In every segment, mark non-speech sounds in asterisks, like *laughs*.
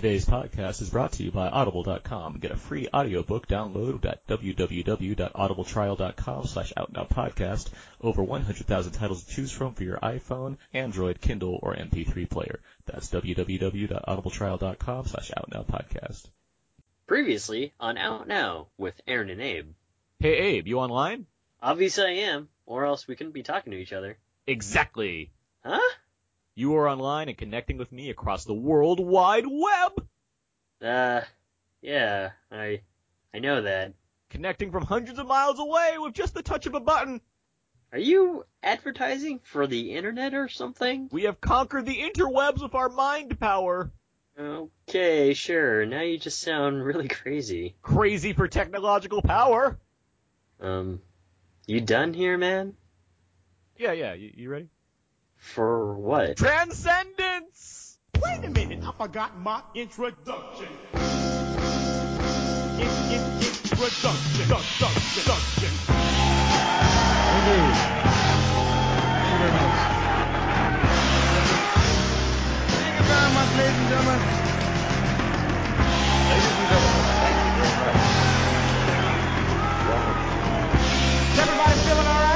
Today's podcast is brought to you by Audible.com. Get a free audiobook download at www.audibletrial.com slash outnowpodcast. Over 100,000 titles to choose from for your iPhone, Android, Kindle, or MP3 player. That's www.audibletrial.com slash outnowpodcast. Previously on Out Now with Aaron and Abe. Hey Abe, you online? Obviously I am, or else we couldn't be talking to each other. Exactly. Huh? You are online and connecting with me across the World Wide Web. Uh, yeah, I, I know that. Connecting from hundreds of miles away with just the touch of a button. Are you advertising for the internet or something? We have conquered the interwebs with our mind power. Okay, sure. Now you just sound *laughs* really crazy. Crazy for technological power. Um, you done here, man? Yeah, yeah. You, you ready? For what? Transcendence! Wait a minute, I forgot my introduction. In, in, introduction. Introduction. Indeed. Thank you very much. Thank you very much, ladies and gentlemen. Ladies and gentlemen, thank you everybody feeling all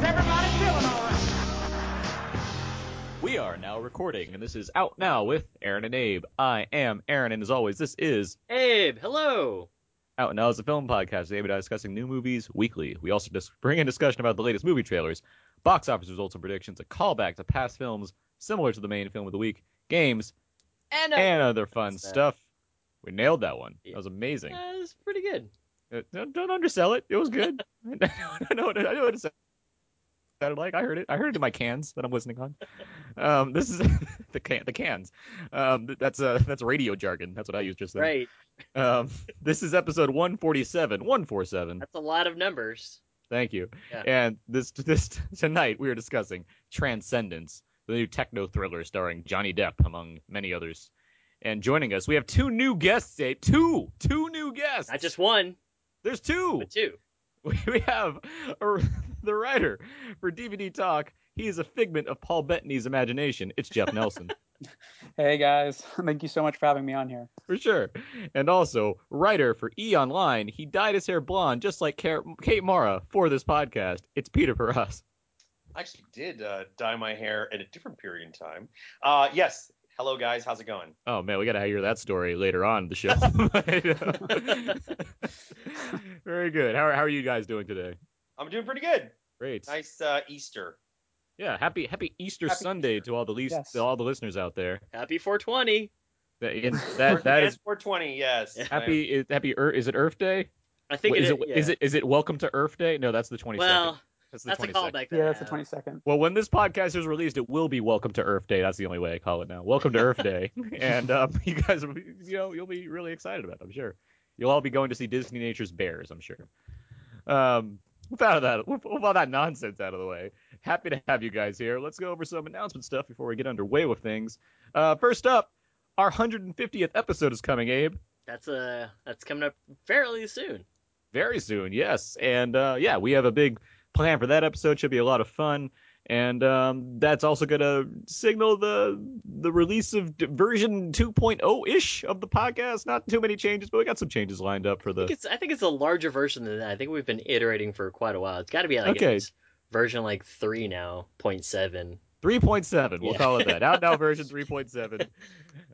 Is everybody feeling all right? We are now recording, and this is Out Now with Aaron and Abe. I am Aaron, and as always, this is Abe. Hello. Out Now is a film podcast. Abe and I discussing new movies weekly. We also dis- bring in discussion about the latest movie trailers, box office results and predictions, a callback to past films similar to the main film of the week, games, And, and other fun What's that? stuff. We nailed that one. Yeah. That was amazing. Uh, was pretty good. Uh, Don't, don't undersell it. It was good. I know. What, I know what it sounded like. I heard it. I heard it in my cans that I'm listening on. Um, this is *laughs* the can, the cans. Um, that's uh, that's radio jargon. That's what I used just then. Right. Um, this is episode 147. 147. That's a lot of numbers. Thank you. Yeah. And this this tonight we are discussing Transcendence, the new techno thriller starring Johnny Depp among many others. And joining us, we have two new guests. Abe. Two, two new guests. Not just one, There's two. but two. We *laughs* we have a, *laughs* the writer for DVD Talk. He is a figment of Paul Bettany's imagination. It's Jeff Nelson, *laughs* Hey guys, *laughs* thank you so much for having me on here. for sure. And also, writer for E! Online. He dyed his hair blonde just like Kate Mara for this podcast. It's Peter Paras. I actually did uh, dye my hair at a different period in time. Uh, yes. Hello, guys. How's it going? Oh man, we gotta hear that story later on in the show. Very good. How are, how are you guys doing today? I'm doing pretty good. Great. Nice uh, Easter. Yeah, happy Happy Easter Happy Sunday Easter. to all the least Yes. to all the listeners out there. Happy 420. That and that, that is 420. *laughs* Yes. happy is happy Earth, is it Earth Day? I think Wait, is it it yeah. is it is it Welcome to Earth Day? No, that's the 22nd. Well, that's the that's a 22nd. callback. that Yeah, that's the 22nd. Well, when this podcast is released, it will be Welcome to Earth Day. That's the only way I call it now. Welcome to Earth *laughs* Day, and um, *laughs* you guys, you know, you'll be really excited about. it, I'm sure. You'll all be going to see Disney Nature's Bears. I'm sure. Um, without that, with, all that nonsense out of the way, happy to have you guys here. Let's go over some announcement stuff before we get underway with things. Uh, first up, our 150th episode is coming, Abe. That's uh that's coming up fairly soon. Very soon, yes. And uh, yeah, we have a big plan for that episode. Should be a lot of fun. And um, that's also going to signal the the release of d- version 2.0 ish of the podcast. Not too many changes, but we got some changes lined up for I think the. it's I think it's a larger version than that. I think we've been iterating for quite a while. It's got to be like Okay. version like three now, point seven. 3.7, we'll Yeah. call it that. Out now version *laughs* 3.7.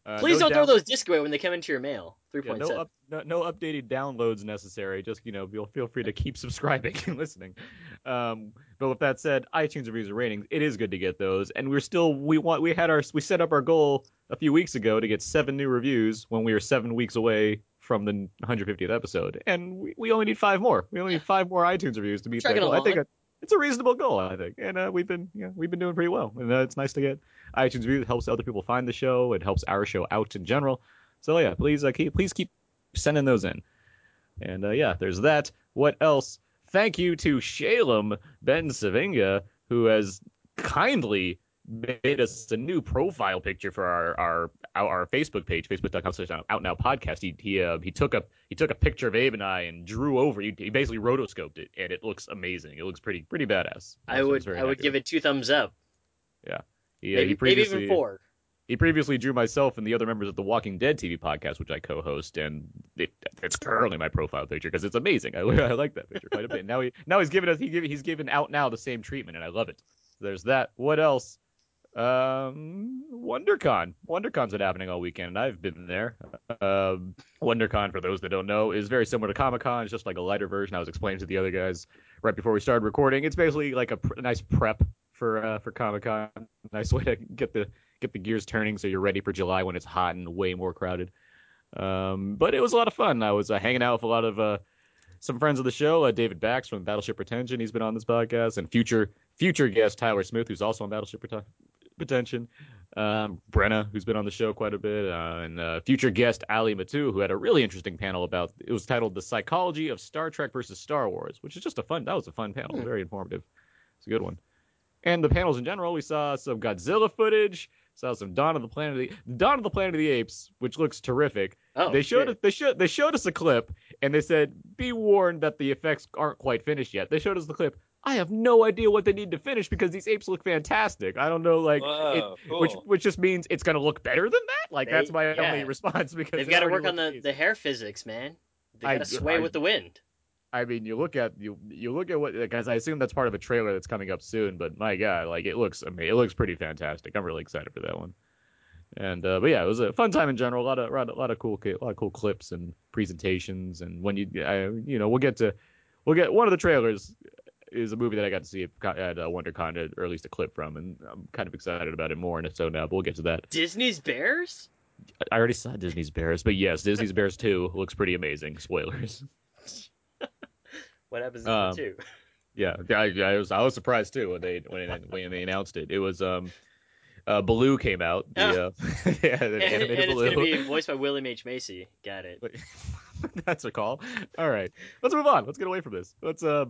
Uh, Please no don't throw those discs away when they come into your mail. Three Yeah, no, up, no, no updated downloads necessary. Just you know, feel feel free to keep subscribing *laughs* and listening. Um, but with that said, iTunes reviews and ratings, it is good to get those. And we're still we want we had our we set up our goal a few weeks ago to get seven new reviews when we were seven weeks away from the 150th episode, and we, we only need five more. We only need five more iTunes reviews to meet that goal. I think it- it's a reasonable goal, I think, and uh, we've been yeah we've been doing pretty well. And uh, it's nice to get iTunes reviews. It helps other people find the show. It helps our show out in general. So yeah, please uh, keep please keep sending those in. And uh, yeah, there's that. What else? Thank you to Shalem Ben Savinga, who has kindly made us a new profile picture for our our our, Facebook page, facebook.com slash out now podcast. He he uh, he took a he took a picture of Abe and I and drew over. He, he basically rotoscoped it, and it looks amazing. It looks pretty pretty badass. I would I would give it two thumbs up. Yeah. He, maybe, he previously, maybe even four. He previously drew myself and the other members of the Walking Dead TV podcast, which I co-host, and it, it's currently my profile picture because it's amazing. I, *laughs* I like that picture quite a bit. Now he now he's given us he he's given out now the same treatment, and I love it. There's that. What else? Um, WonderCon. WonderCon's been happening all weekend, and I've been there. Um, WonderCon, for those that don't know, is very similar to Comic Con. It's just like a lighter version. I was explaining to the other guys right before we started recording. It's basically like a, pr- nice prep for uh, for Comic Con. Nice way to get the get the gears turning so you're ready for July when it's hot and way more crowded. Um, but it was a lot of fun. I was uh, hanging out with a lot of uh, some friends of the show. Uh, David Bax from Battleship Pretension, he's been on this podcast, and future future guest Tyler Smith, who's also on Battleship Pretension. Pretension. Um, Brenna, who's been on the show quite a bit, uh, and uh, future guest Ali Matu, who had a really interesting panel about. It was titled "The Psychology of Star Trek versus Star Wars," which is just a fun. That was a fun panel, very informative. It's a good one. And the panels in general, we saw some Godzilla footage, saw some Dawn of the Planet of the Dawn of the Planet of the Apes, which looks terrific. Oh, they showed us they showed they showed us a clip and they said, "Be warned that the effects aren't quite finished yet." They showed us the clip. I have no idea what they need to finish because these apes look fantastic. I don't know, like, Whoa, it, cool. which which just means it's gonna look better than that. Like They- that's my yeah. only response *laughs* because They've got to work on the, the hair physics, man. They got to sway I- with the wind. I mean, you look at you you look at what because I assume that's part of a trailer that's coming up soon. But my God, like it looks amazing. It looks pretty fantastic. I'm really excited for that one. And uh, but yeah, it was a fun time in general. A lot of of, lot of cool a lot of cool clips and presentations. And when you I, you know we'll get to we'll get one of the trailers is a movie that I got to see at uh, WonderCon or at least a clip from, and I'm kind of excited about it more. And it's so now, but we'll get to that. Disney's Bears? I already saw Disney's Bears, but yes, Disney's Bears 2 looks pretty amazing. Spoilers. What happens in Um, the two? *laughs* Yeah, I, I was I was surprised too when they when they, when they announced it. It was um, uh, Baloo came out. The, uh, *laughs* yeah, the And, and animated it's Baloo. going to be voiced by William H. Macy. Got it. *laughs* That's a call. All right, let's move on. Let's get away from this. Let's uh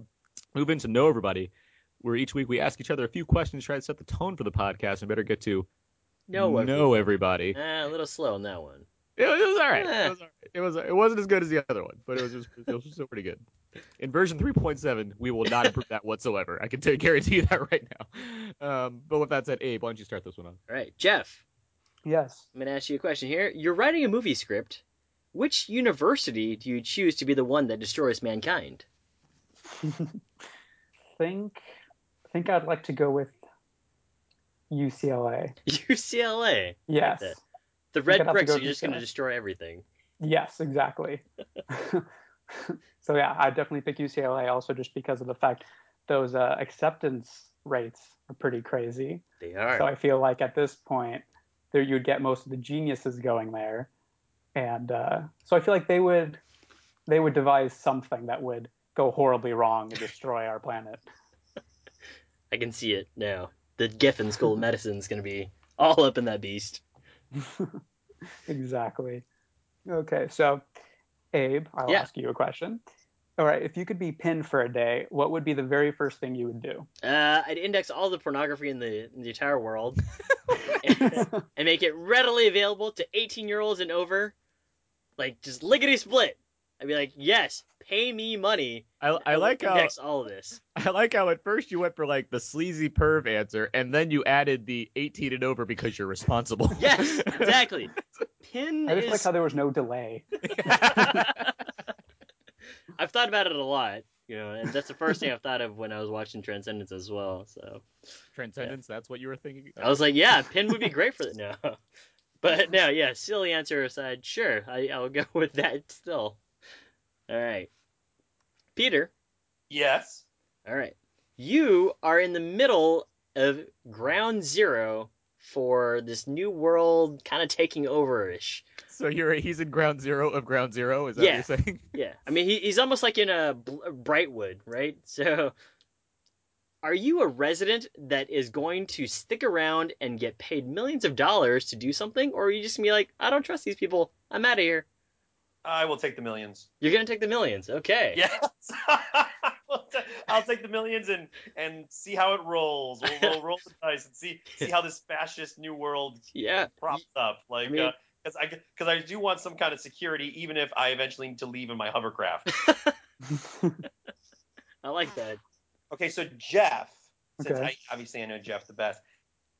move into know everybody. Where each week we ask each other a few questions, try to set the tone for the podcast, and better get to No, know everybody. Ah, a little slow on that one. It was, it was all right. Eh. It was all right. It was it wasn't as good as the other one, but it was just it was still pretty good. In version 3.7, we will not improve that whatsoever. I can t- guarantee you that right now. Um, but with that said, Abe, why don't you start this one off? All right, Jeff, Yes. I'm going to ask you a question here. You're writing a movie script. Which university do you choose to be the one that destroys mankind? *laughs* think think I'd like to go with UCLA. *laughs* UCLA. Yes. that. The red bricks are just going to destroy everything. Yes, exactly. *laughs* so yeah, I definitely pick UCLA also just because of the fact those uh, acceptance rates are pretty crazy. They are. So I feel like at this point, there you'd get most of the geniuses going there, and uh, so I feel like they would they would devise something that would go horribly wrong and destroy our planet. *laughs* I can see it now. The Geffen School of *laughs* Medicine is going to be all up in that beast. Exactly. Okay, so Abe, I'll Yeah. ask you a question. All right, if you could be pinned for a day, what would be the very first thing you would do? Uh, I'd index all the pornography in the, in the entire world and, *laughs* and make it readily available to 18 year olds and over. Like, just lickety split. I'd be like, yes, pay me money. I, I like how all of this. *laughs* I like how at first you went for like the sleazy perv answer, and then you added the 18 and over because you're responsible. *laughs* Yes, *laughs* exactly. PINN I just is. like how there was no delay. I've thought about it a lot, you know, and that's the first thing I've thought of when I was watching Transcendence as well. So Transcendence, that's what you were thinking. I was like, yeah, PINN would be great for that. No, but no, yeah, silly answer aside, sure, I, I'll go with that still. All right, Peter. Yes. All right, you are in the middle of ground zero for this new world kind of taking over ish. So you're he's in ground zero of ground zero. Is that Yeah. what you're saying? *laughs* Yeah, I mean he, he's almost like in a Brightwood, right? So, are you a resident that is going to stick around and get paid millions of dollars to do something, or are you just gonna be like, I don't trust these people, I'm out of here? I will take the millions. You're gonna take the millions, okay? Yes. *laughs* I'll take the millions and and see how it rolls. We'll, we'll roll the dice and see see how this fascist new world Yeah. props up. Like, I mean- uh, because I because I do want some kind of security, even if I eventually need to leave in my hovercraft. *laughs* I like that. Okay, so Jeff, since Okay. I obviously I know Jeff the best,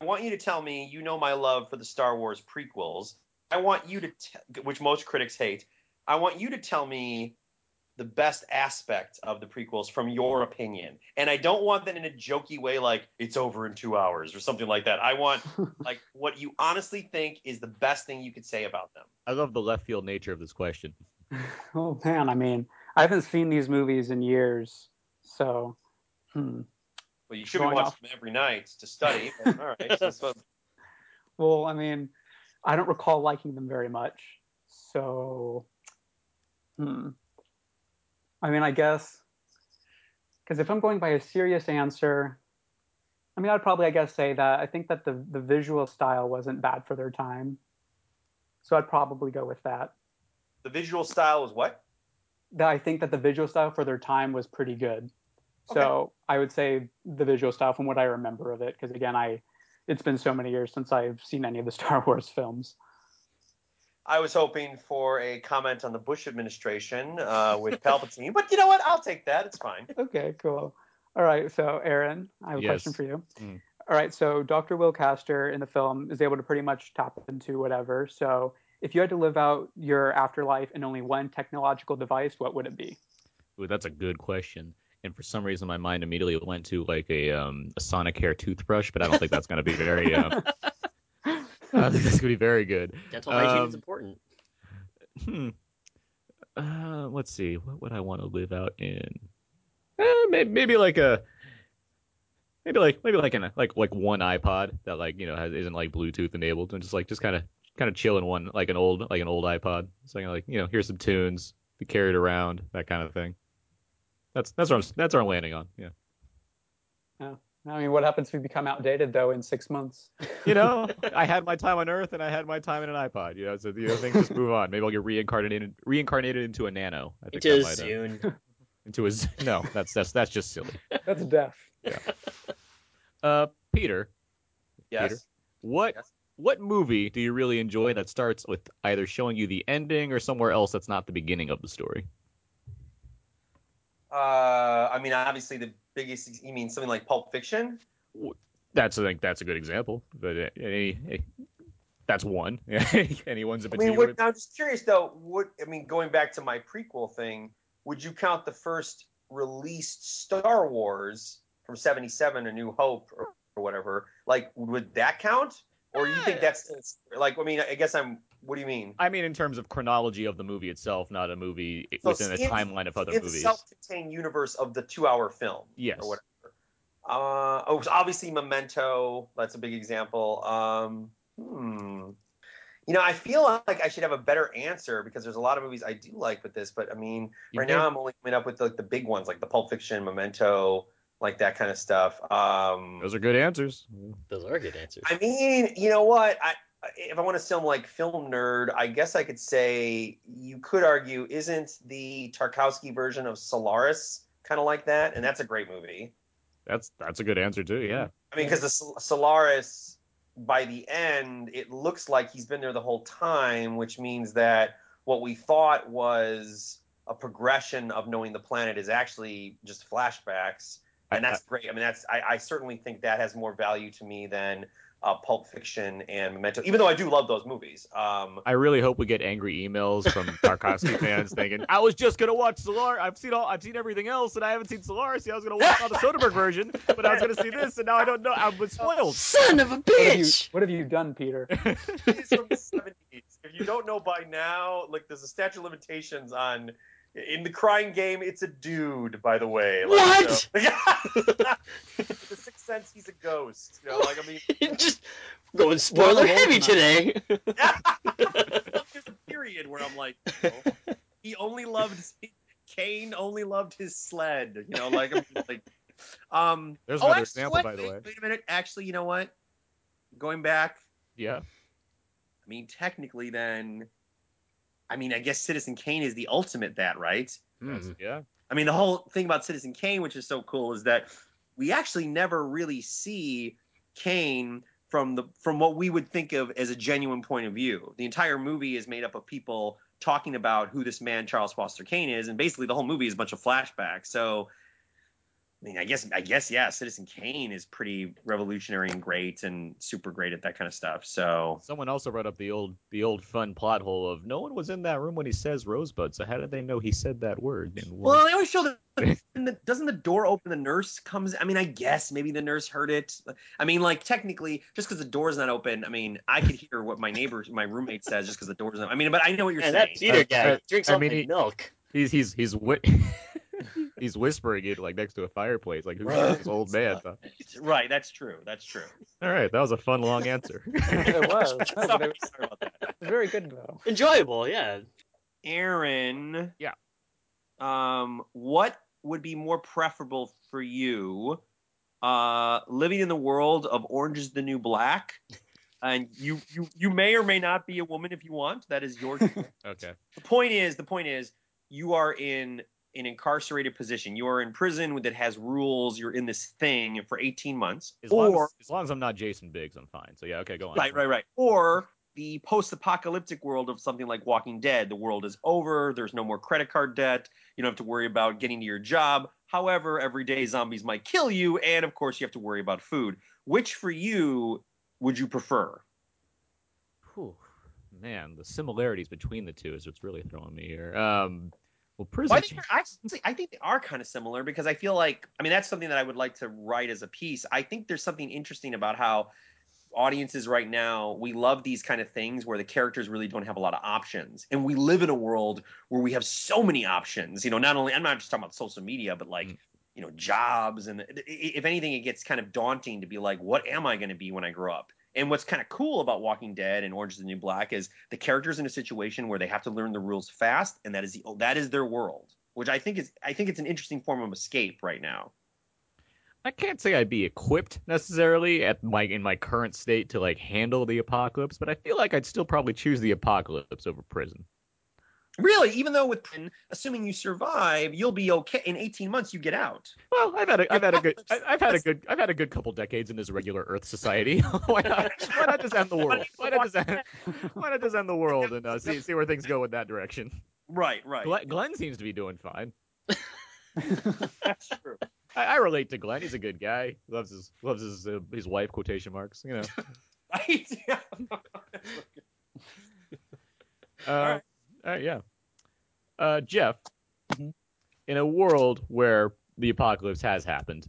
I want you to tell me you know my love for the Star Wars prequels. I want you to, t- which most critics hate. I want you to tell me the best aspect of the prequels from your opinion, and I don't want that in a jokey way, like it's over in two hours or something like that. I want *laughs* like what you honestly think is the best thing you could say about them. I love the left field nature of this question. *laughs* oh man, I mean, I haven't seen these movies in years, so hmm. Well, you should be watching off- them every night to study. But, all right, so, so *laughs* Well, I mean, I don't recall liking them very much. So, hmm. I mean, I guess, because if I'm going by a serious answer, I mean, I'd probably, I guess, say that I think that the, the visual style wasn't bad for their time. So I'd probably go with that. the visual style is what? That I think that the visual style for their time was pretty good. So I would say the visual style from what I remember of it, because again, I it's been so many years since I've seen any of the *laughs* Star Wars films. I was hoping for a comment on the Bush administration uh, with Palpatine, but you know what? I'll take that. It's fine. Okay, cool. All right, so Aaron, I have a Yes. question for you. Mm. All right, so Dr. Will Caster in the film is able to pretty much tap into whatever. So if you had to live out your afterlife in only one technological device, what would it be? Ooh, that's a good question. And for some reason, my mind immediately went to like a um, a Sonicare toothbrush, but I don't think that's going to be very. Um, *laughs* I think that's going to be very good. *laughs* Dental hygiene is Um, important. Hmm. Uh, let's see. What would I want to live out in? Eh, maybe, maybe like a. Maybe like maybe like in like like one iPod that like you know has isn't like Bluetooth enabled and just like just kind of kind of chill in one like an old like an old iPod. So I can like you know hear some tunes, be carried around, that kind of thing. That's that's what I'm that's what I'm landing on. Yeah. I mean, what happens if we become outdated though in six months? You know, *laughs* I had my time on Earth and I had my time in an iPod. You know, so you know things just move on. Maybe I'll get reincarnated reincarnated into a nano. I think Into a might, uh, Zune. *laughs* into a z- no. That's that's that's just silly. That's death. Uh, Peter, Yes. Peter? what Yes. what movie do you really enjoy that starts with either showing you the ending or somewhere else that's not the beginning of the story? Uh, I mean, obviously the biggest. You mean something like Pulp Fiction? That's I think that's a good example. But uh, any, that's one. *laughs* Anyone's in I particular. mean, what, I'm just curious though. What I mean, going back to my prequel thing, would you count the first released Star Wars from '77, A New Hope, or, or whatever? Like, would that count? Or you think that's like? I mean, I guess I'm. What do you mean? I mean, in terms of chronology of the movie itself, not a movie So within a timeline of other in the movies. self-contained universe of the two-hour film. Yes. Or whatever. Uh, oh, so obviously Memento. That's a big example. Um, hmm. You know, I feel like I should have a better answer because there's a lot of movies I do like with this, but I mean, You right did- now I'm only coming up with like the big ones, like the Pulp Fiction, Memento, like that kind of stuff. Um, Those are good answers. Those are good answers. I mean, you know what? I if I want to sound like film nerd, I guess I could say you could argue isn't the Tarkovsky version of Solaris kind of like that, and that's a great movie. That's that's a good answer too. Yeah. I mean, because the Sol- Solaris, by the end, it looks like he's been there the whole time, which means that what we thought was a progression of knowing the planet is actually just flashbacks, and I- that's great. I mean, that's I, I certainly think that has more value to me than uh, Pulp Fiction and Memento, even though I do love those movies. Um, I really hope we get angry emails from Tarkovsky *laughs* fans thinking, "I was just gonna watch Solar. I've seen all. I've seen everything else, and I haven't seen Solaris. See, I was gonna watch all the Soderbergh version, but I was gonna see this, and now I don't know. I was spoiled." Son of a What have, you, bitch! what have you done, Peter? *laughs* movies from the 70s. If you don't know by now, like there's a statute of limitations on in the crying game. It's a dude, by the way. Like, What? so- *laughs* the Sixth Sense, he's a ghost. You know, like I mean, *laughs* Just going spoiler heavy today. *laughs* there's a period where I'm like, you know, he only loved Kane, only loved his sled. You know, like I'm like, um. There's oh, another actually, example, what? by the wait, way. Wait a minute. Actually, you know what? Going back, Yeah. I mean, technically, then, I mean, I guess Citizen Kane is the ultimate that, right? That's- mm-hmm. yeah. I mean, the whole thing about Citizen Kane, which is so cool, is that we actually never really see Kane from the from what we would think of as a genuine point of view. The entire movie is made up of people talking about who this man Charles Foster Kane is, and basically the whole movie is a bunch of flashbacks. So, I mean, I guess I guess yeah, Citizen Kane is pretty revolutionary and great and super great at that kind of stuff. So Someone also brought up the old the old fun plot hole of no one was in that room when he says rosebud, so how did they know he said that word? Well, they always show that. *laughs* the- doesn't the door open? The nurse comes. I mean, I guess maybe the nurse heard it. I mean, like technically, just because the door's not open, I mean, I could hear what my neighbor, my roommate says just because the door's not. I mean, but I know what you're And saying. that Peter I- guy I- drinks I all mean, he- milk. he's he's he's whi- *laughs* *laughs* he's whispering it like next to a fireplace, like who's Right. this old man? huh? *laughs* right, that's true. That's true. All right, that was a fun long answer. *laughs* It was. Sorry, sorry about that. was very good though. Enjoyable, yeah. Aaron. Yeah. Um, what would be more preferable for you? Uh, living in the world of Orange is the New Black, and you you you may or may not be a woman if you want. That is your. okay. the point is, the point is, you are in an incarcerated position. You are in prison that has rules. You're in this thing for 18 months. As long or as, as long as I'm not Jason Biggs, I'm fine. So yeah, okay, go on. Right, right, right. Or the post-apocalyptic world of something like Walking Dead. The world is over. There's no more credit card debt. You don't have to worry about getting to your job. However, every day zombies might kill you, and of course, you have to worry about food. Which for you would you prefer? Whew. Man, the similarities between the two is what's really throwing me here. Um, well, prison. Well, I, think I think they are kind of similar because I feel like, I mean, that's something that I would like to write as a piece. I think there's something interesting about how audiences right now we love these kind of things where the characters really don't have a lot of options and we live in a world where we have so many options you know not only i'm not just talking about social media but like Mm. you know jobs and if anything it gets kind of daunting to be like what am i going to be when i grow up and what's kind of cool about walking dead and orange is the new black is the characters in a situation where they have to learn the rules fast and that is the that is their world which i think is i think it's an interesting form of escape right now I can't say I'd be equipped necessarily at my in my current state to like handle the apocalypse, but I feel like I'd still probably choose the apocalypse over prison. Really even though with assuming you survive you'll be okay in 18 months you get out Well, I've had a, I've had a good, I, I've had a good, I've had a good couple decades in this regular Earth society. *laughs* *laughs* why not? Why not just end the world? Why not just end, why not just end the world and uh, see see where things go in that direction? right right Glenn, Glenn seems to be doing fine. *laughs* that's true I, I relate to Glenn. He's a good guy. Loves his loves his uh, his wife quotation marks. You know. right yeah. Uh, right. All right, yeah. Uh, Jeff, Mhm. in a world where the apocalypse has happened,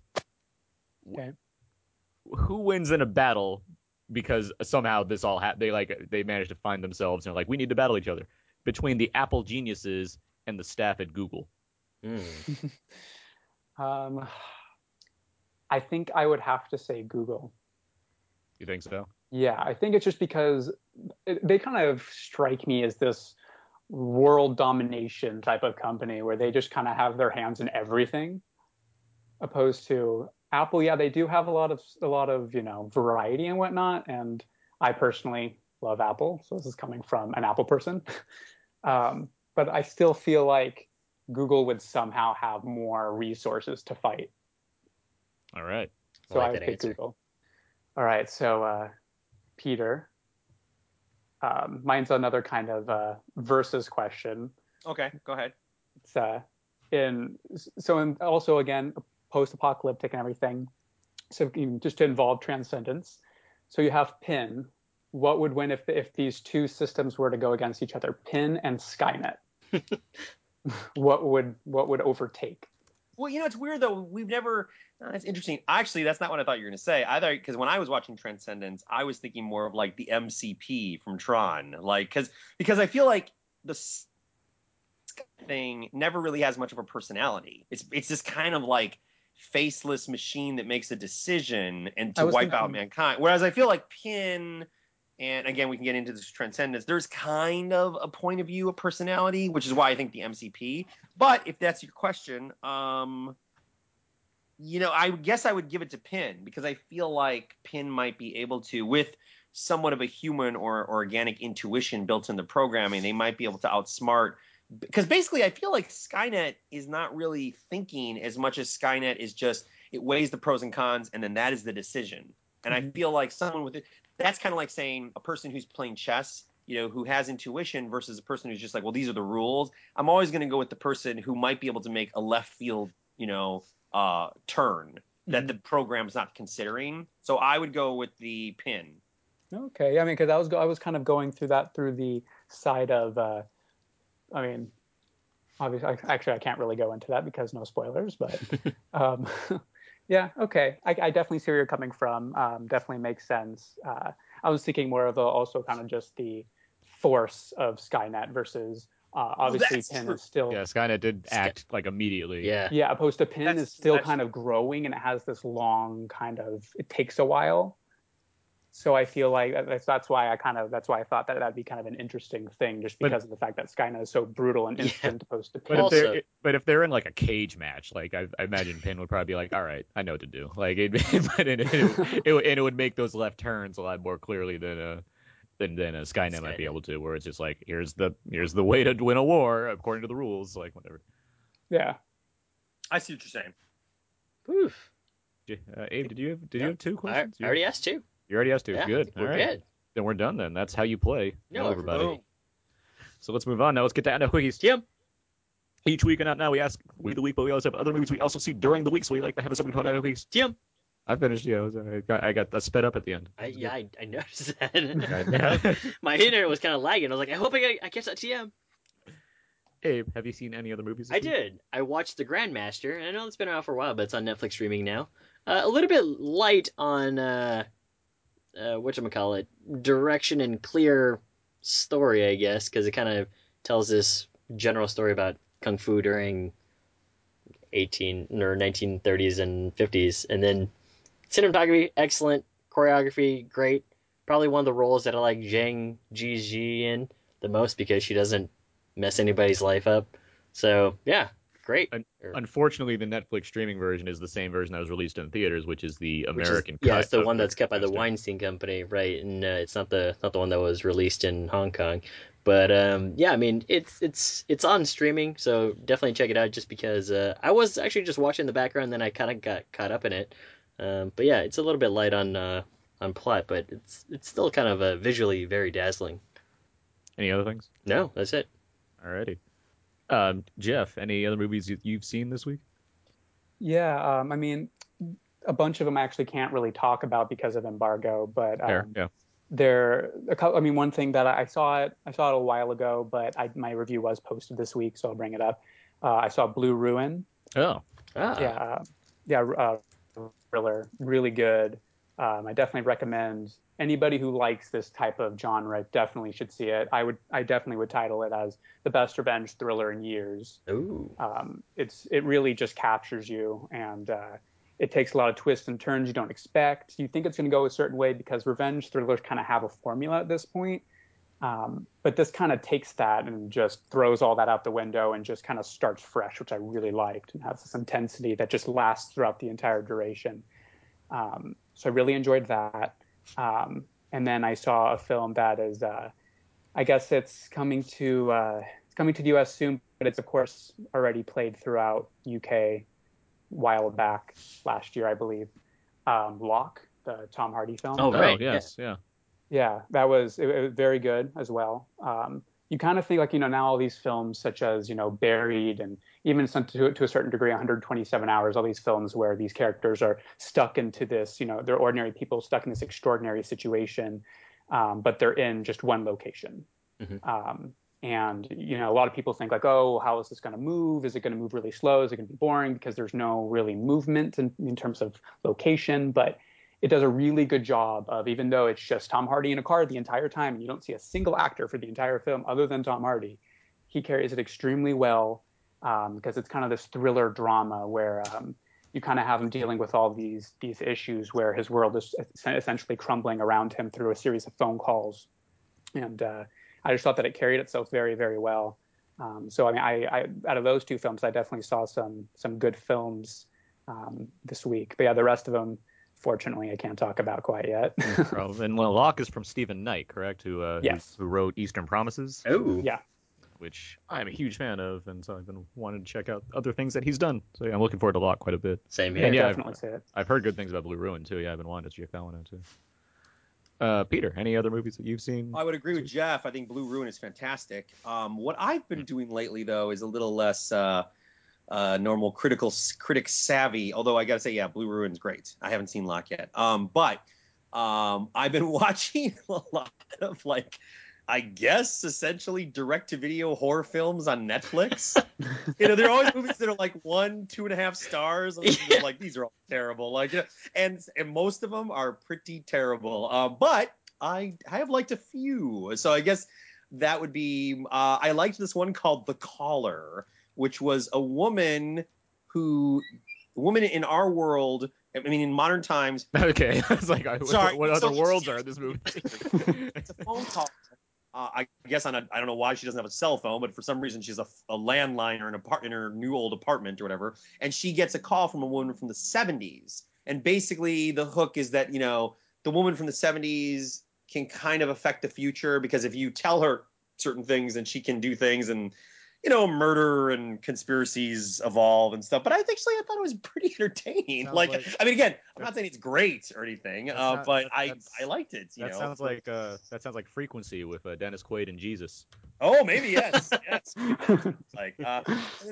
Okay. who wins in a battle because somehow this all ha- they like they managed to find themselves and are like we need to battle each other between the Apple geniuses and the staff at Google. Mm. *laughs* Um, I think I would have to say Google. You think so? Yeah, I think it's just because they kind of strike me as this world domination type of company where they just kind of have their hands in everything, opposed to Apple. Yeah, they do have a lot of a lot of you know variety and whatnot, and I personally love Apple, so this is coming from an Apple person. *laughs* um, but I still feel like Google would somehow have more resources to fight. All right. So I like I would pick answer. Google. All right, so uh, Peter, um, mine's another kind of uh, versus question. okay go ahead It's uh, in so in, also again post-apocalyptic and everything. So just to involve transcendence. So you have PINN. What would win if if these two systems were to go against each other? PINN and Skynet. *laughs* what would what would overtake? Well, you know, it's weird though. We've never. Uh, that's interesting. Actually, that's not what I thought you were going to say. I thought because when I was watching Transcendence, I was thinking more of like the MCP from Tron, like because because I feel like the thing never really has much of a personality. It's it's this kind of like faceless machine that makes a decision and to wipe out mankind. Whereas I feel like PINN. And again, we can get into this transcendence. There's kind of a point of view, a personality, which is why I think the MCP. But if that's your question, um, you know, I guess I would give it to PINN because I feel like PINN might be able to, with somewhat of a human or organic intuition built in the programming, they might be able to outsmart because basically I feel like Skynet is not really thinking as much as Skynet is just it weighs the pros and cons and then that is the decision. And I mm-hmm. feel like someone with it that's kind of like saying a person who's playing chess, you know, who has intuition versus a person who's just like, well, these are the rules. I'm always going to go with the person who might be able to make a left field, you know, uh, turn that the program's not considering. So I would go with the PINN. Okay, I mean, because I was go- I was kind of going through that through the side of, uh, I mean, obviously, I, actually, I can't really go into that because no spoilers, but *laughs* um, *laughs* yeah, okay, I, I definitely see where you're coming from. Um, definitely makes sense. Uh, I was thinking more of the, also kind of just the force of Skynet versus uh, obviously that's PINN true. is still Yeah, Skynet did act like immediately. Yeah. yeah, opposed to PINN That's- is still that's- kind of growing and it has this long kind of it takes a while. So I feel like that's that's why I kind of that's why I thought that that'd be kind of an interesting thing just But- because of the fact that Skynet is so brutal and *laughs* Yeah. instant opposed to But PINN. if Also- they're but if they're in like a cage match, like I, I imagine PINN would probably be like, all right, I know what to do. Like it, *laughs* but it, it, it, would- and it would make those left turns a lot more clearly than uh than than a Skynet, might be able to, where it's just like here's the here's the way to win a war according to the rules, like whatever. Yeah. I see what you're saying. Oof. Uh, Abe, did you have did Yeah. you have two questions? I already asked two. You already asked two. Yeah, good. We're All right. good. Then we're done. Then that's how you play. No, Hello, everybody. everybody. So let's move on now. Let's get down to quickies. Tim. Each week and out now we ask we the week, but we also have other movies we also see during the week, so we like to have a segment called Out of Weeks. Tim. I finished. Yeah, I, was, I got I got I sped up at the end. I, yeah, I, I noticed Yeah. that. *laughs* *laughs* My internet was kind of lagging. I was like, I hope I, get, I catch that TM. Abe, have you seen any other movies? I week? did. I watched The Grandmaster. and I know it's been out for a while, but it's on Netflix streaming now. Uh, a little bit light on uh, uh, whatchamacallit, direction and clear story, I guess, because it kind of tells this general story about kung fu during 18 or 1930s and 50s, and then cinematography excellent, choreography great. Probably one of the roles that I like Zhang Ziyi in the most because she doesn't mess anybody's life up. So yeah, great. Unfortunately, the Netflix streaming version is the same version that was released in theaters, which is the which is- American yeah, cut. it's the one that's kept by the Weinstein Company, right? And uh, it's not the not the one that was released in Hong Kong. But um, yeah, I mean it's it's it's on streaming, so definitely check it out. Just because uh, I was actually just watching in the background, then I kind of got caught up in it. Um, but yeah, it's a little bit light on uh, on plot, but it's it's still kind of uh, visually very dazzling. Any other things? No, that's it. Alrighty. Um, Jeff, any other movies you- you've seen this week? Yeah, um, I mean, a bunch of them I actually can't really talk about because of embargo, but Fair, um, yeah. there a couple, I mean, one thing that I, I saw it, I saw it a while ago, but I, my review was posted this week, so I'll bring it up. Uh, I saw Blue Ruin. Oh, Ah, Yeah, uh, yeah, uh, thriller, really good. Um, I definitely recommend anybody who likes this type of genre definitely should see it. I would, I definitely would title it as the best revenge thriller in years. Ooh. Um, it's it really just captures you, and uh, it takes a lot of twists and turns you don't expect. You think it's going to go a certain way because revenge thrillers kind of have a formula at this point. Um, but this kind of takes that and just throws all that out the window and just kind of starts fresh, which I really liked, and has this intensity that just lasts throughout the entire duration. Um, so I really enjoyed that. Um, and then I saw a film that is, uh, I guess it's coming to uh, it's coming to the U.S. soon, but it's of course already played throughout UK while back last year, I believe. Um, Locke, the Tom Hardy film. Oh, oh, right. yes, yeah. Yeah, that was it, it was very good as well. Um, you kind of think like you know now all these films such as you know Buried and even to, to a certain degree 127 Hours, all these films where these characters are stuck into this you know they're ordinary people stuck in this extraordinary situation, um, but they're in just one location. Mhm. Um, and you know a lot of people think like oh how is this going to move? Is it going to move really slow? Is it going to be boring because there's no really movement in, in terms of location? But it does a really good job of even though it's just Tom Hardy in a car the entire time and you don't see a single actor for the entire film other than Tom Hardy, he carries it extremely well um, because it's kind of this thriller drama where um, you kind of have him dealing with all these these issues where his world is essentially crumbling around him through a series of phone calls, and uh, I just thought that it carried itself very very well. Um, so I mean, I, I out of those two films, I definitely saw some some good films um, this week. But yeah, the rest of them, fortunately, I can't talk about quite yet. *laughs* And well, Locke is from Stephen Knight, correct? Who uh, Yes. who, wrote Eastern Promises? Oh. Yeah. which I'm a huge fan of, and so I've been wanting to check out other things that he's done. So yeah, I'm looking forward to Lot quite a bit. Same Yeah, here. yeah, definitely see it. I've heard good things about Blue Ruin too. Yeah, I've been wanting to check that one out too. Uh, Peter, any other movies that you've seen? I would agree with Jeff. I think Blue Ruin is fantastic. Um, what I've been doing lately, though, is a little less uh, uh, normal critical critic savvy. Although I gotta say, yeah, Blue Ruin's great. I haven't seen Locke yet, um, but um, *laughs* I've been *laughs* watching a lot of like, I guess, essentially direct-to-video horror films on Netflix. *laughs* you know, there are always movies that are like one, two and a half stars. And like, these are all terrible. Like, you know, and and most of them are pretty terrible. Uh, but I I have liked a few. So I guess that would be. Uh, I liked this one called The Caller, which was a woman who, a woman in our world. I mean, in modern times, *laughs* okay, *laughs* I was like, I, Sorry, what, what so- other worlds are in this movie? *laughs* it's a phone call. Uh, I guess on a, I don't know why she doesn't have a cell phone, but for some reason she's a, a landline or an apart in her new old apartment or whatever, and she gets a call from a woman from the 70s. And basically, the hook is that you know the woman from the 70s can kind of affect the future because if you tell her certain things, then she can do things, and you know murder and conspiracies evolve and stuff. But I actually I thought it was pretty *laughs* entertaining. Like, like- I mean, again, I'm not saying it's great or anything, uh, not- but I I liked it. You that know, sounds like uh, that sounds like Frequency with uh, Dennis Quaid and Jesus. Oh, maybe yes, yes. *laughs* Like, uh,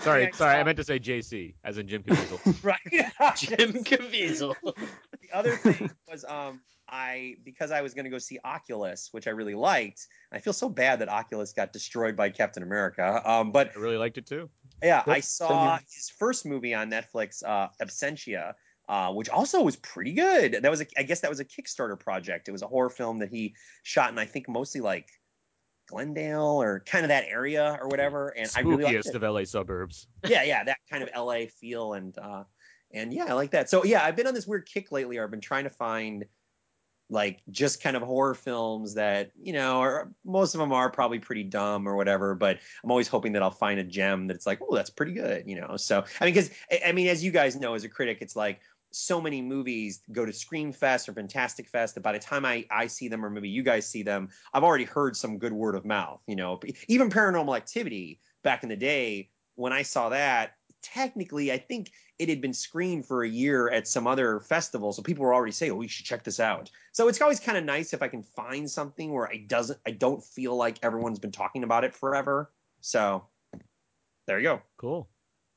Sorry, I sorry, I meant to say JC, as in Jim Caviezel. *laughs* right. *laughs* Jim Caviezel. the other thing was, um, I because I was going to go see Oculus, which I really liked. I feel so bad that Oculus got destroyed by Captain America. Um, but I really liked it too. yeah, I saw his first movie on Netflix, uh, Absentia, uh, which also was pretty good. That was, a, I guess, that was a Kickstarter project. It was a horror film that he shot in, I think, mostly like Glendale or kind of that area or whatever. And I really liked Spookiest it. of LA suburbs. *laughs* yeah, yeah, that kind of LA feel and uh and yeah, I like that. So yeah, I've been on this weird kick lately. I've been trying to find like just kind of horror films that you know, are most of them are probably pretty dumb or whatever. But I'm always hoping that I'll find a gem that's like, oh, that's pretty good, you know. So I mean, because I mean, as you guys know, as a critic, it's like so many movies go to Scream Fest or Fantastic Fest that by the time I, I see them or maybe you guys see them, I've already heard some good word of mouth. You know, even Paranormal Activity back in the day when I saw that, technically I think it had been screened for a year at some other festival, so people were already saying, "Oh, we should check this out." So it's always kind of nice if I can find something where I doesn't I don't feel like everyone's been talking about it forever. So there you go. Cool.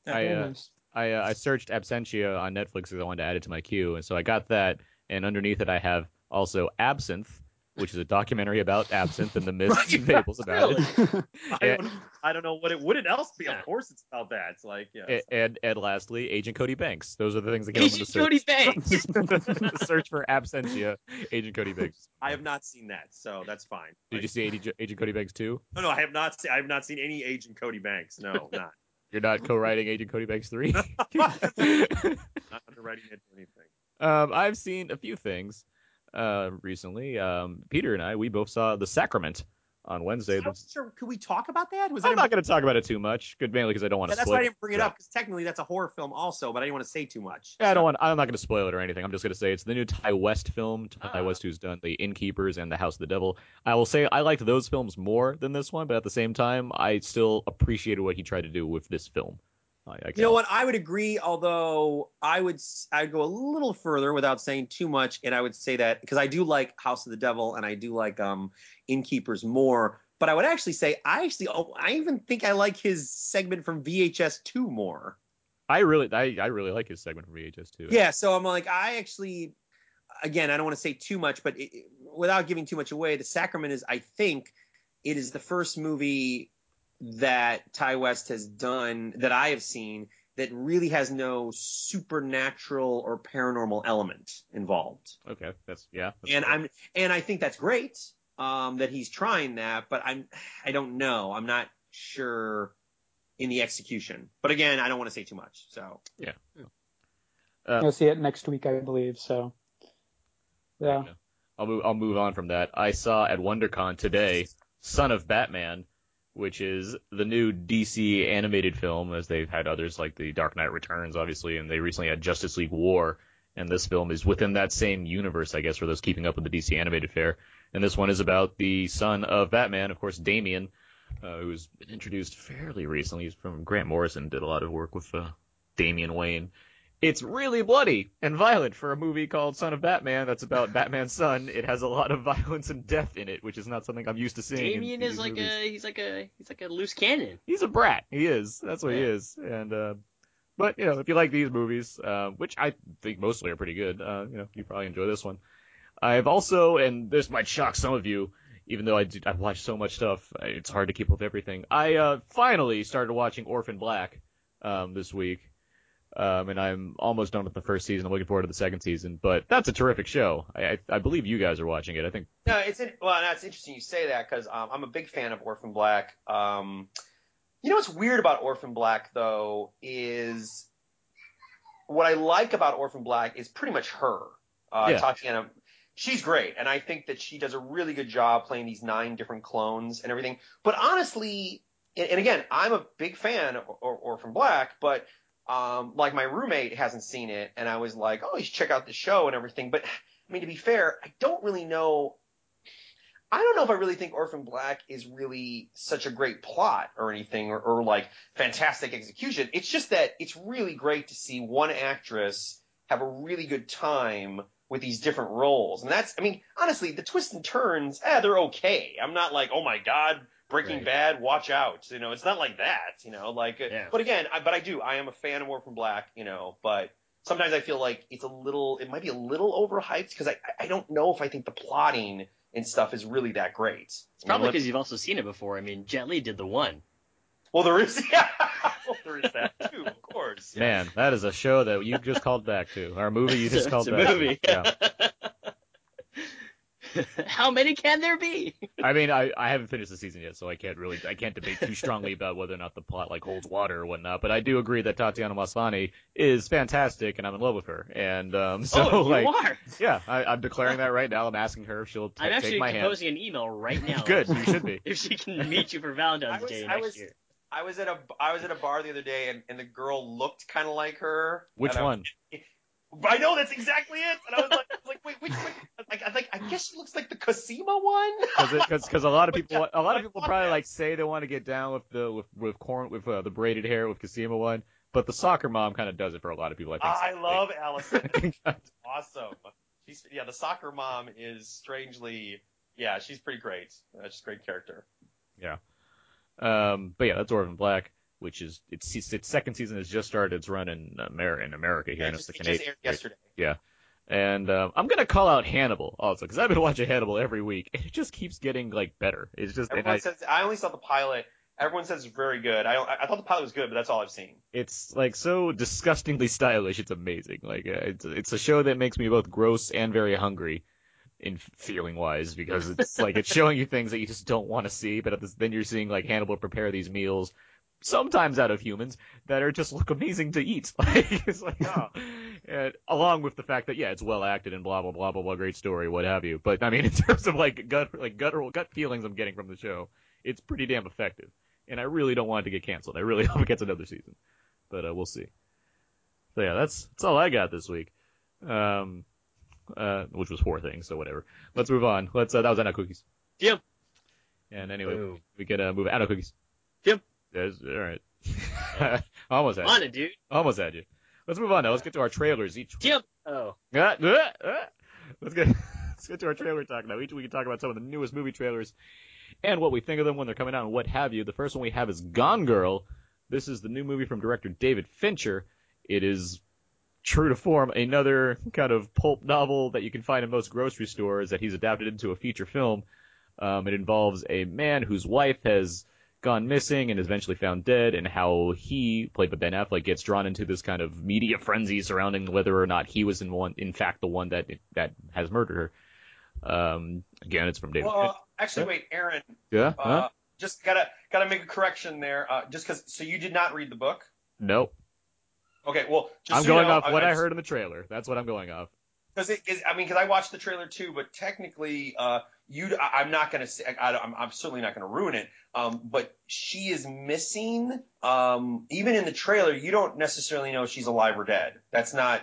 Yeah, I, uh, nice. I uh, I searched Absentia on Netflix because I wanted to add it to my queue, and so I got that. And underneath it, I have also Absinthe, which is a documentary about absinthe and the myths and fables about it. *laughs* I Yeah. don't, I don't know what it would it else be. Of course, it's about that. It's like yeah. A- And and lastly, Agent Cody Banks. Those are the things that came up Agent search. Cody Banks. *laughs* search for Absentia, Agent Cody Banks. I have not seen that, so that's fine. Did Like, you see Agent, Agent Cody Banks too? No, no, I have not. I have not seen any Agent Cody Banks. No, not You're not co-writing Agent Cody Banks three. *laughs* not underwriting it or anything. um, I've seen a few things uh, recently. Um, Peter and I, we both saw The Sacrament on Wednesday. Sure. Could we talk about that? Was I'm that not going to talk about it too much, good mainly because I don't want Yeah, to that's why I didn't bring it up because technically that's a horror film also, but I didn't want to say too much. Yeah, I don't want. I'm not going to spoil it or anything. I'm just going to say it's the new Ti West film. Ti Ah. West, who's done The Innkeepers and The House of the Devil. I will say I liked those films more than this one, but at the same time, I still appreciated what he tried to do with this film. I, You know what? I would agree, although I would I'd go a little further without saying too much, and I would say that because I do like House of the Devil and I do like um Innkeepers more, but I would actually say I actually oh, I even think I like his segment from VHS two more. I really, I, I really like his segment from VHS two. Yeah, so I'm like, I actually, again, I don't want to say too much, but it- without giving too much away, The Sacrament is, I think, it is the first movie that Ti West has done that I have seen that really has no supernatural or paranormal element involved. Okay, that's yeah. that's And great. I'm, and I think that's great um, that he's trying that, but I'm, I don't know, I'm not sure in the execution. But again, I don't want to say too much. So Uh, You'll see it next week, I believe. So, yeah. I'll move. I'll move on from that. I saw at WonderCon today, Son of Batman, which is the new DC animated film, as they've had others like The Dark Knight Returns, obviously, and they recently had Justice League War, and this film is within that same universe, I guess, for those keeping up with the DC animated fare. And this one is about the son of Batman, of course, Damian, uh, who's been introduced fairly recently. He's from Grant Morrison, did a lot of work with uh, Damian Wayne. It's really bloody and violent for a movie called Son of Batman that's about Batman's son. It has a lot of *laughs* violence and death in it, which is not something I'm used to seeing. in Damian is like movies. a he's like a he's like a loose cannon. He's a brat. He is. That's what he is. And uh, but you know, if you like these movies, uh, which I think mostly are pretty good, uh, you know, you probably enjoy this one. I've also, and this might shock some of you, even though I do, I've watched so much stuff, it's hard to keep up with everything. I uh, finally started watching Orphan Black um, this week. Um, and I'm almost done with the first season. I'm looking forward to the second season, but that's a terrific show. I, I, I believe you guys are watching it. I think No, it's in, well, that's interesting you say that because um, I'm a big fan of Orphan Black. Um, you know what's weird about Orphan Black though is what I like about Orphan Black is pretty much her, uh, Yeah. Tatiana. She's great, and I think that she does a really good job playing these nine different clones and everything. But honestly, and, and again, I'm a big fan of Or- Orphan Black, but um, like my roommate hasn't seen it, and I was like, oh, you should check out the show and everything. But *sighs* I mean, to be fair, I don't really know. I don't know if I really think Orphan Black is really such a great plot or anything, or, or like fantastic execution. It's just that it's really great to see one actress have a really good time with these different roles, and that's, I mean, honestly, the twists and turns, eh, they're okay. I'm not like, oh my god, Breaking Right. Bad, watch out. You know, it's not like that. You know, like, uh, Yeah. but again, I, but I do. I am a fan of Orphan Black. You know, but sometimes I feel like it's a little, it might be a little overhyped because I, I don't know if I think the plotting and stuff is really that great. It's probably I mean, because you've also seen it before. I mean, Jet Li did the one. well, there is, *laughs* yeah, well, there is that *laughs* too, of course. yeah. Man, that is a show that you just called back to. Our movie you just *laughs* It's called a back movie. to. Yeah. *laughs* How many can there be? I mean, I, I haven't finished the season yet, so I can't really I can't debate too strongly about whether or not the plot like holds water or whatnot. But I do agree that Tatiana Maslany is fantastic, and I'm in love with her. And um, so oh, you like, are. yeah, I, I'm declaring that right now. I'm asking her if she'll t- I'm take actually my hand. composing an email right now. *laughs* Good, you should be. *laughs* if she can meet you for Valentine's I was- Day I next was- year. I was at a I was at a bar the other day and, and the girl looked kind of like her. Which and I- one? I know that's exactly it. And I was like, I was like wait, which? Like, I think I guess she looks like the Cosima one. Because a lot of *laughs* people a lot of people probably like say they want to get down with the with with corn with uh, the braided hair with Cosima one, but the soccer mom kind of does it for a lot of people. I think. I love Allison. *laughs* Awesome. She's yeah, the soccer mom is strangely yeah, she's pretty great. Uh, she's a great character. Yeah. Um, but yeah, that's Orphan Black, which is its its second season has just started its run in America in America here. Yeah, just, the it just Canadian. aired yesterday. Yeah. And um, I'm gonna call out Hannibal also because I've been *laughs* watching Hannibal every week, and it just keeps getting like better. It's just Everyone I, says I only saw the pilot. Everyone says it's very good. I I thought the pilot was good, but that's all I've seen. it's like so disgustingly *laughs* stylish. It's amazing. Like uh, it's it's a show that makes me both gross and very hungry, in feeling wise, because it's like it's showing you things that you just don't want to see. But at this, then you're seeing like Hannibal prepare these meals, sometimes out of humans that are just look amazing to eat. *laughs* Like it's like oh, *laughs* and along with the fact that yeah, it's well acted and blah blah blah blah blah, great story, what have you. But I mean, *laughs* in terms of like gut like guttural gut feelings I'm getting from the show, it's pretty damn effective. And I really don't want it to get canceled. I really hope it gets another season, but uh, we'll see. So yeah, that's that's all I got this week. Um, uh, which was four things, so whatever. Let's move on. Let's. Uh, that was Anna Cookies. Yep. And anyway, Boom. we can uh, move Anna Cookies. Yep. Yes, all right. *laughs* *laughs* Almost had On you. it, dude. Almost had you. Let's move on now. Let's get to our trailers each. Yep. Oh. Let's get *laughs* let's get to our trailer talk now. Each we can talk about some of the newest movie trailers and what we think of them when they're coming out and what have you. The first one we have is Gone Girl. This is the new movie from director David Fincher. It is true to form another kind of pulp novel that you can find in most grocery stores that he's adapted into a feature film. Um, it involves a man whose wife has gone missing and is eventually found dead, and how he, played by Ben Affleck, gets drawn into this kind of media frenzy surrounding whether or not he was in one, in fact, the one that that has murdered her. Um, again, it's from David. Well, uh, actually, wait, Aaron. yeah. Uh, Huh? Just gotta gotta make a correction there. Uh, just because. So you did not read the book. No. Okay. Well, just I'm so you going know, off what I, I heard in the trailer. That's what I'm going off. Because it is, I mean, because I watched the trailer too, but technically, uh, you, I, I'm not gonna say, I, I'm, I'm certainly not gonna ruin it. Um, but she is missing. Um, even in the trailer, you don't necessarily know if she's alive or dead. That's not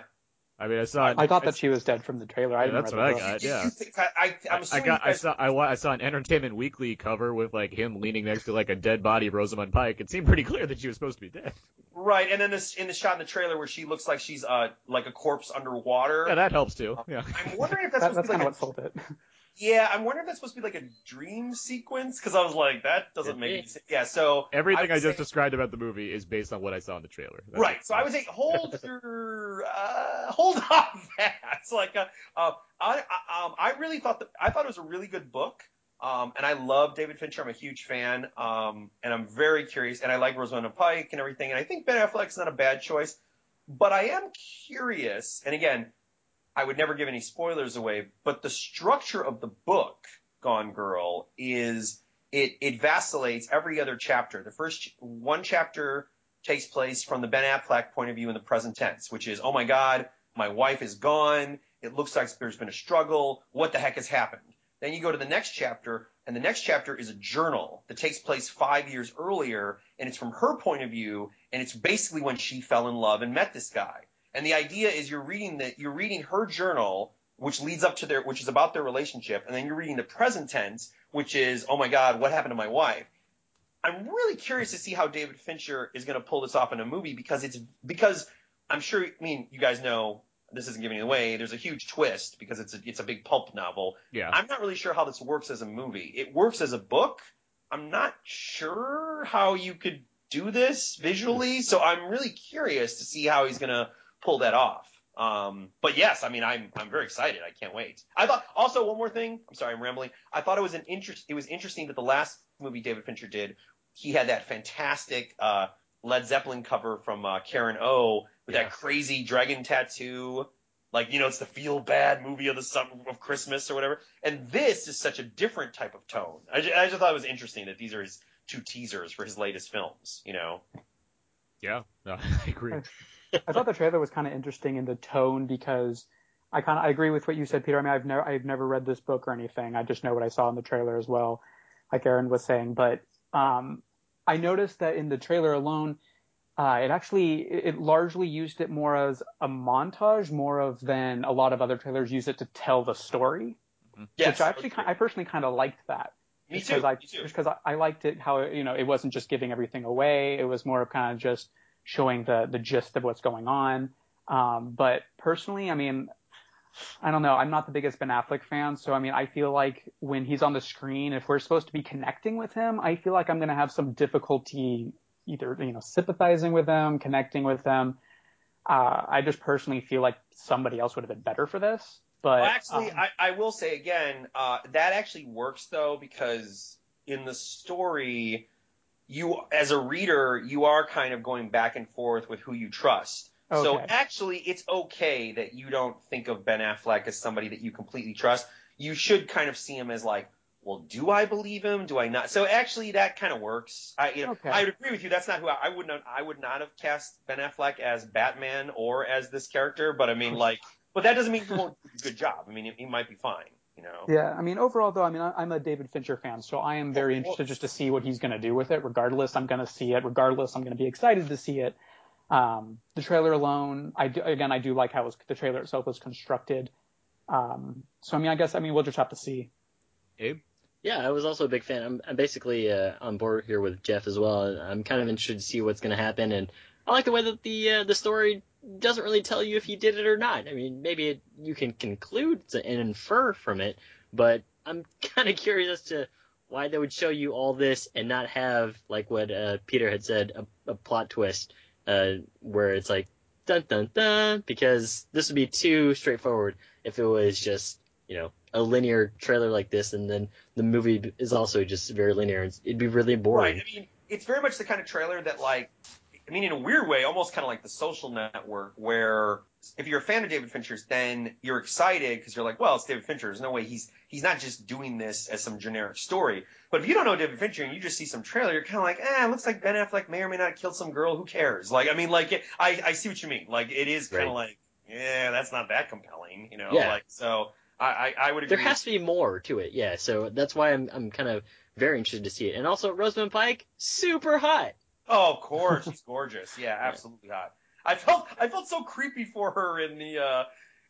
I mean, I saw. I thought that she was dead from the trailer. I Yeah, didn't that's what I book. got. Yeah. You think- I, I, I'm I got. you I saw. I, I saw an Entertainment Weekly cover with like him leaning next to like a dead body of Rosamund Pike. It seemed pretty clear that she was supposed to be dead. right, and then this in the shot in the trailer where she looks like she's uh like a corpse underwater. Yeah, that helps too. Yeah. I'm wondering if that's That, that's to be kind of like what a, sold it. Yeah, I'm wondering if that's supposed to be like a dream sequence because I was like that doesn't Could make be. any sense. Yeah, so Everything I, would just say- described about the movie is based on what I saw in the trailer. That's Right. it. So I would say hold *laughs* your uh, hold on *laughs* that. It's like uh, uh, I I, um, I really thought that I thought it was a really good book. Um, and I love David Fincher. I'm a huge fan. Um, and I'm very curious. And I like Rosamund Pike and everything. And I think Ben Affleck's not a bad choice. But I am curious. And again, I would never give any spoilers away. But the structure of the book, Gone Girl, is it it vacillates every other chapter. The first one chapter takes place from the Ben Affleck point of view in the present tense, which is, oh my God, my wife is gone. It looks like there's been a struggle. What the heck has happened? Then you go to the next chapter, and the next chapter is a journal that takes place five years earlier, and it's from her point of view, and it's basically when she fell in love and met this guy. And the idea is you're reading that you're reading her journal, which leads up to their, which is about their relationship, and then you're reading the present tense, which is, oh my God, what happened to my wife? I'm really curious to see how David Fincher is going to pull this off in a movie because it's because I'm sure. I mean, you guys know this isn't giving it away. There's a huge twist because it's a it's a big pulp novel. Yeah. I'm not really sure how this works as a movie. It works as a book. I'm not sure how you could do this visually, so I'm really curious to see how he's going to pull that off. Um, but yes, I mean, I'm I'm very excited. I can't wait. I thought also one more thing. I'm sorry, I'm rambling. I thought it was an interest. It was interesting that the last movie David Fincher did, he had that fantastic uh, Led Zeppelin cover from uh, Karen O with Yeah. that crazy dragon tattoo. Like you know, it's the feel bad movie of the summer of Christmas or whatever. And this is such a different type of tone. I just, I just thought it was interesting that these are his two teasers for his latest films. You know. Yeah. No, *laughs* I agree. I thought the trailer was kind of interesting in the tone because I kind of I agree with what you said, Peter. I mean, I've never I've never read this book or anything. I just know what I saw in the trailer as well, like Aaron was saying. But um, I noticed that in the trailer alone, uh, it actually it, it largely used it more as a montage, more of than a lot of other trailers use it to tell the story. Yes, which I actually ki- I personally kind of liked that. Me just too. Because I, me too. just 'cause I, I liked it how it, you know it wasn't just giving everything away. It was more of kind of just showing the the gist of what's going on. Um, but personally, I mean, I don't know. I'm not the biggest Ben Affleck fan, so I mean, I feel like when he's on the screen, if we're supposed to be connecting with him, I feel like I'm going to have some difficulty either you know sympathizing with him, connecting with him. Uh, I just personally feel like somebody else would have been better for this. But Well, actually, um, I, I will say again, uh, that actually works though because in the story, you as a reader, you are kind of going back and forth with who you trust. Okay. So actually, it's okay that you don't think of Ben Affleck as somebody that you completely trust. You should kind of see him as like, well, do I believe him? Do I not? So actually, that kind of works. I, you know, Okay. I would agree with you. That's not who I, I would not. I would not have cast Ben Affleck as Batman or as this character. But I mean, like, but that doesn't mean he won't do a good job. I mean, he, he might be fine. You know. Yeah, I mean, overall though, I mean, I- I'm a David Fincher fan, so I am very Of interested course. just to see what he's going to do with it. Regardless, I'm going to see it. Regardless, I'm going to be excited to see it. Um, the trailer alone, I do, again, I do like how it was, the trailer itself was constructed. Um, so I mean, I guess, I mean, we'll just have to see. Abe. Yeah, I was also a big fan. I'm, I'm basically uh, on board here with Jeff as well. I'm kind of interested to see what's going to happen, and I like the way that the uh, the story doesn't really tell you if he did it or not. I mean, maybe it, you can conclude and infer from it, but I'm *laughs* kind of curious as to why they would show you all this and not have like what uh, Peter had said a, a plot twist uh, where it's like dun dun dun because this would be too straightforward if it was just you know a linear trailer like this and then the movie is also just very linear. It'd be really boring. Right. I mean, it's very much the kind of trailer that, like, I mean, in a weird way, almost kind of like the social network, where if you're a fan of David Fincher's, then you're excited because you're like, well, it's David Fincher. There's no way he's he's not just doing this as some generic story. But if you don't know David Fincher and you just see some trailer, you're kind of like, eh, it looks like Ben Affleck may or may not have killed some girl. Who cares? Like, I mean, like, it, I I see what you mean. Like, it is kind of like, yeah, that's not that compelling, you know? Yeah. Like, so I I, I would agree. There has to be more to it, yeah. So that's why I'm I'm kind of very interested to see it. And also Rosamund Pike, super hot. Oh, of course, she's *laughs* gorgeous. Yeah, absolutely hot. I felt I felt so creepy for her in the. uh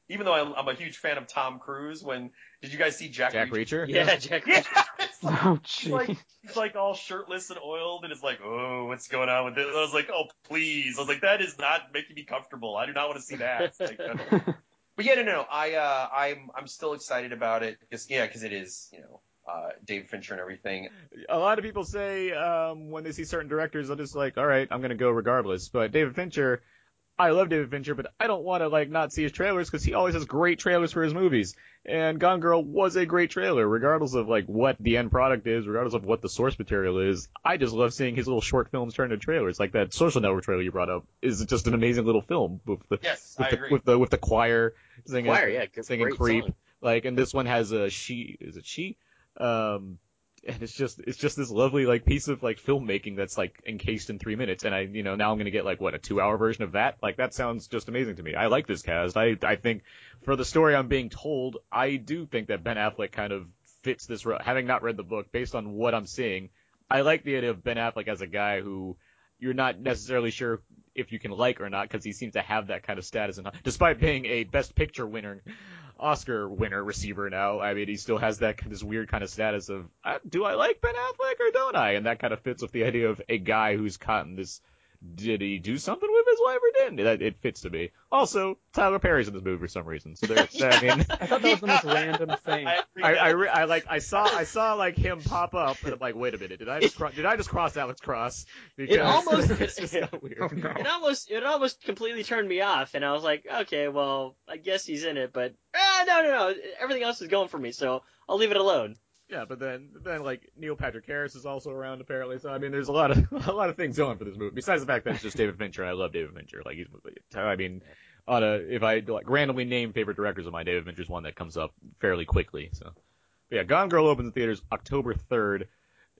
even though I'm, I'm a huge fan of Tom Cruise, when did you guys see Jack? Jack Reacher. Yeah, Jack. *laughs* Yeah, it's like, Oh, he's like he's like all shirtless and oiled, and it's like, oh, what's going on with this? I was like, oh, please. I was like, that is not making me comfortable. I do not want to see that. Like, *laughs* but yeah, no, no, no. I, uh, I'm, I'm still excited about it because, yeah, because it is, you know, uh, David Fincher and everything. A lot of people say um, when they see certain directors, they're just like, all right, I'm gonna go regardless. But David Fincher, I love David Fincher, but I don't want to like not see his trailers because he always has great trailers for his movies. And Gone Girl was a great trailer, regardless of like what the end product is, regardless of what the source material is. I just love seeing his little short films turn into trailers. Like that Social Network trailer you brought up is just an amazing little film with the Yes, with I the, agree. with the with the choir singing Choir, yeah, singing creep. song. Like, and this one has a she. Is it she? Um, and it's just it's just this lovely like piece of like filmmaking that's like encased in three minutes. And I you know now I'm gonna get like what a two hour version of that. Like that sounds just amazing to me. I like this cast. I I think for the story I'm being told, I do think that Ben Affleck kind of fits this. Ro- having not read the book, based on what I'm seeing, I like the idea of Ben Affleck as a guy who you're not necessarily sure if you can like or not because he seems to have that kind of status and despite being a best picture winner Oscar winner receiver now. I mean he still has that this weird kind of status of uh, do I like Ben Affleck or don't I? And that kind of fits with the idea of a guy who's caught in this did he do something with his wife or didn't that it fits to me also Tyler Perry's in this movie for some reason so there's I mean *laughs* I thought that was the most random *laughs* thing. I, I, I, re- I like I saw I saw like him pop up and I'm like wait a minute did I just cro- did I just cross Alex Cross because It almost- *laughs* it's just so weird. Oh, no. It almost it almost completely turned me off, and I was like, okay, well, I guess he's in it, but ah, no, no, no, everything else is going for me, so I'll leave it alone. Yeah, but then then like Neil Patrick Harris is also around apparently. So I mean, there's a lot of *laughs* a lot of things going for this movie. Besides the fact that it's just David Fincher, I love David Fincher. Like he's, I mean, on a if I like randomly name favorite directors of mine, David Fincher's one that comes up fairly quickly. So, but yeah, Gone Girl opens in theaters October 3rd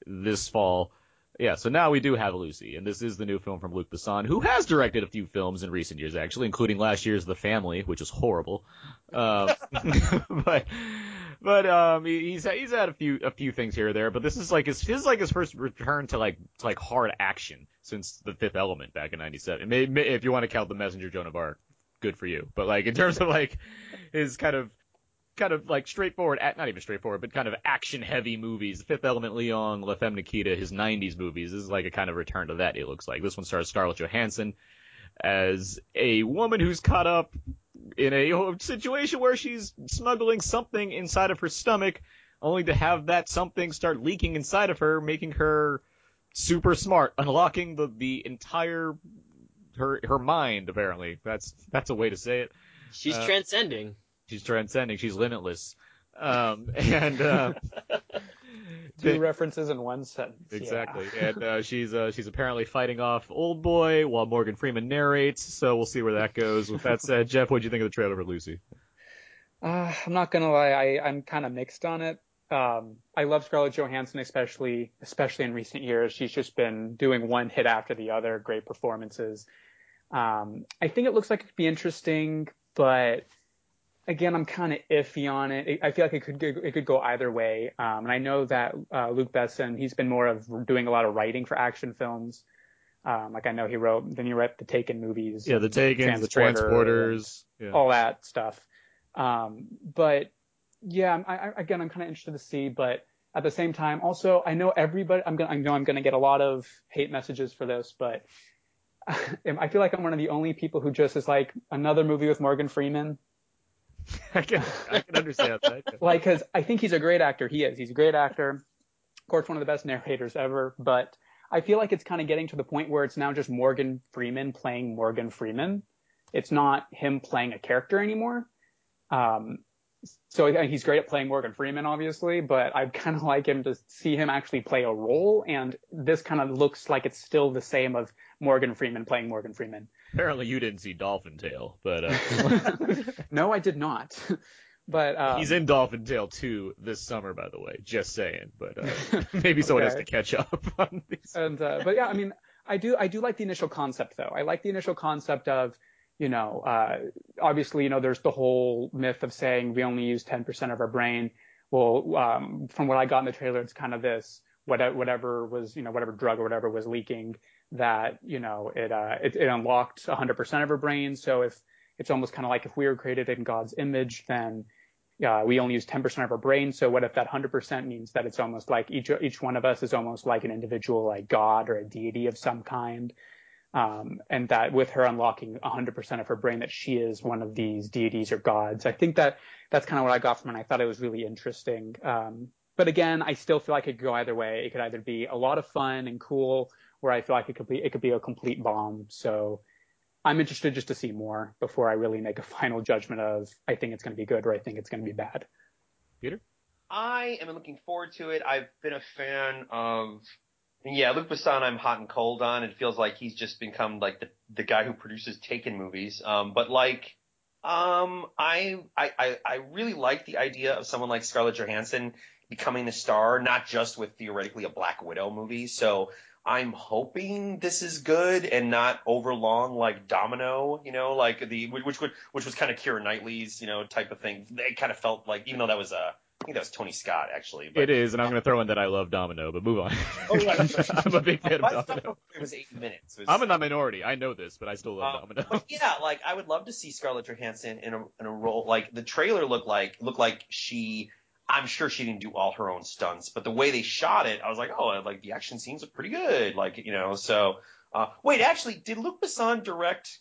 this fall. Yeah, so now we do have Lucy, and this is the new film from Luc Besson, who has directed a few films in recent years, actually, including last year's The Family, which is horrible. Um, *laughs* but but um, he- he's he's had a few a few things here or there, but this is like his this is like his first return to like to like hard action since The Fifth Element back in '97. May- may- If you want to count The Messenger, Joan of Arc, good for you. But like in terms of like his kind of kind of like straightforward, not even straightforward, but kind of action heavy movies. The Fifth Element, Leon, La Femme Nikita, his 90s movies. This is like a kind of return to that, it looks like. This one stars Scarlett Johansson as a woman who's caught up in a situation where she's smuggling something inside of her stomach, only to have that something start leaking inside of her, making her super smart, unlocking the, the entire her her mind. Apparently, that's that's a way to say it. She's Uh, transcending. She's transcending. She's limitless. Um, and uh, *laughs* Two they- references in one sentence. yeah. exactly. And uh, *laughs* she's uh, she's apparently fighting off Old Boy while Morgan Freeman narrates. So we'll see where that goes. With that said, Jeff, what do you think of the trailer for Lucy? Uh, I'm not gonna lie, I, I'm kind of mixed on it. Um, I love Scarlett Johansson, especially especially in recent years. She's just been doing one hit after the other, great performances. Um, I think it looks like it could be interesting, but again, I'm kind of iffy on it. I feel like it could go, it could go either way. Um, and I know that uh, Luc Besson, he's been more of doing a lot of writing for action films. Um, like I know he wrote, then he wrote the Taken movies, Yeah, the Takens, the Transporters. Yeah. all that stuff. Um, but yeah, I, I, again, I'm kind of interested to see, but at the same time, also, I know everybody, I'm gonna, I know I'm gonna get a lot of hate messages for this, but *laughs* I feel like I'm one of the only people who just is like another movie with Morgan Freeman. *laughs* I can I can understand that. Like, cause I think he's a great actor. He is. He's a great actor. Of course, one of the best narrators ever, but I feel like it's kind of getting to the point where it's now just Morgan Freeman playing Morgan Freeman. It's not him playing a character anymore. Um, so he's great at playing Morgan Freeman, obviously, but I'd *laughs* kind of like him to see him actually play a role. And this kind of looks like it's still the same of Morgan Freeman playing Morgan Freeman. Apparently, you didn't see Dolphin Tale, but uh, *laughs* no, I did not. *laughs* but um, he's in Dolphin Tale 2 this summer, by the way. Just saying, but uh, *laughs* maybe someone has to catch up on these. and uh, but yeah, I mean, I do I do like the initial concept though. I like the initial concept of you know, uh, obviously, you know, there's the whole myth of saying we only use 10% of our brain. Well, um, from what I got in the trailer, it's kind of this, whatever, whatever was, you know, whatever drug or whatever was leaking, that you know it uh, it, it unlocked 100% of her brain. So if it's almost kind of like if we were created in God's image, then uh, we only use 10% of our brain. So what if that 100% means that it's almost like each each one of us is almost like an individual, like God or a deity of some kind, um, and that with her unlocking 100% of her brain, that she is one of these deities or gods. I think that that's kind of what I got from it. I thought it was really interesting. Um, but again, I still feel like it could go either way. It could either be a lot of fun and cool, or I feel like it could be it could be a complete bomb. So I'm interested just to see more before I really make a *laughs* final judgment of I think it's going to be good or I think it's going to be bad. Peter? I am looking forward to it. I've been a fan of yeah, Luc Besson I'm hot and cold on. It feels like he's just become like the the guy who produces Taken movies. Um but like um I I I, I really like the idea of someone like Scarlett Johansson becoming the star, not just with theoretically a Black Widow movie. So I'm hoping this is good and not overlong like Domino, you know, like the which would which was kind of Keira Knightley's, you know, type of thing. It kind of felt like even though that was uh, I think that was Tony Scott actually. But, It is, and I'm going to throw in that I love Domino, but move on. Oh, right. *laughs* I'm a big fan of Domino. It was eight minutes. Was- I'm in the minority. I know this, but I still love Um, Domino. but yeah, like I would love to see Scarlett Johansson in a in a role like the trailer looked like looked like she. I'm sure she didn't do all her own stunts, but the way they shot it, I was like, oh, like the action scenes look pretty good, like you know. So uh, wait, actually, did Luc Besson direct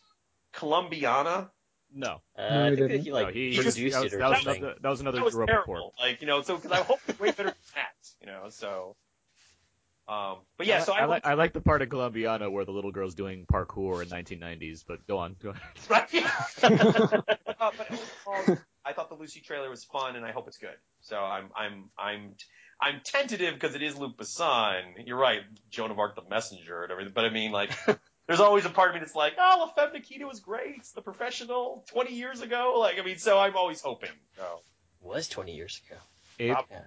Columbiana? No. Uh, I think that he like no, he, produced that was, it or that was something. another, that was another That was terrible. Corp. Like you know, so because I hope it's way better than that, you know. So, um, but yeah, I, so I, I, hope- like I like the part of Columbiana where the little girl's doing parkour in 1990s. But go on, go on. *laughs* Right. *laughs* uh, but overall, I thought the Lucy trailer was fun, and I hope it's good. So I'm I'm I'm I'm tentative because it is Luc Besson. You're right, Joan of Arc, the messenger, and everything. But I mean, like, *laughs* there's always a part of me that's like, oh, La Femme Nikita was great. It's the professional 20 years ago. Like, I mean, so I'm always hoping. So. was 20 years ago. Abe? Yeah.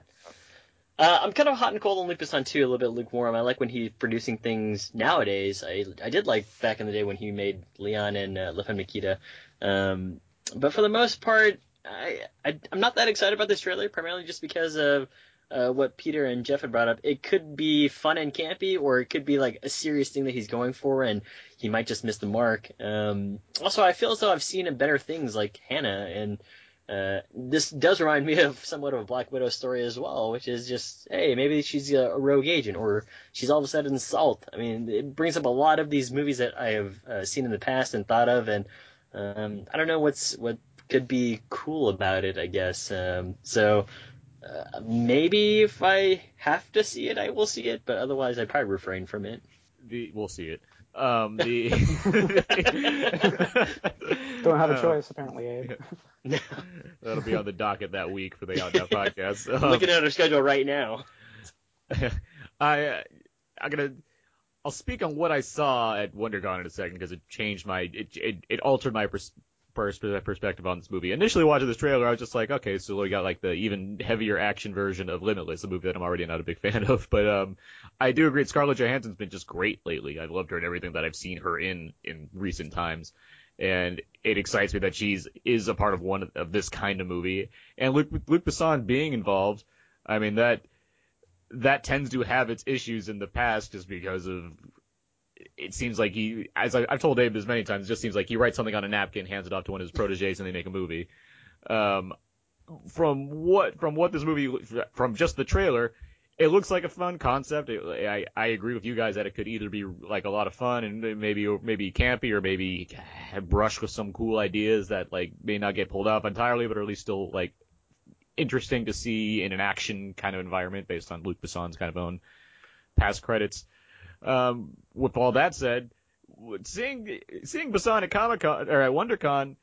Uh, I'm kind of hot and cold on Luc Besson too, a little bit lukewarm. I like when he's producing things nowadays. I I did like back in the day when he made Leon and uh, La Femme Nikita. Um, but for the most part, I, I I'm not that excited about this trailer, primarily just because of uh, what Peter and Jeff had brought up. It could be fun and campy, or it could be like a serious thing that he's going for, and he might just miss the mark. Um, also, I feel as though I've seen better things like Hanna and. Uh, this does remind me of somewhat of a Black Widow story as well, which is just, hey, maybe she's a, a rogue agent, or she's all of a sudden Salt. I mean, it brings up a lot of these movies that I have uh, seen in the past and thought of, and um, I don't know what's what could be cool about it. I guess. Um, so uh, maybe if I have to see it, I will see it, but otherwise, I'd probably refrain from it. The we'll see it. Um, the *laughs* Don't have a Uh, choice apparently, Abe. *laughs* That'll be on the docket that week for the Out Now podcast. *laughs* Um, Looking at our schedule right now. I I'm gonna I'll speak on what I saw at WonderCon in a second because it changed my it it, it altered my pers- pers- perspective on this movie. Initially watching this trailer, I was just like, okay, so we got like the even heavier action version of Limitless, a movie that I'm already not a big *laughs* fan of. But um, I do agree. Scarlett Johansson's been just great lately. I've loved her in everything that I've seen her in in recent times. And it excites me that she's is a part of one of this kind of movie. And Luc, Luke Besson being involved, I mean that that tends to have its issues in the past just because of it seems like he as I, I've told Abe this many times, it just seems like he writes something on a napkin, hands it off to one of his proteges, and they make a movie. Um, from what from what this movie from just the trailer, it looks like a fun concept. It, I I agree with you guys that it could either be like a lot of fun and maybe maybe campy or maybe brush with some cool ideas that like may not get pulled off entirely, but are at least still like interesting to see in an action kind of environment based on Luc Besson's kind of own past credits. Um, with all that said, seeing seeing Besson at Comic Con or at WonderCon,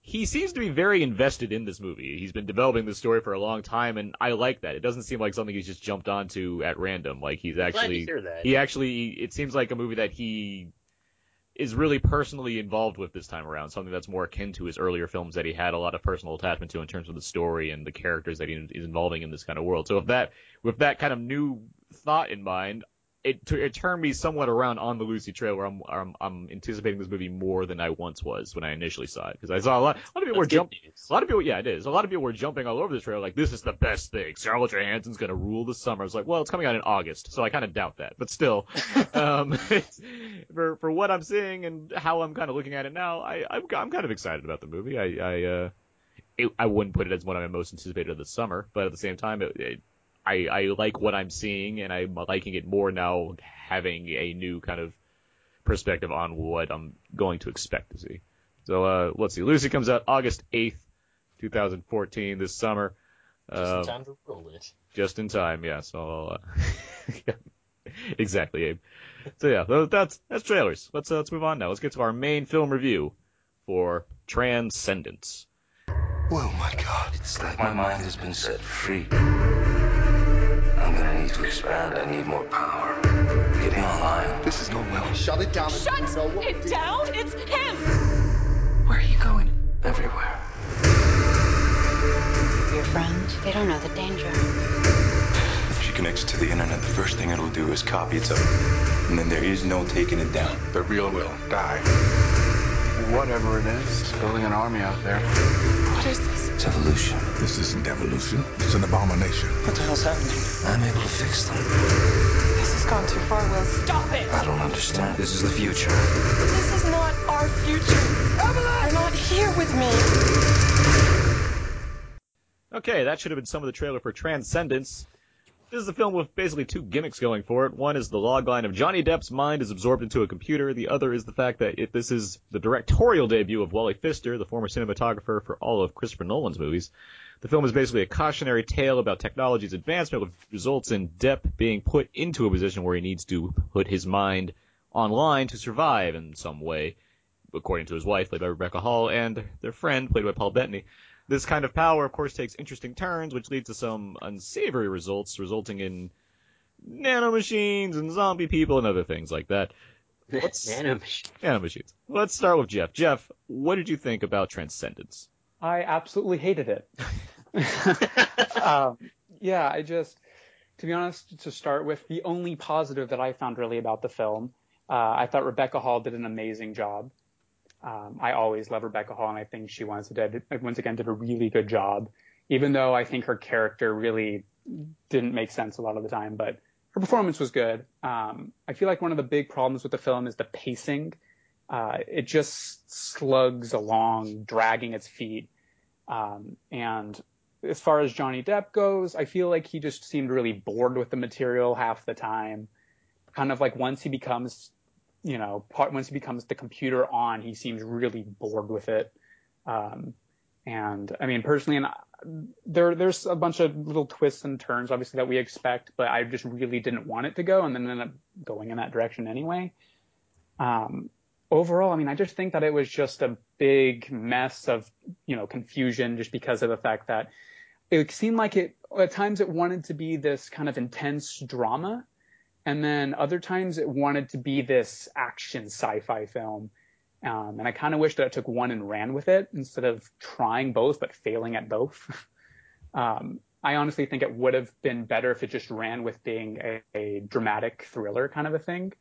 he seems to be very invested in this movie. He's been developing this story for a long time, and I like that. It doesn't seem like something he's just jumped onto at random. Like he's actually hear that. he actually it seems like a movie that he is really personally involved with this time around. Something that's more akin to his earlier films that he had a lot of personal attachment to in terms of the story and the characters that he is involving in this kind of world. So if that with that kind of new thought in mind, it it turned me somewhat around on the Lucy trail where I'm I'm, I'm anticipating this movie more than I once was when I initially saw it because I saw a lot, a lot of people were That's jumping. A lot of people, yeah, it is. A lot of people were jumping all over the trail like this is the best thing. Scarlett Johansson's gonna rule the summer. I was like, well, it's coming out in August, so I kind of doubt that. But still, *laughs* um, for for what I'm seeing and how I'm kind of looking at it now, I I'm, I'm kind of excited about the movie. I I uh, it, I wouldn't put it as one of my most anticipated of the summer, but at the same time, it, it, I I like what I'm seeing, and I'm liking it more now, having a new kind of perspective on what I'm going to expect to see. So uh, let's see. Lucy comes out August 8th, 2014, this summer. Just Uh, in time to roll it. just in time, yeah. So uh, *laughs* exactly, Abe. So yeah, that's that's trailers. Let's uh, let's move on now. Let's get to our main film review for Transcendence. Oh my god, it's like my mind has been set free. I'm gonna need to expand. I need more power. Get me online. This is going well. Shut it down. Shut it down! It's him! Where are you going? Everywhere. Your friends, they don't know the danger. If she connects to the internet, the first thing it'll do is copy itself. And then there is no taking it down. The real will die. Whatever it is, it's building an army out there. What is this? It's evolution. This isn't evolution. It's an abomination. What the hell's happening? I'm able to fix them. This has gone too far, Will. Stop it! I don't understand. This is the future. This is not our future. Evelyn! You're not here with me. Okay, that should have been some of the trailer for Transcendence. This is a film with basically two gimmicks going for it. One is the logline of Johnny Depp's mind is absorbed into a computer. The other is the fact that it, this is the directorial debut of Wally Pfister, the former cinematographer for all of Christopher Nolan's movies. The film is basically a cautionary tale about technology's advancement, which results in Depp being put into a position where he needs to put his mind online to survive in some way, according to his wife, played by Rebecca Hall, and their friend, played by Paul Bettany. This kind of power, of course, takes interesting turns, which leads to some unsavory results, resulting in nanomachines and zombie people and other things like that. *laughs* Let's- Nanomachine. Nanomachines. Let's start with Jeff. Jeff, what did you think about Transcendence? I absolutely hated it. *laughs* um, yeah, I just, to be honest, to start with, the only positive that I found really about the film, uh, I thought Rebecca Hall did an amazing job. Um, I always love Rebecca Hall, and I think she once, did, once again did a really good job. Even though I think her character really didn't make sense a lot of the time, but her performance was good. Um, I feel like one of the big problems with the film is the pacing. Uh, it just slugs along, dragging its feet. Um, and as far as Johnny Depp goes, I feel like he just seemed really bored with the material half the time. Kind of like once he becomes, you know, part, once he becomes the computer on, he seems really bored with it. Um, and I mean, personally, and I- there, there's a bunch of little twists and turns, obviously, that we expect, but I just really didn't want it to go, and then ended up going in that direction anyway. Um, overall, I mean, I just think that it was just a big mess of, you know, confusion just because of the fact that it seemed like it, at times it wanted to be this kind of intense drama. And then other times it wanted to be this action sci-fi film. Um, and I kind of wish that it took one and ran with it instead of trying both, but failing at both. *laughs* um, I honestly think it would have been better if it just ran with being a, a dramatic thriller kind of a thing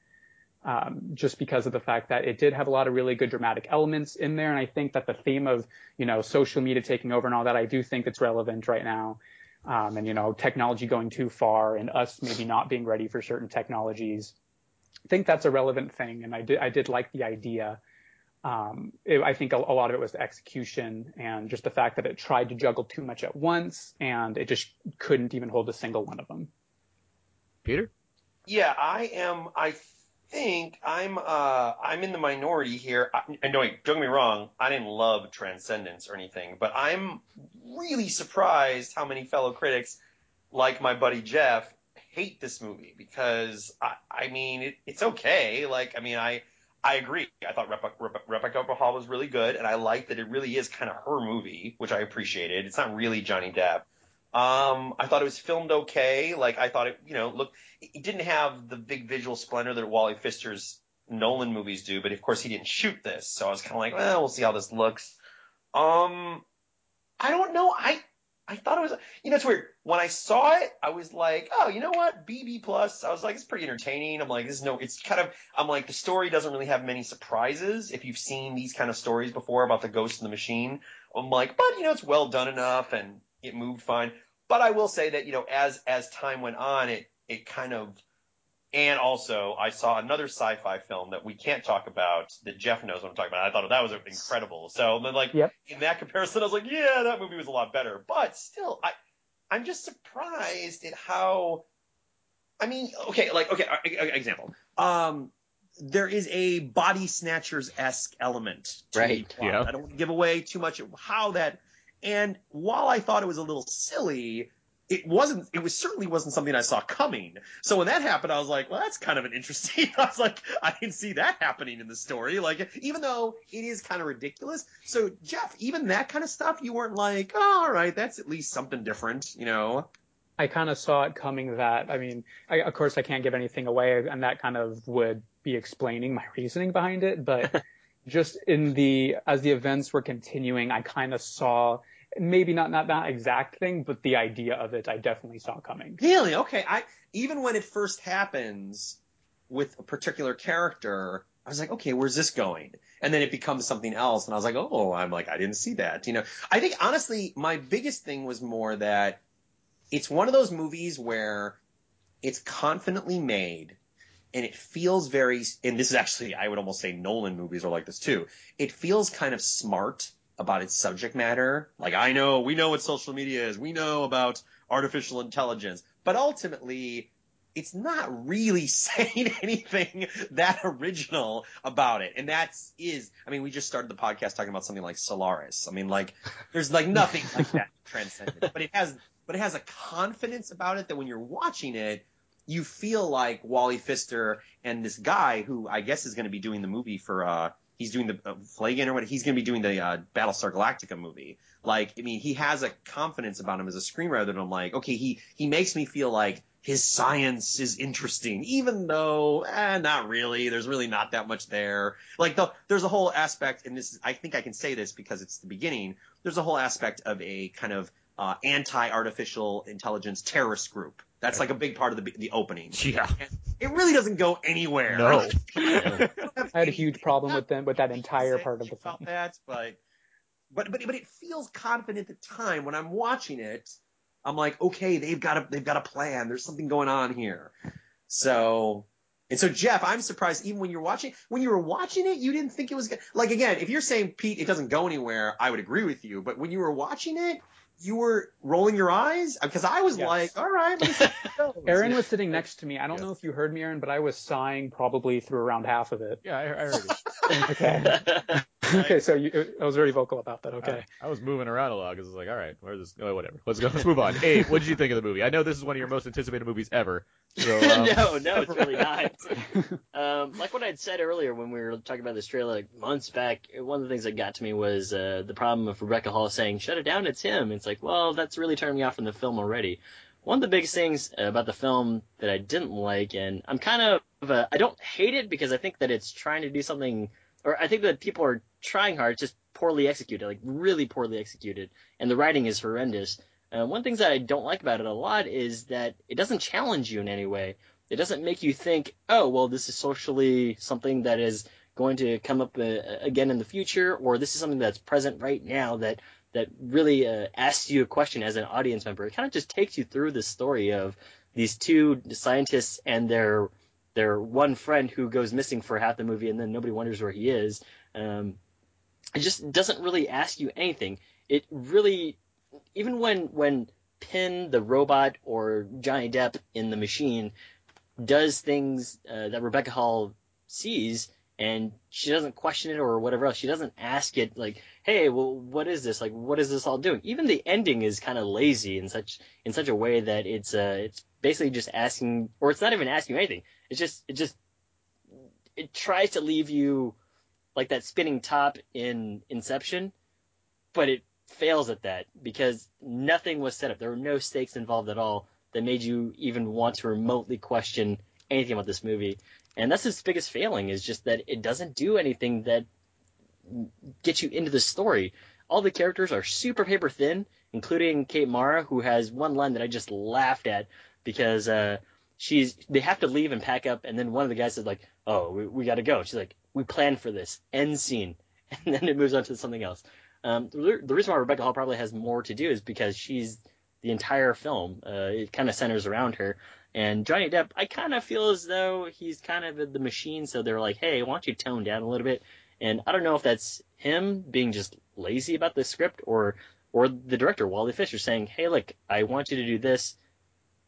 um, just because of the fact that it did have a lot of really good dramatic elements in there. And I think that the theme of, you know, social media taking over and all that, I do think it's relevant right now. Um, and, you know, technology going too far and us maybe not being ready for certain technologies. I think that's a relevant thing. And I did, I did like the idea. Um, it, I think a, a lot of it was the execution and just the fact that it tried to juggle too much at once and it just couldn't even hold a single one of them. Peter? Yeah, I am. I think I'm. Uh, I'm in the minority here. I, and no, wait, don't get me wrong. I didn't love Transcendence or anything, but I'm really surprised how many fellow critics, like my buddy Jeff, hate this movie because I, I mean, it, it's okay. Like, I mean, I. I agree. I thought Rebecca, Rebecca, Hall was really good, and I like that it really is kind of her movie, which I appreciated. It's not really Johnny Depp. Um, I thought it was filmed okay. Like I thought it, you know, look, it didn't have the big visual splendor that Wally Pfister's Nolan movies do, but of course he didn't shoot this, so I was kind of like, well, we'll see how this looks. Um, I don't know. I I thought it was, you know, it's weird. When I saw it, I was like, oh, you know what, BB plus. I was like, it's pretty entertaining. I'm like, this is no, it's kind of, I'm like, the story doesn't really have many surprises. If you've seen these kind of stories before about the ghost in the machine, I'm like, but you know, it's well done enough and it moved fine. But I will say that, you know, as as time went on, it it kind of and also, I saw another sci-fi film that we can't talk about that Jeff knows what I'm talking about. I thought that was incredible. So then, like Yep. in that comparison, I was like, yeah, that movie was a lot better. But still, I I'm just surprised at how. I mean, okay, like okay, example. Um, there is a body snatchers esque element to Right. Yeah. I don't want to give away too much of how that. And while I thought it was a little silly, it wasn't. It was certainly wasn't something I saw coming. So when that happened, I was like, well, that's kind of an interesting. *laughs* I was like, I didn't see that happening in the story. Like, even though it is kind of ridiculous. So Jeff, even that kind of stuff, you weren't like, oh, all right, that's at least something different, you know? I kind of saw it coming that, I mean, I, of course I can't give anything away and that kind of would be explaining my reasoning behind it, but *laughs* just in the, as the events were continuing, I kind of saw maybe not, not that exact thing, but the idea of it I definitely saw coming. Really? Okay. I even when it first happens with a particular character, I was like, okay, where's this going? And then it becomes something else, and I was like, oh, I'm like, I didn't see that. You know, I think honestly, my biggest thing was more that it's one of those movies where it's confidently made and it feels very and this is actually I would almost say Nolan movies are like this too. It feels kind of smart about its subject matter. Like I know, we know what social media is. We know about artificial intelligence, but ultimately it's not really *laughs* saying anything that original about it. And that's is, I mean, we just started the podcast talking about something like Solaris. I mean, like, there's like nothing like that *laughs* transcendent, but it has, but it has a confidence about it that when you're watching it, you feel like Wally Pfister and this guy who I guess is going to be doing the movie for, uh, he's doing the uh, Flagan or what, he's going to be doing the, uh, Battlestar Galactica movie. Like, I mean, he has a confidence about him as a screenwriter that I'm like, okay, he, he makes me feel like his science is interesting, even though, eh, not really. There's really not that much there. Like, the, there's a whole aspect, and this I think I can say this because it's the beginning. There's a whole aspect of a kind of uh, anti-artificial intelligence terrorist group. That's like a big part of the the opening. Yeah. It really doesn't go anywhere. No. *laughs* I had a huge problem with them with that entire part of the film. that, but but but but it feels confident at the time when I'm watching it. I'm like, okay, they've got a they've got a plan. There's something going on here. So and so Jeff, I'm surprised even when you're watching when you were watching it, you didn't think it was go- like again, if you're saying Pete, it doesn't go anywhere, I would agree with you. But when you were watching it, you were rolling your eyes uh, because I was Yes. like, all right, let me see how it *laughs* goes. Aaron was sitting next to me. I don't know if you heard me, Aaron, but I was sighing probably through around half of it. Yeah, I, I heard it. *laughs* Okay. *laughs* *laughs* okay, so you, I was very vocal about that. Okay. I, I was moving around a lot because I was like, all right, where's this? Oh, whatever. Let's go. Let's move on. Abe, what did you think of the movie? I know this is one of your most anticipated movies ever. So, *laughs* um, no, no, it's really *laughs* not. um, like what I'd said earlier when we were talking about this trailer like months back, one of the things that got to me was uh, the problem of Rebecca Hall saying, "Shut it down, it's him." It's like, well, that's really turned me off from the film already. One of the biggest things about the film that I didn't like, and I'm kind of, uh, I don't hate it because I think that it's trying to do something, or I think that people are trying hard, just poorly executed, like really poorly executed, and the writing is horrendous. Uh, one things that I don't like about it a lot is that it doesn't challenge you in any way. It doesn't make you think, oh, well, this is socially something that is going to come up uh, again in the future, or this is something that's present right now that that really uh, asks you a question as an audience member. It kind of just takes you through the story of these two scientists and their their one friend who goes missing for half the movie, and then nobody wonders where he is. Um, it just doesn't really ask you anything. It really, even when when PINN the robot or Johnny Depp in the machine does things uh, that Rebecca Hall sees and she doesn't question it or whatever else. She doesn't ask it like, "Hey, well, what is this? Like, what is this all doing?" Even the ending is kind of lazy in such in such a way that it's uh it's basically just asking, or it's not even asking anything. It's just it just it tries to leave you like that spinning top in Inception, but it fails at that because nothing was set up. There were no stakes involved at all that made you even want to remotely question anything about this movie. And that's its biggest failing is just that it doesn't do anything that gets you into the story. all the characters are super paper thin, including Kate Mara, who has one line that I just laughed at because uh, she's they have to leave and pack up, and then one of the guys says like, "Oh, we, we got to go." She's like, "We planned for this." End scene, *laughs* and then it moves on to something else. Um, the, the reason why Rebecca Hall probably has more to do is because she's the entire film. Uh, it kind of centers around her. And Johnny Depp, I kind of feel as though he's kind of the machine, so they're like, hey, why don't you tone down a little bit? And I don't know if that's him being just lazy about the script or or the director Wally Pfister saying, hey, look, I want you to do this,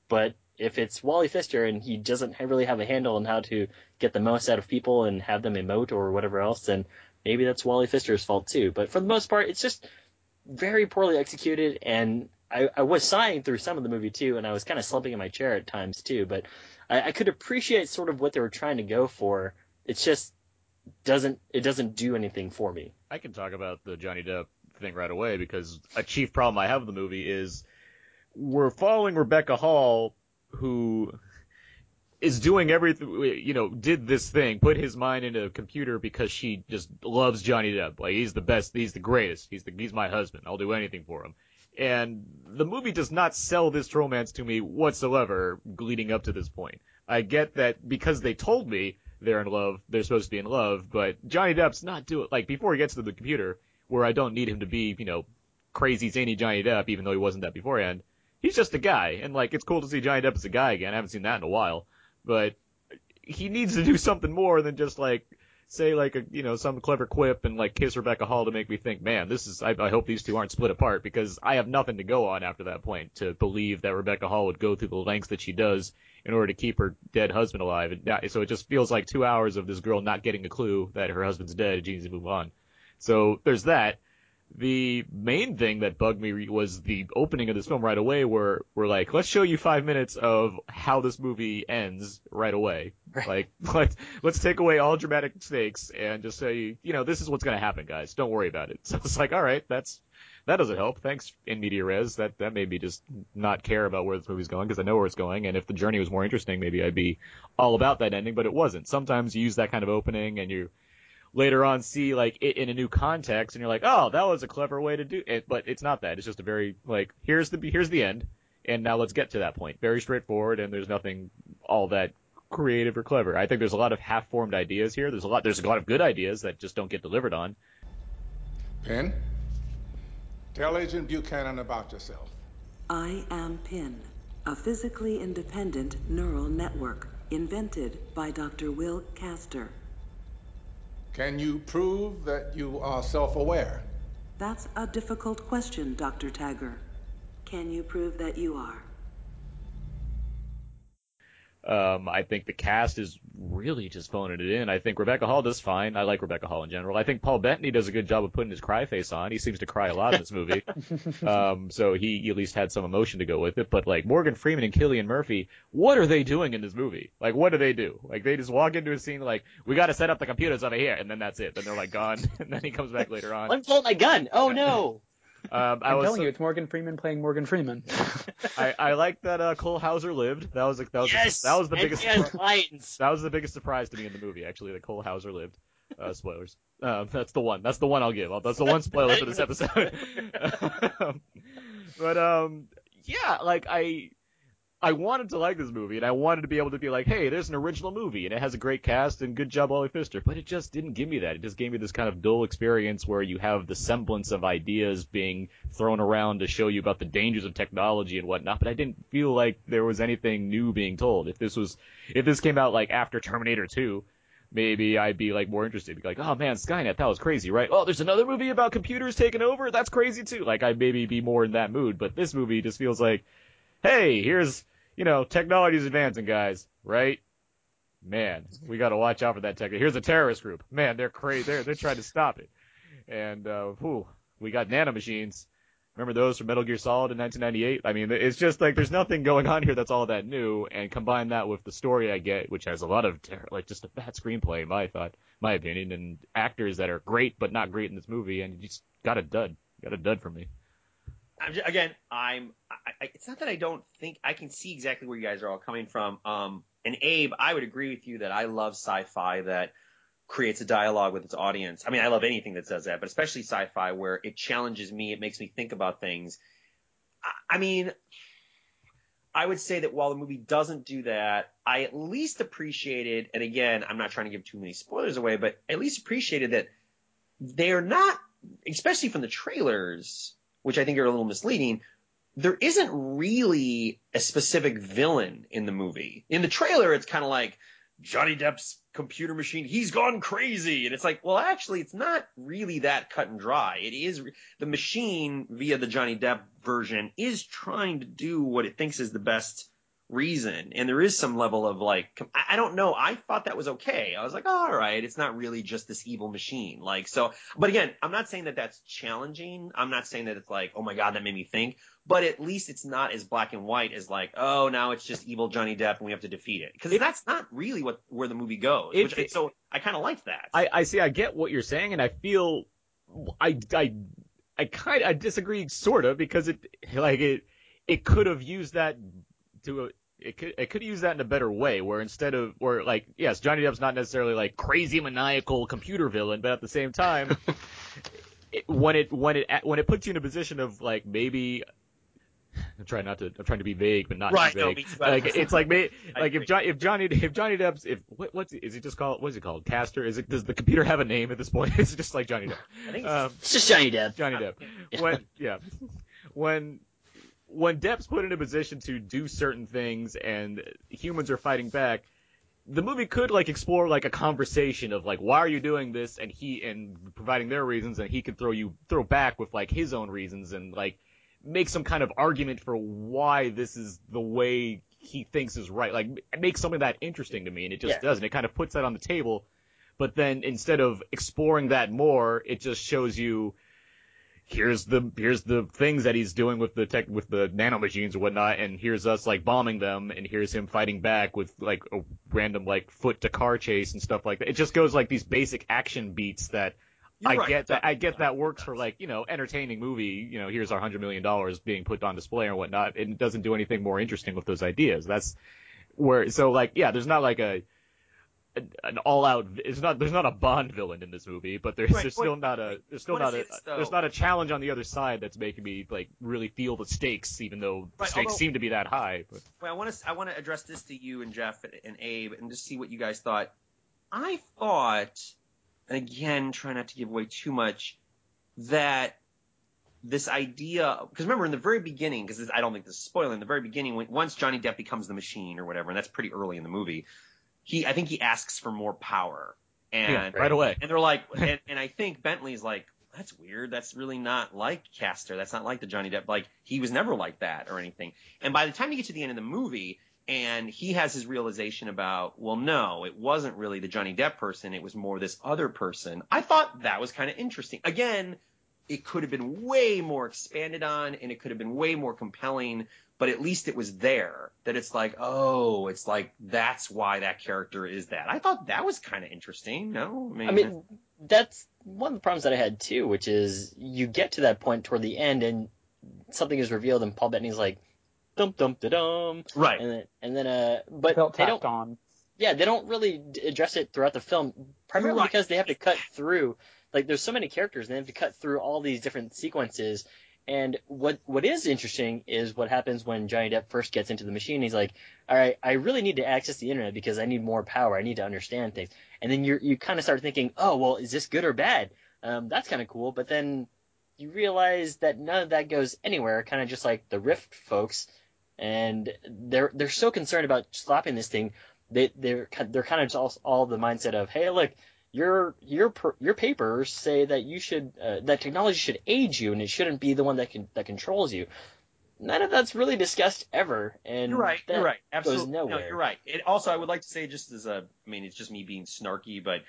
but if it's Wally Pfister and he doesn't really have a handle on how to get the most out of people and have them emote or whatever else, then maybe that's Wally Pfister's fault too. But for the most part, it's just very poorly executed, and I, I was sighing through some of the movie too, and I was kind of slumping in my chair at times too. But I, I could appreciate sort of what they were trying to go for. It's just doesn't it doesn't do anything for me. I can talk about the Johnny Depp thing right away because a chief problem I have with the movie is we're following Rebecca Hall, who is doing everything, you know, did this thing, put his mind into a computer because she just loves Johnny Depp. Like he's the best, he's the greatest, he's the he's my husband. I'll do anything for him. And the movie does not sell this romance to me whatsoever leading up to this point. I get that because they told me they're in love, they're supposed to be in love, but Johnny Depp's not doing like before he gets to the computer, where I don't need him to be, you know, crazy zany Johnny Depp, even though he wasn't that beforehand. He's just a guy, and like it's cool to see Johnny Depp as a guy again. I haven't seen that in a while, but he needs to do something more than just like say like a you know some clever quip and like kiss Rebecca Hall to make me think, man, this is I, I hope these two aren't split apart because I have nothing to go on after that point to believe that Rebecca Hall would go through the lengths that she does in order to keep her dead husband alive. And so it just feels like two hours of this girl not getting a clue that her husband's dead and she needs to move on. So there's that. The main thing that bugged me was the opening of this film right away, where we're like, let's show you five minutes of how this movie ends right away. Right. Like, *laughs* let's let's take away all dramatic stakes and just say, you know, this is what's gonna happen, guys. Don't worry about it. *laughs* So it's like, all right, that's that doesn't help. Thanks, in media res. That that made me just not care about where this movie's going because I know where it's going. And if the journey was more interesting, maybe I'd be all about that ending. But it wasn't. Sometimes you use that kind of opening and you later on see like it in a new context and you're like, oh, that was a clever way to do it. But it's not that. It's just a very like here's the here's the end, and now let's get to that point. Very straightforward, and there's nothing all that creative or clever. I think there's a lot of half-formed ideas here. There's a lot there's a lot of good ideas that just don't get delivered on. PINN, tell Agent Buchanan about yourself. I am PINN, a physically independent neural network invented by Dr. Will Caster. Can you prove that you are self-aware? That's a difficult question, Dr. Tagger. Can you prove that you are? Um, I think the cast is really just phoning it in. I think Rebecca Hall does fine. I like Rebecca Hall in general. I think Paul Bettany does a good job of putting his cry face on. He seems to cry a lot in this movie. *laughs* um, so he at least had some emotion to go with it. But like Morgan Freeman and Cillian Murphy, what are they doing in this movie? Like, what do they do? Like, they just walk into a scene like, we got to set up the computers over here, and then that's it. Then they're like gone, *laughs* and then he comes back later on. Let me pull out my gun. Oh no. Um, I I'm was telling you, it's Morgan Freeman playing Morgan Freeman. *laughs* I, I like that uh, Cole Hauser lived. That was that was Yes. that was the biggest he lines. that was the biggest surprise to me in the movie. Actually, that Cole Hauser lived. Uh, spoilers. Um, that's the one. That's the one I'll give. That's the one spoiler for this *laughs* episode. *laughs* Um, but um, yeah, like I. I wanted to like this movie, and I wanted to be able to be like, hey, there's an original movie, and it has a great cast, and good job, Wally Pfister. But it just didn't give me that. It just gave me this kind of dull experience where you have the semblance of ideas being thrown around to show you about the dangers of technology and whatnot, but I didn't feel like there was anything new being told. If this was, if this came out like after Terminator 2, maybe I'd be like more interested. Be like, oh man, Skynet, that was crazy, right? Oh, there's another movie about computers taking over. That's crazy too. Like I'd maybe be more in that mood. But this movie just feels like, hey, here's you know, technology's advancing, guys, right? Man, we got to watch out for that tech. Here's a terrorist group. Man, they're crazy. They're they're trying to stop it. And uh, whew, we got nanomachines. Remember those from Metal Gear Solid in 1998? I mean, it's just like there's nothing going on here that's all that new. And combine that with the story I get, which has a lot of ter- like just a bad screenplay, my thought, my opinion, and actors that are great but not great in this movie, and you just got a dud, got a dud from me. I'm just, again, I'm. I, I, it's not that I don't think I can see exactly where you guys are all coming from. Um, and Abe, I would agree with you that I love sci-fi that creates a dialogue with its audience. I mean, I love anything that does that, but especially sci-fi where it challenges me, it makes me think about things. I, I mean, I would say that while the movie doesn't do that, I at least appreciated, and again, I'm not trying to give too many spoilers away, but at least appreciated that they're not, especially from the trailers, which I think are a little misleading, there isn't really a specific villain in the movie. In the trailer, it's kind of like Johnny Depp's computer machine, he's gone crazy. And it's like, well, actually, it's not really that cut and dry. It is the machine via the Johnny Depp version is trying to do what it thinks is the best reason. And there is some level of like, I don't know. I thought that was okay. I was like, all right. It's not really just this evil machine. Like, so, but again, I'm not saying that that's challenging. I'm not saying that it's like, oh my God, that made me think, but at least it's not as black and white as like, oh, now it's just evil Johnny Depp and we have to defeat it. Cause that's not really what, where the movie goes. It- which, so I kind of like that. I, I see. I get what you're saying, and I feel I I I kind I disagree sort of because it like it it could have used that to it could it could use that in a better way where instead of where like yes Johnny Depp's not necessarily like crazy maniacal computer villain but at the same time *laughs* it, when it when it when it puts you in a position of like maybe I'm trying not to. I'm trying to be vague, but not Right, no, vague. too. like it's like like if. Johnny if Johnny if Johnny Depp's if what what's is he just called what's he called Caster? Is it does the computer have a name at this point? *laughs* Is it just like Johnny Depp? I think Um, It's just Johnny Depp. Johnny Depp. *laughs* When yeah, when when Depp's put in a position to do certain things and humans are fighting back, the movie could like explore like a conversation of like why are you doing this and he and providing their reasons and he could throw you throw back with like his own reasons and like make some kind of argument for why this is the way he thinks is right. Like make something that interesting to me and it just Yeah. doesn't. It kind of puts that on the table. But then instead of exploring that more, it just shows you here's the here's the things that he's doing with the tech with the nanomachines or whatnot, and here's us like bombing them, and here's him fighting back with like a random like foot to car chase and stuff like that. It just goes like these basic action beats that You're I right. get that I get that works for like you know entertaining movie. You know, here's our hundred million dollars being put on display or whatnot, it doesn't do anything more interesting with those ideas. That's where so like yeah, there's not like a an all out it's not there's not a Bond villain in this movie, but there's, Right, there's what- still not a there's still not a it, there's not a challenge on the other side that's making me like really feel the stakes, even though the Right, stakes although- seem to be that high. But Well, I want to I want to address this to you and Jeff and, and Abe and just see what you guys thought. I thought, and again, try not to give away too much, that this idea because remember in the very beginning because I don't think this is spoiling. In the very beginning, when, once Johnny Depp becomes the machine or whatever, and that's pretty early in the movie, he I think he asks for more power and Yeah, right away. and they're like, *laughs* and, and I think Bettany's like, that's weird. That's really not like Caster. That's not like the Johnny Depp. Like he was never like that or anything. And by the time you get to the end of the movie, and he has his realization about, well, no, it wasn't really the Johnny Depp person. It was more this other person. I thought that was kind of interesting. Again, it could have been way more expanded on, and it could have been way more compelling. But at least it was there. That it's like, oh, it's like that's why that character is that. I thought that was kind of interesting. No, I mean, I mean, that's one of the problems that I had too, which is you get to that point toward the end and something is revealed and Paul Bettany's like, dum dum da dum, right, and then and then uh, but Felt they don't, on. yeah, they don't really address it throughout the film, primarily Right. because they have to cut through, like, there's so many characters and they have to cut through all these different sequences. And what what is interesting is what happens when Johnny Depp first gets into the machine. He's like, "All right, I really need to access the internet because I need more power. I need to understand things." And then you you kind of start thinking, "Oh, well, is this good or bad?" Um, that's kind of cool. But then you realize that none of that goes anywhere. Kind of just like the Rift folks, and they're they're so concerned about slapping this thing. They they're they're kind of just all, all the mindset of, "Hey, look." Your your your papers say that you should uh, that technology should aid you and it shouldn't be the one that can that controls you. None of that's really discussed ever, and You're right. You're right. goes Absolutely. No, you're right. It also, I would like to say, just as a, I mean, it's just me being snarky, but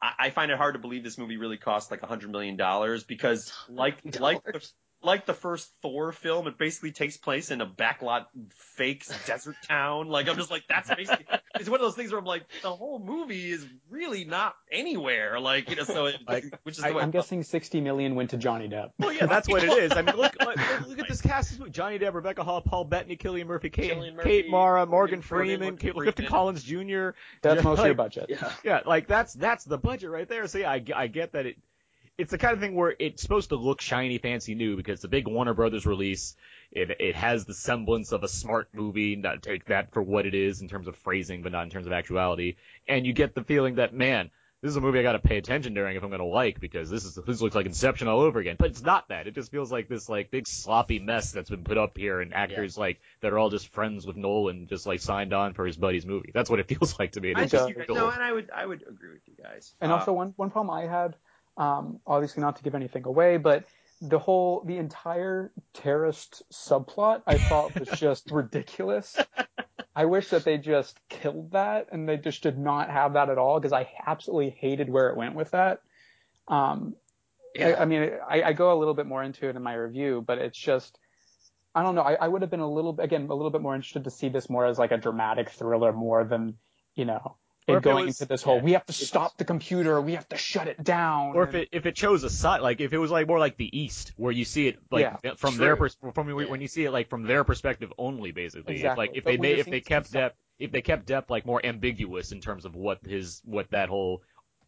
I, I find it hard to believe this movie really cost like a hundred million dollars because, *laughs* like, like, the, like the first Thor film, it basically takes place in a backlot fake *laughs* desert town. Like I'm just like that's basically it's one of those things where I'm like the whole movie is really not anywhere. Like you know, so it, which is the I'm guessing 60 million went to Johnny Depp. Well, yeah, that's what it is. I mean, look, look, look at this cast: Johnny Depp, Rebecca Hall, Paul Bettany, Cillian Murphy, Kate, Cillian Murphy, Kate Mara, Morgan Morgan Freeman, Freeman, Kate, Clifton Collins Jr. That's Just most of your budget. Yeah. Yeah, like that's that's the budget right there. So yeah, I, I get that it. It's the kind of thing where it's supposed to look shiny, fancy, new because it's a big Warner Brothers release. It it has the semblance of a smart movie. Not take that for what it is in terms of phrasing, but not in terms of actuality. And you get the feeling that man, this is a movie I got to pay attention during if I'm going to like because this is this looks like Inception all over again. But it's not that. It just feels like this like big sloppy mess that's been put up here, and actors like that are all just friends with Nolan, just like signed on for his buddy's movie. That's what it *laughs* feels like to me. I just no, and I would I would agree with you guys. And Uh, also one one problem I had, um, obviously not to give anything away, but the whole the entire terrorist subplot I thought was *laughs* just ridiculous. I wish that they just killed that and they just did not have that at all because I absolutely hated where it went with that. Um, I, I mean, I, I go a little bit more into it in my review, but it's just, I don't know. I, I would have been a little, again, a little bit more interested to see this more as like a dramatic thriller more than, you know, If it going was- into this whole, yeah. we have to stop the computer, we have to shut it down. or if and- it if it chose a side like if it was like more like the east where you see it like Yeah, from true. their pers- from when you see it like from their perspective only basically if, Exactly. like if But they made if they kept Depp if they kept Depp like more ambiguous in terms of what his what that whole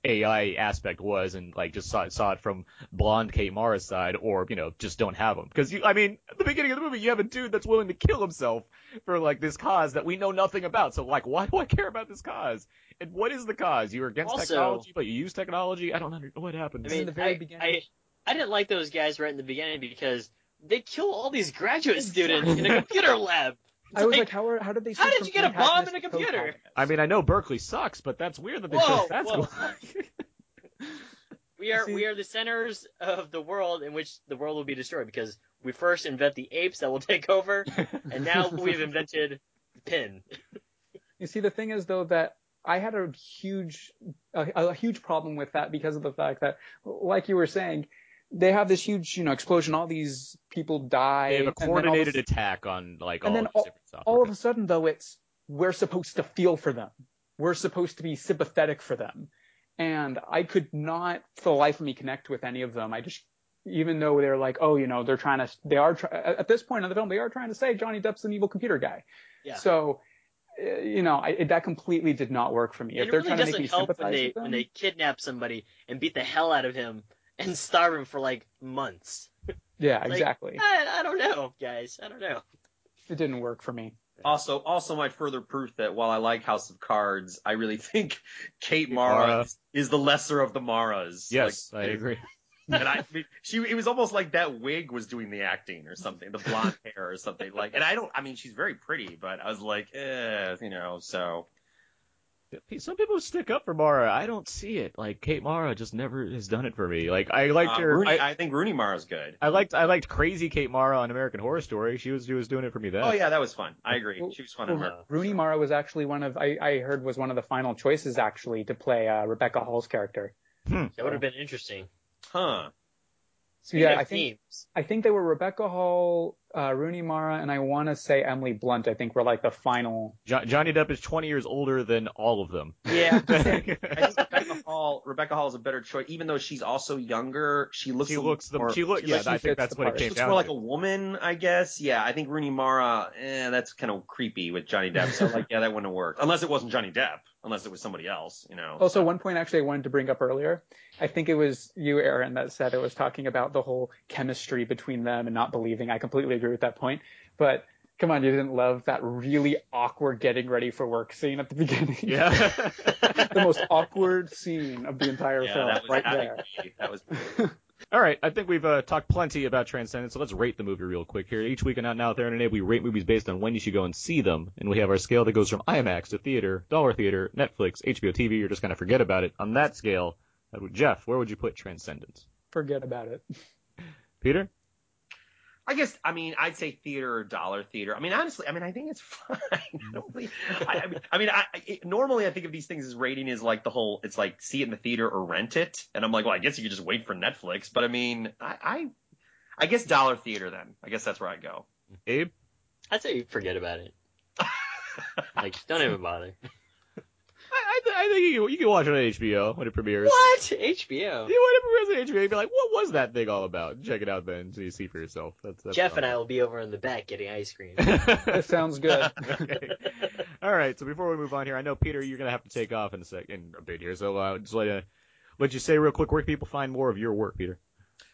AI aspect was and like just saw, saw it from blonde Kate Mara's side or you know just don't have him because you I mean at the beginning of the movie you have a dude that's willing to kill himself for like this cause that we know nothing about. So like why do I care about this cause? And what is the cause? You're against Also- technology but you use technology? I don't know what happened? I mean, the very I, beginning- I, I didn't like those guys right in the beginning because they kill all these graduate *laughs* students in a computer lab. I was like, how are, how did they? How did you get a bomb in a computer? I mean, I know Berkeley sucks, but that's weird that they Whoa, chose that whoa. school. *laughs* *laughs* We are we are the centers of the world in which the world will be destroyed because we first invent the apes that will *laughs* take over, and now we've invented the PINN. You see, the thing is though that I had a huge, a, a huge problem with that because of the fact that, like you were saying, they have this huge, you know, explosion. All these people die. they have a and then all of coordinated a- attack on like and all then all- all of a sudden though it's we're supposed to feel for them. We're supposed to be sympathetic for them. And i could not for the life of me connect with any of them. I just even though they're like oh you know they're trying to they are try, at this point in the film they are trying to say johnny depp's an evil computer guy. Yeah. so uh, you know I, that completely did not work for me. It if they're really trying to make me help when they them when they kidnap somebody and beat the hell out of him and starve him for like months. yeah Like, exactly I, I don't know, guys. I don't know. it didn't work for me Also, also my further proof that while I like House of Cards, I really *laughs* think Kate Mara. Mara is, is the lesser of the Maras. yes, Like, I agree. and I, I she, it was almost like that wig was doing the acting or something, the blonde hair or something. Like, and I don't, I mean, she's very pretty, but I was like, eh, you know, so. Some people stick up for Mara. I don't see it. Like Kate Mara just never has done it for me. Like I liked Uh, her. Rooney, I, I, think Rooney Mara's good. I liked I liked crazy Kate Mara on American Horror Story. She was she was doing it for me then. Oh yeah, that was fun. I agree. Well, She was fun in well, her. Rooney Mara was actually one of I, I heard was one of the final choices actually to play uh, Rebecca Hall's character. That would have been interesting. Huh. Speaking yeah, of I think themes, I think they were Rebecca Hall, uh, Rooney Mara, and I want to say Emily Blunt. I think were like the final. Jo- Johnny Depp is 20 years older than all of them. Yeah, I think *laughs* Rebecca Hall. Rebecca Hall is a better choice, even though she's also younger. She looks. She looks the more, she look yeah. looks- I think that's the what it came She looks down more like to. a woman, I guess. Yeah, I think Rooney Mara. Eh, that's kind of creepy with Johnny Depp. So like, yeah, that wouldn't have worked unless it wasn't Johnny Depp. Unless it was somebody else, you know. Also, one point actually I wanted to bring up earlier. I think it was you, Aaron, that said it was talking about the whole chemistry between them and not believing. I completely agree with that point. But come on, you didn't love that really awkward getting ready for work scene at the *laughs* beginning. Yeah. the most awkward scene of the entire yeah, film, that was right there. That was. All right, I think we've uh, talked plenty about Transcendence, so let's rate the movie real quick here. Each week on Out Now There and we rate movies based on when you should go and see them, and we have our scale that goes from IMAX to theater, dollar theater, Netflix, HBO TV, or just kind of forget about it. On that scale, Jeff, where would you put Transcendence? Forget about it. Peter? I guess I mean I'd say theater or dollar theater. I mean honestly, I mean I think it's *laughs* fine. I, really- I, I mean, I, mean I, it, normally I think of these things as rating is like the whole it's like see it in the theater or rent it, and I'm like well I guess you could just wait for Netflix, but I mean I I, I guess Dollar Theater then. I guess that's where I'd go. Abe? I'd say forget about it. *laughs* like, don't even bother. I, th- I think you, you can watch it on HBO when it premieres. What? HBO? Yeah, when it premieres on HBO, you'd be like, what was that thing all about? Check it out then, so you see for yourself. That's, that's Jeff fun. and I will be over in the back getting ice cream. *laughs* That sounds good. *laughs* okay. All right. So before we move on here, I know Peter, you're gonna have to take off in a sec, in a bit here. So uh, just let uh, let you say real quick where can people find more of your work, Peter.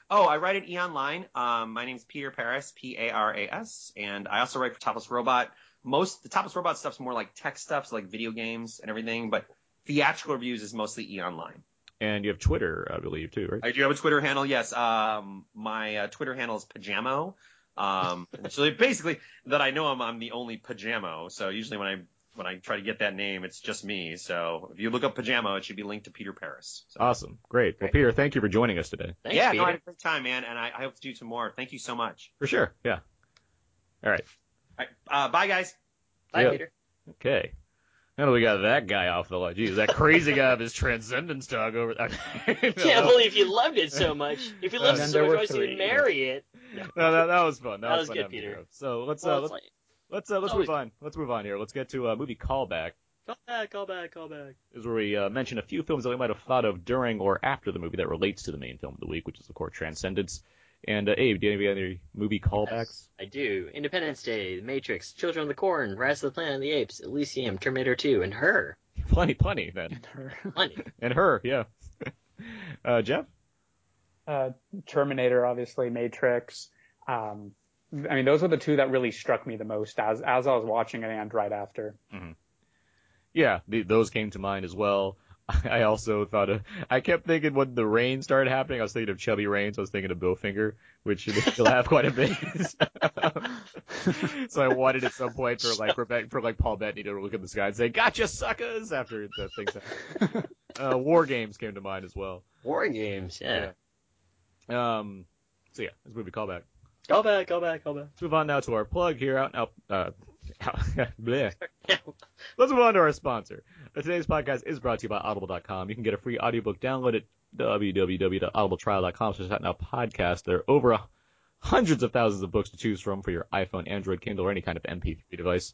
Oh, I write at E Online. Um, my name's Peter Paras, P A R A S, and I also write for Topless Robot. Most the Topless Robot stuff's more like tech stuff, so like video games and everything, but theatrical reviews is mostly E Online. And you have Twitter, I believe, too, right? I do have a Twitter handle. Yes, um, my uh, Twitter handle is Pajamo. Um, *laughs* so basically, that I know I'm, I'm the only Pajamo. So usually when I when I try to get that name, it's just me. So if you look up Pajamo, it should be linked to Peter Paras. So, Awesome. Great. Well, Peter, thank you for joining us today. Thanks, yeah, Peter. no, I had a great time, man, and I, I hope to do some more. Thank you so much. For sure. Yeah. All right. All right, uh, bye, guys. Bye, Yeah. Peter. Okay. Now that we got that guy off the line, geez, that crazy guy of his transcendence talk over. I *laughs* Can't believe you loved it so much. If you loved And it so much, why three. marry it? No, that, that was fun. That, That was fun good, Peter. So let's Well, uh, let's like, let's uh, let's move on. Let's move on here. Let's get to uh, movie callback. call back, call back, call back. Is where we uh, mention a few films that we might have thought of during or after the movie that relates to the main film of the week, which is of course Transcendence. And uh, Abe, do you have any movie callbacks? I do. Independence Day, The Matrix, Children of the Corn, Rise of the Planet of the Apes, Elysium, Terminator 2, and Her. Plenty, plenty then. And Her. *laughs* Plenty. And her, yeah. *laughs* uh, Jeff. uh, Terminator, obviously, Matrix. Um, I mean, those were the two that really struck me the most as as I was watching it and right after. Yeah, the, those came to mind as well. *laughs* I also thought of, I kept thinking when the rain started happening, I was thinking of Chubby Rains, I was thinking of Bowfinger, which *laughs* me laugh quite a bit. *laughs* so I wanted at some point for like Rebecca, for like Paul Bettany to look at the sky and say, "Gotcha, suckers!" After the things happened. uh, War Games came to mind as well. War Games, yeah. Um, so yeah, this movie callback. Call back, call back, call back. Let's move on now to our plug here out now. Uh, bleh. Let's move on to our sponsor. Today's podcast is brought to you by Audible.com. You can get a free audiobook download at www.audibletrial.com slash now podcast. There are over hundreds of thousands of books to choose from for your iPhone, Android, Kindle, or any kind of MP3 device.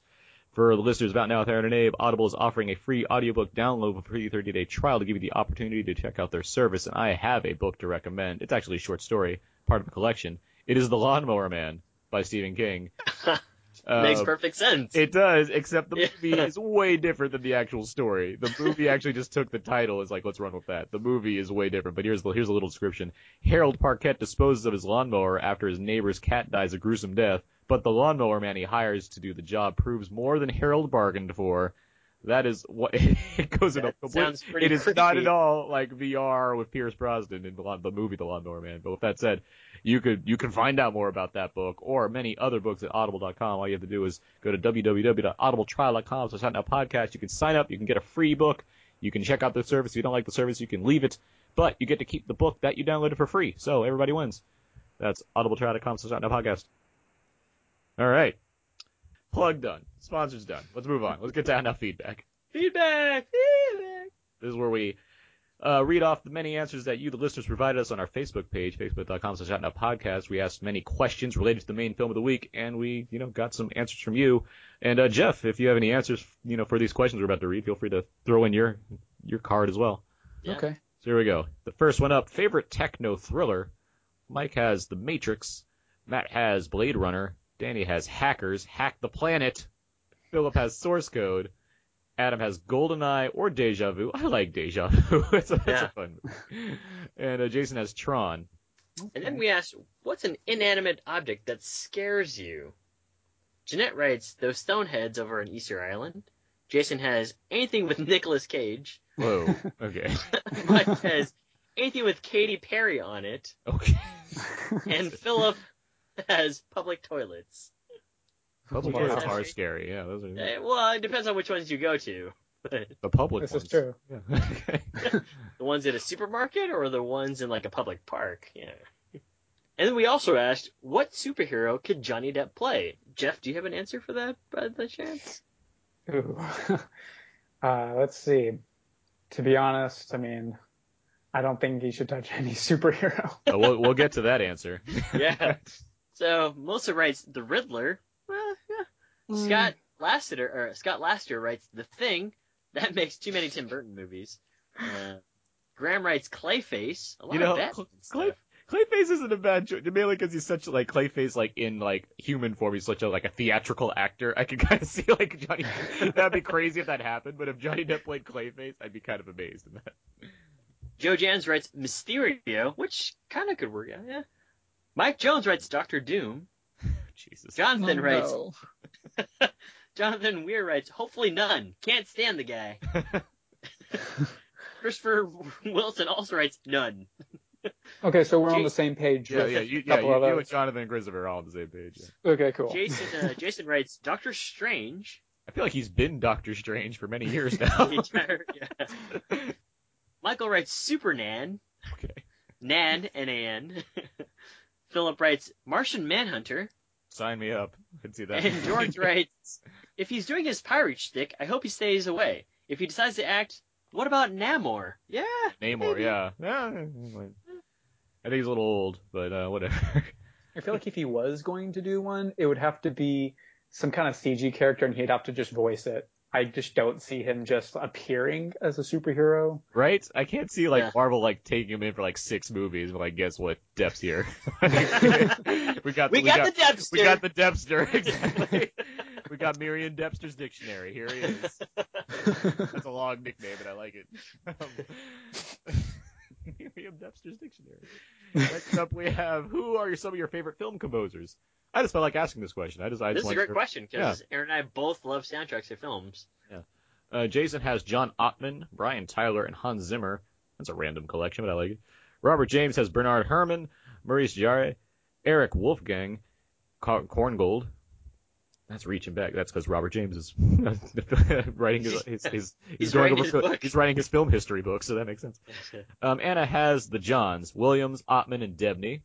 For the listeners about now, Aaron and Abe, Audible is offering a free audiobook download with a free 30-day trial to give you the opportunity to check out their service. And I have a book to recommend. It's actually a short story, part of a collection. It is The Lawnmower Man by Stephen King. *laughs* Makes Uh, perfect sense. It does, except the movie is way different than the actual story. The movie actually just took the title, is like, let's run with that. The movie is way different, but here's the, here's a little description. Harold Parkette disposes of his lawnmower after his neighbor's cat dies a gruesome death, but the lawnmower man he hires to do the job proves more than Harold bargained for. That is what *laughs* it goes in a complete. It is not at all like VR with Pierce Brosnan in the, the movie The Lawnmower Man. But with that said, you could you can find out more about that book or many other books at audible.com. All you have to do is go to www.audibletrial.com slash out now podcast. You can sign up, you can get a free book, you can check out the service. If you don't like the service, you can leave it, but you get to keep the book that you downloaded for free. So everybody wins. That's audibletrial.com slash out now podcast. All right. Plug done. Sponsors done. Let's move on. Let's get to out now feedback. Feedback, feedback. This is where we uh, read off the many answers that you, the listeners, provided us on our Facebook page, facebook.com slash Out Now podcast. We asked many questions related to the main film of the week, and we, you know, got some answers from you. And uh, Jeff, if you have any answers, you know, for these questions we're about to read, feel free to throw in your your card as well. Yeah. Okay. So here we go. The first one up, favorite techno thriller. Mike has The Matrix. Matt has Blade Runner. Danny has Hackers, Hack the Planet. Philip has Source Code. Adam has GoldenEye or Deja Vu. I like Deja Vu. *laughs* it's a, Yeah. fun movie. And uh, Jason has Tron. And then we asked, what's an inanimate object that scares you? Jeanette writes, those stoneheads over on Easter Island. Jason has anything with Nicolas Cage. Whoa. Okay. *laughs* Mike has anything with Katy Perry on it. Okay. And Philip has public toilets. Public Wow. toilets are scary. Yeah, those are Eh, well, it depends on which ones you go to. But the public This ones. is true. Yeah. Okay. *laughs* the ones at a supermarket or the ones in like a public park? Yeah. And then we also asked, what superhero could Johnny Depp play? Jeff, do you have an answer for that by the chance? Ooh. *laughs* uh, let's see. To be honest, I mean, I don't think he should touch any *laughs* superhero. Uh, we'll we'll get to that answer. yeah. So Melissa writes the Riddler. Well, yeah. Scott Lasseter or Scott Laster writes the Thing. That *laughs* makes too many Tim Burton movies. Uh, Graham writes Clayface. A lot You know, Clay. Clayface isn't a bad choice, mainly because he's such like Clayface, like in like human form. He's such a like a theatrical actor. I could *laughs* kind of see like Johnny. That'd be crazy if that happened. But if Johnny Depp played Clayface, I'd be kind of amazed in that. Joe Jans writes Mysterio, which kind of could work. Yeah. Mike Jones writes Doctor Doom. *laughs* Jesus. Jonathan Oh, writes. no. *laughs* Jonathan Weir writes, hopefully none. Can't stand the guy. *laughs* Christopher Wilson also writes none. Okay, so we're on the same page. Yeah, yeah, you, yeah. You, you and Jonathan and Christopher are all on the same page. Yeah. Okay, cool. Jason uh, Jason writes Doctor Strange. I feel like he's been Doctor Strange for many years now. Entire- yeah. Michael writes Super Nan. okay. Nan N A N. Philip writes Martian Manhunter. Sign me up. I'd see that. And George *laughs* writes, if he's doing his pirate shtick, I hope he stays away. If he decides to act, what about Namor? Yeah. Namor, maybe. yeah. Yeah. I think he's a little old, but uh, whatever. *laughs* I feel like if he was going to do one, it would have to be some kind of CG character, and he'd have to just voice it. I just don't see him just appearing as a superhero. Right? I can't see like Yeah. Marvel like taking him in for like six movies, but like guess what? Depth's here. *laughs* we got We the, got the Depthster. We got the Depster *laughs* exactly. we got Merriam Depster's dictionary. Here he is. *laughs* That's a long nickname, but I like it. Merriam Depster's dictionary. Next up, we have who are your, some of your favorite film composers? I just felt like asking this question. I just, I This just is a great to- question because Aaron and I both love soundtracks to films. Uh, Jason has John Ottman, Brian Tyler, and Hans Zimmer. That's a random collection, but I like it. Robert James has Bernard Herrmann, Maurice Jarre, Eric Wolfgang, Korngold. That's reaching back. That's because Robert James is *laughs* writing his, his, his *laughs* he's, He's going writing over his he's writing his film history book, so that makes sense. *laughs* Um, Anna has the Johns, Williams, Ottman, and Debney.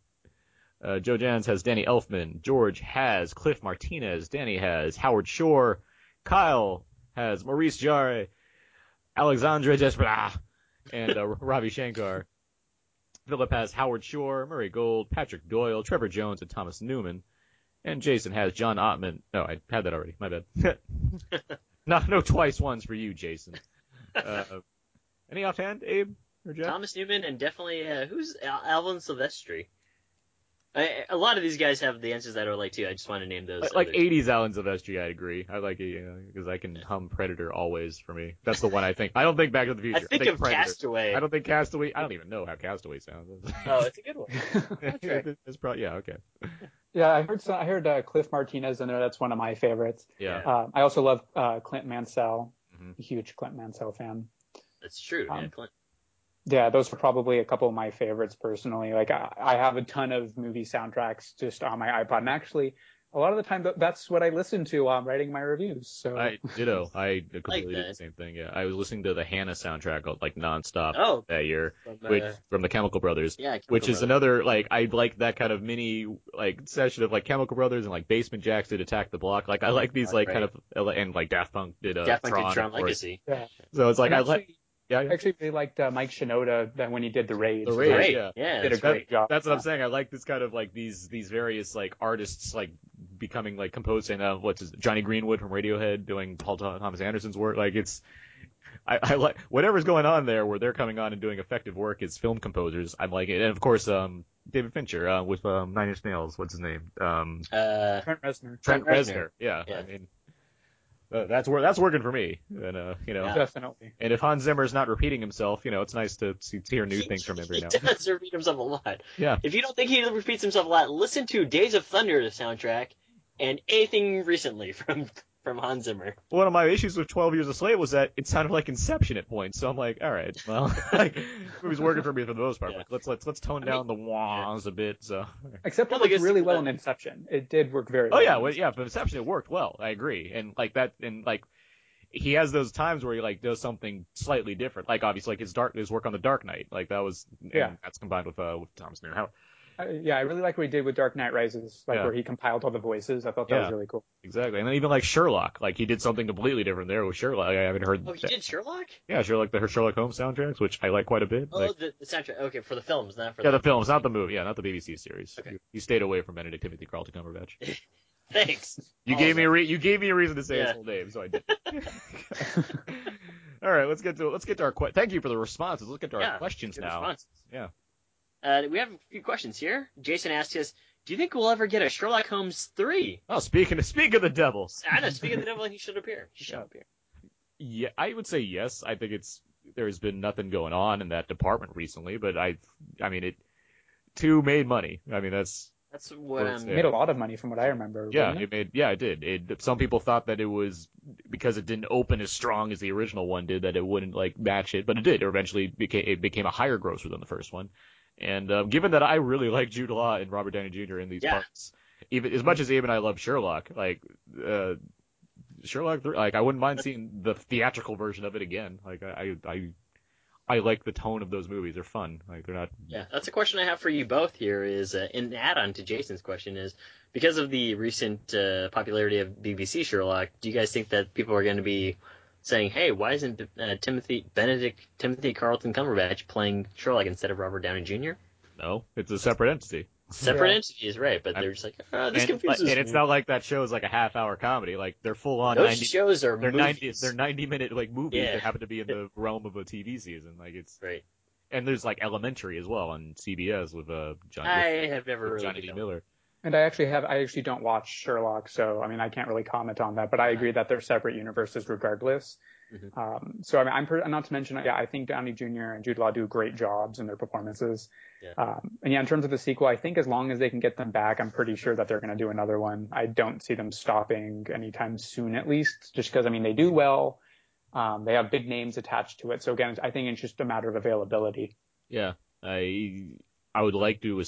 Uh, Joe Jans has Danny Elfman. George has Cliff Martinez. Danny has Howard Shore. Kyle has Maurice Jarre, Alexandre Desplat, and uh, Ravi Shankar. Philip has Howard Shore, Murray Gold, Patrick Doyle, Trevor Jones, and Thomas Newman. And Jason has John Ottman. No, I had that already. My bad. *laughs* *laughs* no, no twice ones for you, Jason. Uh, any offhand, Abe or Jeff? Thomas Newman and definitely uh, who's Al- Alvin Silvestri. I, a lot of these guys have the answers that I would like too. I just want to name those. Like, like others. 80s Alan Silvestri, I'd agree. I like it because I can hum Predator always for me. That's the one I think. I don't think Back to the Future. I think of Predator. Castaway. I don't think Castaway. I don't even know how Castaway sounds. Oh, it's a good one. *laughs* it's probably yeah okay. Yeah, I heard some, I heard uh, Cliff Martinez in there. That's one of my favorites. Yeah. Uh, I also love uh, Clint Mansell. Mhm. Huge Clint Mansell fan. That's true. yeah, Um, Clint. Yeah, those are probably a couple of my favorites personally. Like I, I have a ton of movie soundtracks just on my iPod, and actually, a lot of the time that's what I listen to while I'm writing my reviews. So I ditto. *laughs* I completely did the same thing. Yeah, I was listening to the Hanna soundtrack like nonstop Oh. that year, From, which uh, from the Chemical Brothers. Yeah, Chemical which is another like I like that kind of mini like session of like Chemical Brothers and like Basement Jaxx did Attack the Block. Like I like these like kind of and like Daft Punk did uh, Daft Punk did Tron, Tron. Legacy. yeah, So it's like And I actually, like yeah, yeah. I actually really liked uh, Mike Shinoda that when he did the raid. The So Raid, that- yeah. Yeah, did a great great. job. That's what I'm saying. I like this kind of like these these various like artists like becoming like composing. Uh, what's his, Jonny Greenwood from Radiohead doing Paul Thomas Anderson's work. Like it's, I, I like whatever's going on there where they're coming on and doing effective work as film composers. I'm like it, and of course um David Fincher uh, with um, Nine Inch Nails. What's his name? Um, Uh, Trent Reznor. Trent Trent Reznor. Reznor. Yeah, Yeah. I mean. Uh, that's where that's working for me, and uh, you know, Yeah. Definitely. and if Hans Zimmer's not repeating himself, you know, it's nice to see, to hear new he- things from him every he now. *laughs* does repeat himself a lot. Yeah. If you don't think he repeats himself a lot, listen to Days of Thunder, the soundtrack, and anything recently *laughs* from from Hans Zimmer. one of my issues with 12 Years a Slave was that it sounded like Inception at points. So I'm like, all right, well, *laughs* like, it was working for me for the most part. Yeah. Like, let's let's let's tone I down the wahs a bit. So, Except it Well, worked really well in Inception. It did work very well. oh well. yeah, in well, yeah, but Inception it worked well. I agree, and like that, and like he has those times where he like does something slightly different. Like obviously, like his dark his work on the Dark Knight, like that was and Yeah. that's combined with uh with Thomas Newman. How uh, yeah, I really like what he did with Dark Knight Rises, like Yeah. where he compiled all the voices. I thought that was really cool. Exactly, and then even like Sherlock, like he did something completely different there with Sherlock. I haven't heard. Oh, he did Sherlock? Yeah, Sherlock, the Sherlock Holmes soundtracks, which I like quite a bit. Oh, Like, the, the soundtrack. Okay, for the films, not for yeah, the films, not the movie. Yeah, not the BBC series. Okay. You, you stayed away from Benedict Timothy Carlton Cumberbatch. *laughs* Thanks. You All gave me a re- you gave me a reason to say his whole name, so I did. *laughs* All right, let's get to let's get to our que- thank you for the responses. Let's get to our Yeah, questions now. responses. Yeah. Uh, we have a few questions here. Jason asked us, "Do you think we'll ever get a Sherlock Holmes three? Oh, speaking of speak of the devil. I know. Speaking of the devil, he should appear. He should Yeah. appear. Yeah, I would say yes. I think it's there's been nothing going on in that department recently, but I I mean it two made money. I mean that's That's what Well, I'm. Made a lot of money from what I remember. yeah, it? it made yeah, it did. It some people thought that it was because it didn't open as strong as the original one did that it wouldn't like match it, but it did. It eventually became it became a higher grosser than the first one. And um, given that I really *laughs* like Jude Law and Robert Downey Jr. in these Yeah. parts, even as much as Abe and I love Sherlock, like uh, Sherlock, like I wouldn't mind seeing the theatrical version of it again. Like I I I, I like the tone of those movies. They're fun. Like they're not. Yeah, that's a question I have for you both here. Is uh, an add-on to Jason's question is because of the recent uh, popularity of BBC Sherlock. Do you guys think that people are going to be saying, "Hey, why isn't uh, Timothy Benedict Timothy Carlton Cumberbatch playing Sherlock instead of Robert Downey Jr.?" No, it's a separate entity. Separate Yeah. entities, right? But they're just like, oh, this and, confuses and it's not like that show is like a half hour comedy. Like they're full on Those 90, shows are they're movies. 90 they're 90 minute like movies Yeah. that happen to be in the realm of a TV season. Like it's right. and there's like Elementary as well on CBS with uh John I with, have never with really Johnny D been- Miller. And I actually have I actually don't watch Sherlock, so I mean I can't really comment on that. But I agree that they're separate universes regardless. Mhm. Um, so I mean I'm per- not to mention yeah I think Downey Jr. and Jude Law do great jobs in their performances. Yeah. Um, and yeah, in terms of the sequel, I think as long as they can get them back, I'm pretty sure that they're going to do another one. I don't see them stopping anytime soon, at least, just because I mean they do well. Um, they have big names attached to it, so again, I think it's just a matter of availability. Yeah, I I would like to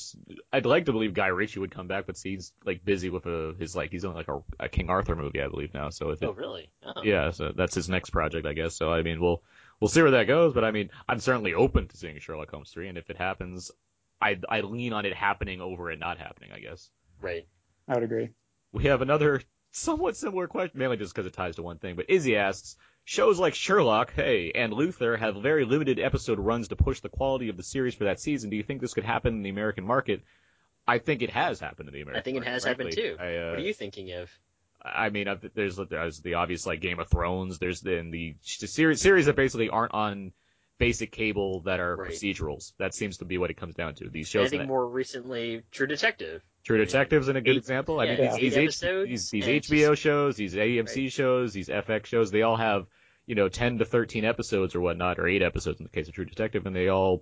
I'd like to believe Guy Ritchie would come back, but see, he's like busy with a his like he's on like a, a King Arthur movie I believe now. So if it, Oh, really? Oh. yeah, so that's his next project I guess. So I mean we'll we'll see where that goes, but I mean I'm certainly open to seeing Sherlock Holmes three, and if it happens, I I lean on it happening over it not happening. I guess. Right. I would agree. We have another somewhat similar question, mainly just because it ties to one thing. But Izzy asks, shows like Sherlock, hey, and Luther have very limited episode runs to push the quality of the series for that season. Do you think this could happen in the American market? I think it has happened in the American. Market. I think it market, has happened too. I, uh, what are you thinking of? I mean, there's there's the obvious like Game of Thrones. There's then the, the series series that basically aren't on basic cable that are Right. procedurals. That seems to be what it comes down to. These I shows think that, more recently, True Detective. True Detective's in a good Eight- example. I mean, yeah. these, these, H, these, these HBO just- shows, these AMC Right. shows, these FX shows, they all have, you know, 10 to 13 episodes or whatnot, or 8 episodes in the case of True Detective, and they all,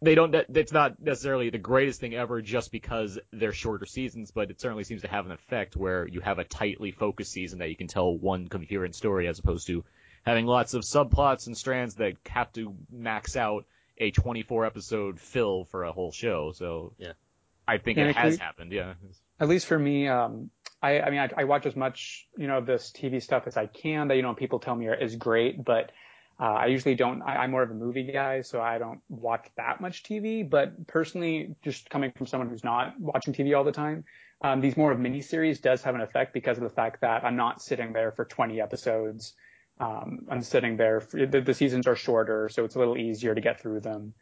they don't, it's not necessarily the greatest thing ever just because they're shorter seasons, but it certainly seems to have an effect where you have a tightly focused season that you can tell one coherent story as opposed to having lots of subplots and strands that have to max out a 24 episode fill for a whole show. So Yeah. I think And it has you- happened. Yeah. at least for me, um, I, I mean, I, I watch as much, you know, this TV stuff as I can that, you know, people tell me are, is great, but, uh, I usually don't, I, I'm more of a movie guy, so I don't watch that much TV, but personally, just coming from someone who's not watching TV all the time, um, these more of miniseries does have an effect because of the fact that I'm not sitting there for 20 episodes. Um, I'm sitting there, for, the, the seasons are shorter, so it's a little easier to get through them.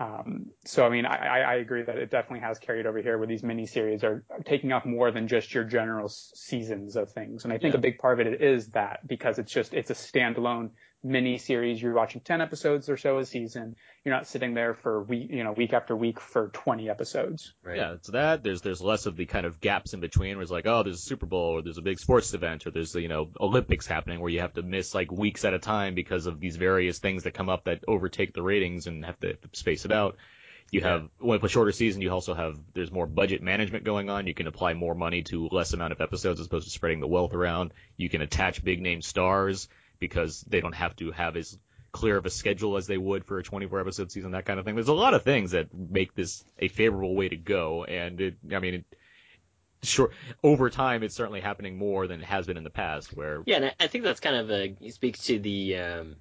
Um, so I mean, I, I agree that it definitely has carried over here where these miniseries are taking up more than just your general s- seasons of things. And I think Yeah. a big part of it is that because it's just, it's a standalone mini series. You're watching 10 episodes or so a season. You're not sitting there for week, you know, week after week for 20 episodes. Right. Yeah, it's that. There's there's less of the kind of gaps in between where it's like, oh, there's a Super Bowl or there's a big sports event or there's you know Olympics happening where you have to miss like weeks at a time because of these various things that come up that overtake the ratings and have to space it out. You have with a shorter season, you also have there's more budget management going on. You can apply more money to less amount of episodes as opposed to spreading the wealth around. You can attach big name stars because they don't have to have as clear of a schedule as they would for a 24 episode season, that kind of thing. There's a lot of things that make this a favorable way to go, and it, I mean, it, sure, over time, it's certainly happening more than it has been in the past, where Yeah, and I- think that's kind of a speaks to the um,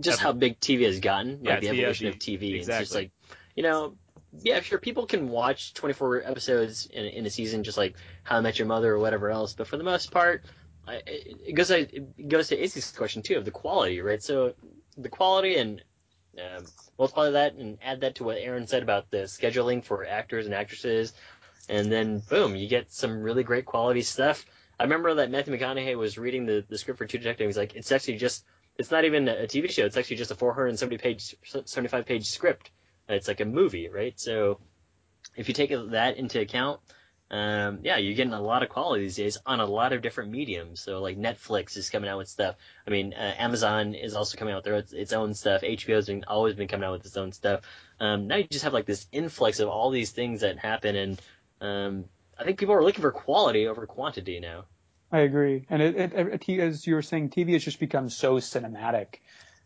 just how big TV has gotten, Yeah, like the evolution the- of TV. It's just exactly. like, you know, yeah, sure, people can watch 24 episodes in, in a season, just like How I Met Your Mother or whatever else. But for the most part, I, it goes it goes to Izzy's question too of the quality, right? So the quality and um, multiply that and add that to what Aaron said about the scheduling for actors and actresses, and then boom, you get some really great quality stuff. I remember that Matthew McConaughey was reading the, the script for True Detective. He's like, it's actually just, it's not even a TV show. It's actually just a 470 page, 75 page script. It's like a movie, right? So if you take that into account, um, yeah, you're getting a lot of quality these days on a lot of different mediums. So like Netflix is coming out with stuff. I mean, uh, Amazon is also coming out with their, its, own stuff. HBO's been, always been coming out with its own stuff. Um, now you just have like this influx of all these things that happen, and um, I think people are looking for quality over quantity now. I agree, and it, it, it, as you were saying, TV has just become so cinematic.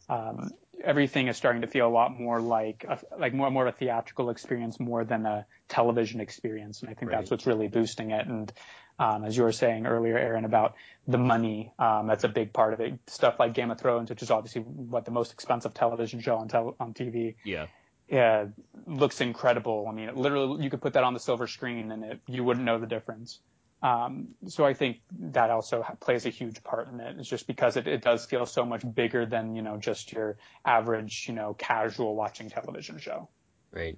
Um, everything is starting to feel a lot more like a, like more more of a theatrical experience more than a television experience, and I think Right. that's what's really boosting it. And um, as you were saying earlier, Aaron, about the money, um, that's a big part of it. Stuff like Game of Thrones, which is obviously what the most expensive television show on tel- on TV. Yeah. Yeah, looks incredible. I mean, literally, you could put that on the silver screen and it, you wouldn't know the difference. Um, so I think that also plays a huge part in it. It's just because it, it does feel so much bigger than you know just your average you know casual watching television show. Right.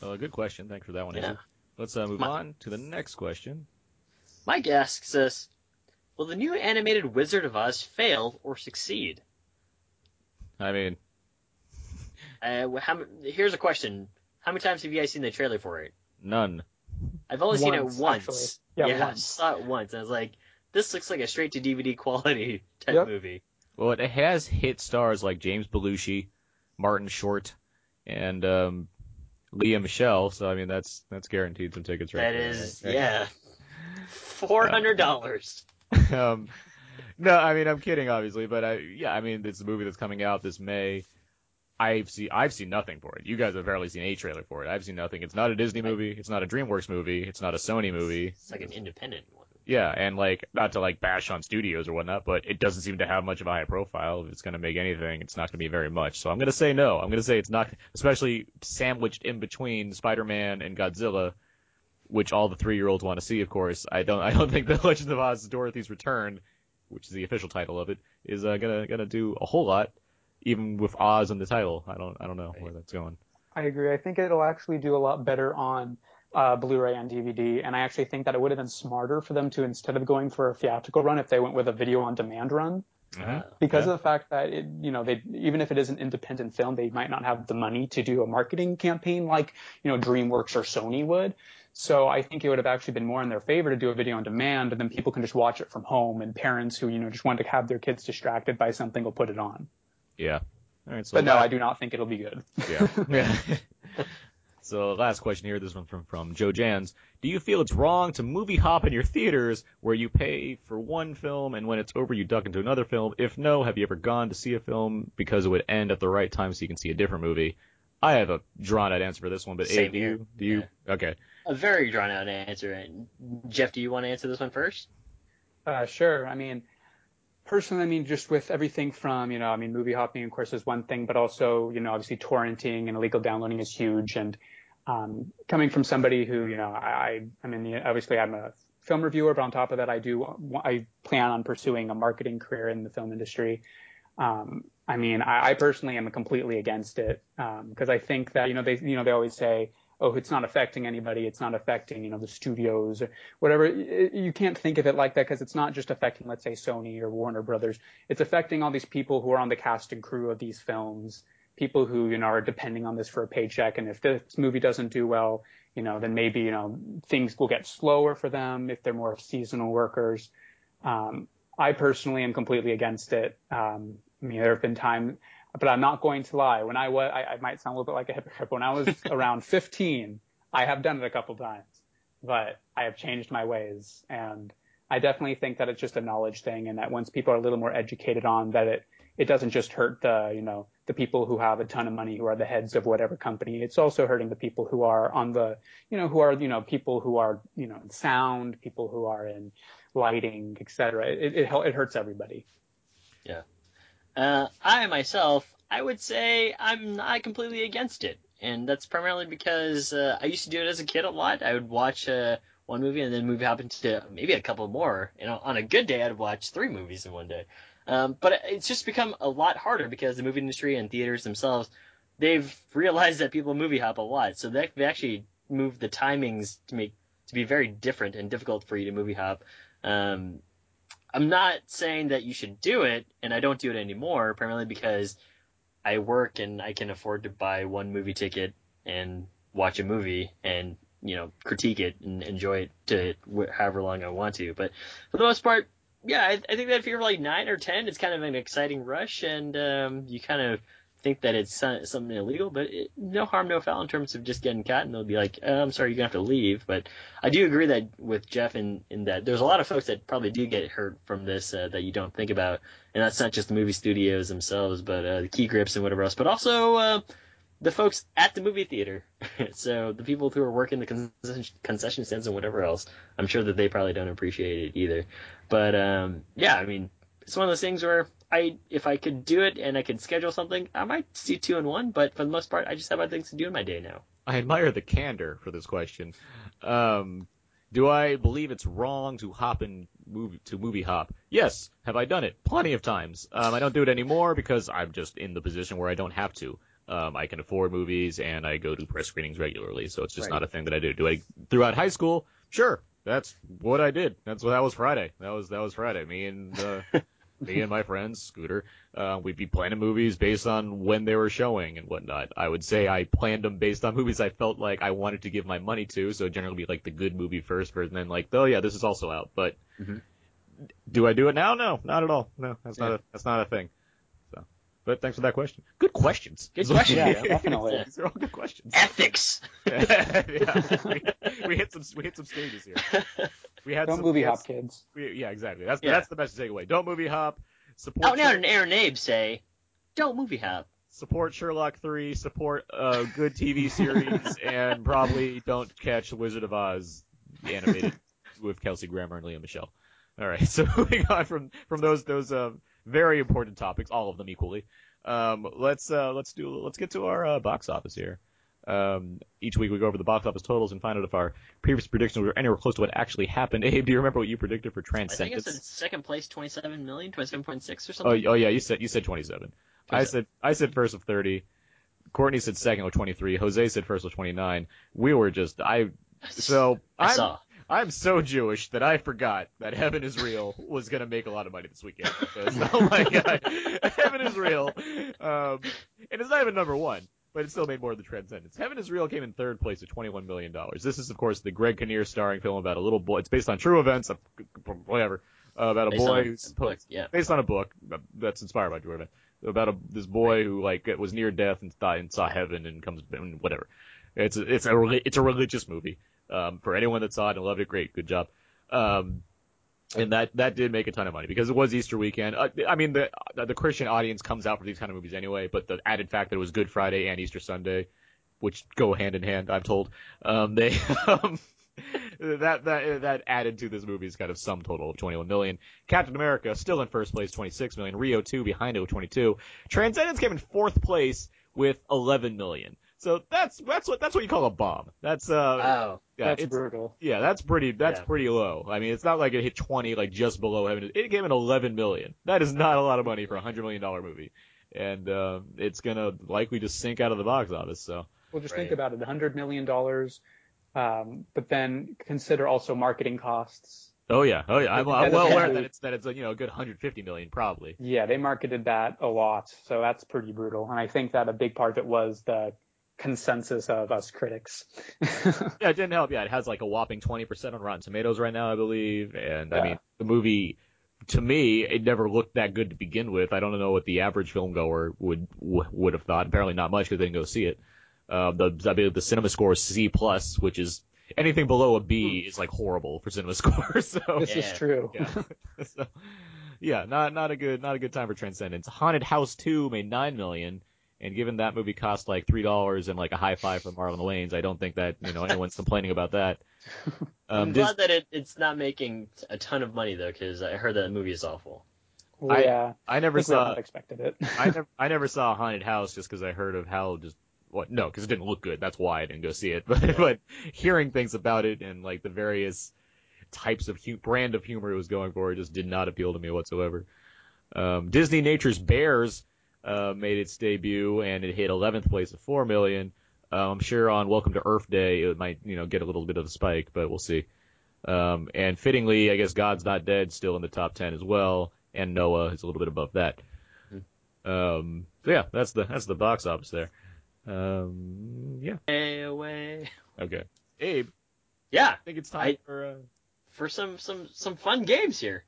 So a good question. Thanks for that one. Yeah. Izzy. Let's uh, move My- on to the next question. Mike asks us, will the new animated Wizard of Oz fail or succeed? I mean, Uh, how, here's a question. How many times have you guys seen the trailer for it? none. I've only seen it Once, once. actually. Yeah, I once. saw it once. And I was like, this looks like a straight to DVD quality *laughs* type Yep. movie. Well, it has hit stars like James Belushi, Martin Short, and um, Lea Michele. So I mean, that's that's guaranteed some tickets right That there. is, right? *laughs* yeah. Four hundred dollars. *laughs* um, no, I mean I'm kidding, obviously, but I yeah, I mean it's a movie that's coming out this May. I've seen I've seen nothing for it. You guys have barely seen a trailer for it. I've seen nothing. It's not a Disney movie. It's not a DreamWorks movie. It's not a Sony movie. It's like an independent one. Yeah, and like not to like bash on studios or whatnot, but it doesn't seem to have much of a high profile. If it's going to make anything, it's not going to be very much. So I'm going to say no. I'm going to say it's not, especially sandwiched in between Spider-Man and Godzilla, which all the three-year-olds want to see. Of course, I don't. *laughs* I don't think the Legend of Oz: Dorothy's Return, which is the official title of it, is uh, gonna gonna do a whole lot, even with Oz in the title. I don't. I don't know where that's going. I agree. I think it'll actually do a lot better on uh, Blu-ray and DVD, and I actually think that it would have been smarter for them to instead of going for a theatrical run, if they went with a video on demand run. because Yeah. of the fact that it, you know they even if it is an independent film they might not have the money to do a marketing campaign like you know DreamWorks or Sony would so I think it would have actually been more in their favor to do a video on demand and then people can just watch it from home and parents who you know just want to have their kids distracted by something will put it on Yeah. All right. So but no la- I do not think it'll be good Yeah. *laughs* yeah. *laughs* so last question here. This one from from Joe Jans. Do you feel it's wrong to movie hop in your theaters where you pay for one film and when it's over you duck into another film? If no, have you ever gone to see a film because it would end at the right time so you can see a different movie? I have a drawn out answer for this one, but Same Abe, do here. you? Do you? Okay. A very drawn out answer. And Jeff, do you want to answer this one first? Uh, sure. I mean, personally, I mean, just with everything from, you know, I mean, movie hopping, of course, is one thing, but also, you know, obviously torrenting and illegal downloading is huge. And um, coming from somebody who, you know, I, I, mean, obviously I'm a film reviewer, but on top of that, I do, I plan on pursuing a marketing career in the film industry. Um, I mean, I, I personally am completely against it because I think that, you know, they, you know, they always say, oh, it's not affecting anybody. It's not affecting, you know, the studios or whatever. You can't think of it like that because it's not just affecting, let's say, Sony or Warner Brothers. It's affecting all these people who are on the cast and crew of these films, people who, you know, are depending on this for a paycheck. And if this movie doesn't do well, you know, then maybe, you know, things will get slower for them if they're more seasonal workers. Um, I personally am completely against it. Um, I mean, there have been times, but I'm not going to lie. When I was, I, I might sound a little bit like a hypocrite. When I was *laughs* around 15, I have done it a couple times, but I have changed my ways. And I definitely think that it's just a knowledge thing. And that once people are a little more educated on that, it, it doesn't just hurt the, you know, the people who have a ton of money who are the heads of whatever company. It's also hurting the people who are on the, you know, who are, you know, people who are, you know, in sound, people who are in lighting, et cetera. It, it, it hurts everybody. Yeah. Uh, I myself, I would say I'm not completely against it. and that's primarily because uh, I used to do it as a kid a lot. I would watch uh, one movie and then movie hop into maybe a couple more. Know, on a good day, I'd watch three movies in one day. Um, but it's just become a lot harder because the movie industry and theaters themselves, they've realized that people movie hop a lot, so they they actually moved the timings to make to be very different and difficult for you to movie hop. Um, I'm not saying that you should do it, and I don't do it anymore, primarily because I work and I can afford to buy one movie ticket and watch a movie and you know critique it and enjoy it to however long I want to. But for the most part, yeah, I, I think that if you're like nine or ten, it's kind of an exciting rush, and um, you kind of think that it's something illegal, but it, no harm, no foul in terms of just getting caught, and they'll be like, oh, I'm sorry, you're gonna have to leave. But I do agree that with Jeff in, in that there's a lot of folks that probably do get hurt from this uh, that you don't think about, and that's not just the movie studios themselves, but uh, the key grips and whatever else, but also uh, the folks at the movie theater. *laughs* so the people who are working the concession, concession stands and whatever else, I'm sure that they probably don't appreciate it either. But um, yeah, I mean, it's one of those things where I, if I could do it and I could schedule something, I might see two in one. But for the most part, I just have other things to do in my day now. I admire the candor for this question. Um, do I believe it's wrong to hop in movie to movie hop? Yes. Have I done it? Plenty of times. Um, I don't do it anymore because I'm just in the position where I don't have to. Um, I can afford movies and I go to press screenings regularly, so it's just Right. not a thing that I do. Do I throughout high school? Sure. That's what I did. That's what that was Friday. That was that was Friday. Me and uh, *laughs* me and my friends, Scooter, uh, we'd be planning movies based on when they were showing and whatnot. I would say I planned them based on movies I felt like I wanted to give my money to, so generally be like the good movie first, and then like, oh yeah, this is also out. But do I do it now? No, not at all. No, that's not a that's not a thing. So, but thanks for that question. Good questions. Good Is what- question. Yeah, *laughs* definitely. These are all good questions. Ethics. *laughs* yeah, we, we hit some we hit some stages here. We had Don't some, movie we had hop, kids. we, yeah, exactly. That's Yeah. that's the best takeaway. Don't movie hop. Support Out now, Sher- and Aaron Abe say, don't movie hop. support Sherlock three. Support a good TV *laughs* series, and probably don't catch The Wizard of Oz animated with Kelsey Grammer and Lea Michele. All right, so moving on from from those those uh, very important topics, all of them equally. Um, let's uh, let's do let's get to our uh, box office here. Um, each week we go over the box office totals and find out if our previous predictions were anywhere close to what actually happened. *laughs* Abe, do you remember what you predicted for I think Transcendence? it's in second place, 27 million, 27.6 or Oh, something. oh yeah, you said you said 27. I said I said first of 30. Courtney said second with 23. Jose said first with 29. We were just I *laughs* so I saw. I'm so Jewish that I forgot that Heaven is Real was gonna make a lot of money this weekend. *laughs* Oh my god, Heaven is Real, um, and it's not even number one, but it still made more than Transcendence. Heaven is Real came in third place at 21 million dollars. This is of course the Greg Kinnear starring film about a little boy. It's based on true events, uh, whatever, uh, about a Based boy who's book, yeah. based on a book that's inspired by true events about a this boy who like was near death and and saw heaven and comes and whatever. It's a, it's a it's a religious movie. Um, for anyone that saw it and loved it, great, good job. Um, and that that did make a ton of money because it was Easter weekend. Uh, I mean, the the Christian audience comes out for these kind of movies anyway, but the added fact that it was Good Friday and Easter Sunday, which go hand in hand, I'm told, um, they *laughs* um, that that that added to this movie's kind of sum total of 21 million. Captain America still in first place, 26 million. Rio 2 behind it with 22. Transcendence came in fourth place with 11 million. So that's that's what that's what you call a bomb. That's uh Wow. yeah, That's it's, brutal. yeah, that's pretty. That's Yeah. pretty low. I mean, it's not like it hit 20, like just below heaven. It came in 11 million. That is not a lot of money for a hundred million dollar movie, and uh, it's gonna likely just sink out of the box office. So Well, just Right. think about it, $100 million, um, but then consider also marketing costs. oh yeah, oh yeah, I'm, I'm well aware that it's that it's a, you know a good 150 million probably. Yeah, they marketed that a lot, so that's pretty brutal. And I think that a big part of it was the consensus of us critics. *laughs* Yeah, it didn't help. Yeah, it has like a whopping 20% on Rotten Tomatoes right now, I believe. And I mean, the movie, to me, it never looked that good to begin with. I don't know what the average filmgoer would would have thought. Apparently, not much because they didn't go see it. Uh, the I believe the cinema score is C plus, which is anything below a B is like horrible for cinema *laughs* score. So this is true. yeah. *laughs* so, yeah, not not a good not a good time for Transcendence. Haunted House 2 made 9 million. And given that movie cost like three dollars and like a high five from Marlon Wayans, I don't think that you know anyone's complaining about that. *laughs* I'm Um, this, glad that it, it's not making a ton of money though, because I heard that movie is awful. Well, I- yeah, I I never think we all saw expected it. *laughs* I never I never saw Haunted House just because I heard of how just what? No, because it didn't look good. That's why I didn't go see it. *laughs* But but hearing things about it and like the various types of hu- brand of humor it was going for, it just did not appeal to me whatsoever. Um, Disneynature's Bears uh, made its debut and it hit 11th place at four million. Uh, I'm sure on Welcome to Earth Day it might you know get a little bit of a spike, but we'll see. Um, and fittingly, I guess God's Not Dead still in the top 10 as well, and Noah is a little bit above that. Um, so yeah, that's the that's the box office there. Um, yeah. Away, away. Okay. Abe, Yeah, I think it's time I- for uh, for some some some fun games here.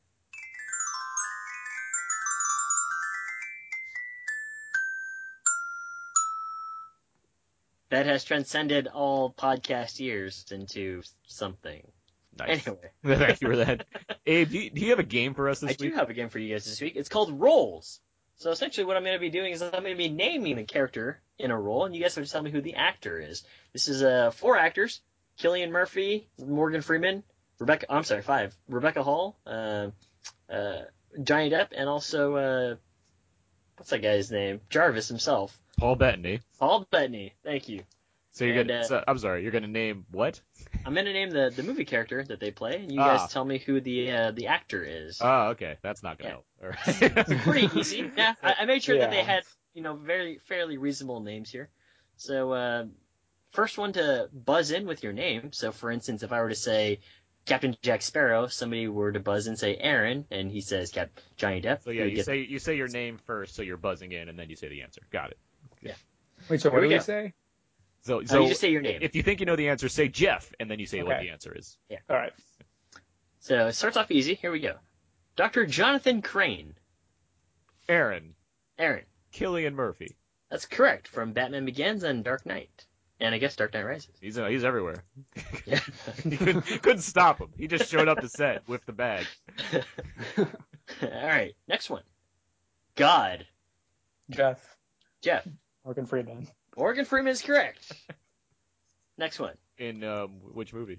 That has transcended all podcast years into something. nice. Anyway, *laughs* Thank you for that. *laughs* Abe, do you, do you have a game for us this week? I do have a game for you guys this week. It's called Roles. So essentially, what I'm going to be doing is I'm going to be naming the character in a role, and you guys have to tell me who the actor is. This is uh, four actors: Cillian Murphy, Morgan Freeman, Rebecca. I'm sorry, five: Rebecca Hall, uh, uh, Johnny Depp, and also uh, what's that guy's name? Jarvis himself, Paul Bettany. Paul Bettany. Thank you. So you're And, gonna. uh, so, I'm sorry. You're gonna name what? I'm going to name the, the movie character that they play, and you Ah. guys tell me who the uh, the actor is. Oh, okay. That's not gonna help. All *laughs* right. pretty easy. Yeah, I, I made sure that they had you know very fairly reasonable names here. So uh, first one to buzz in with your name. So for instance, if I were to say Captain Jack Sparrow, somebody were to buzz and say Aaron, and he says Cap Johnny Depp. So yeah, you get- say you say your name first, so you're buzzing in, and then you say the answer. Got it. Yeah. Wait, so Here what do we go. say? So Oh, so you just say your name. if you think you know the answer, say Jeff, and then you say what the answer is. Yeah. All right. So it starts off easy. Here we go. Dr. Jonathan Crane. Aaron, Aaron. Cillian Murphy. That's correct from Batman Begins and Dark Knight. And I guess Dark Knight Rises. He's uh, he's everywhere. *laughs* Yeah. *laughs* he couldn't, couldn't stop him. He just showed up to set with the bag. *laughs* All right, next one. God. Jeff. Jeff. Morgan Freeman. Morgan Freeman is correct. Next one. In um, which movie?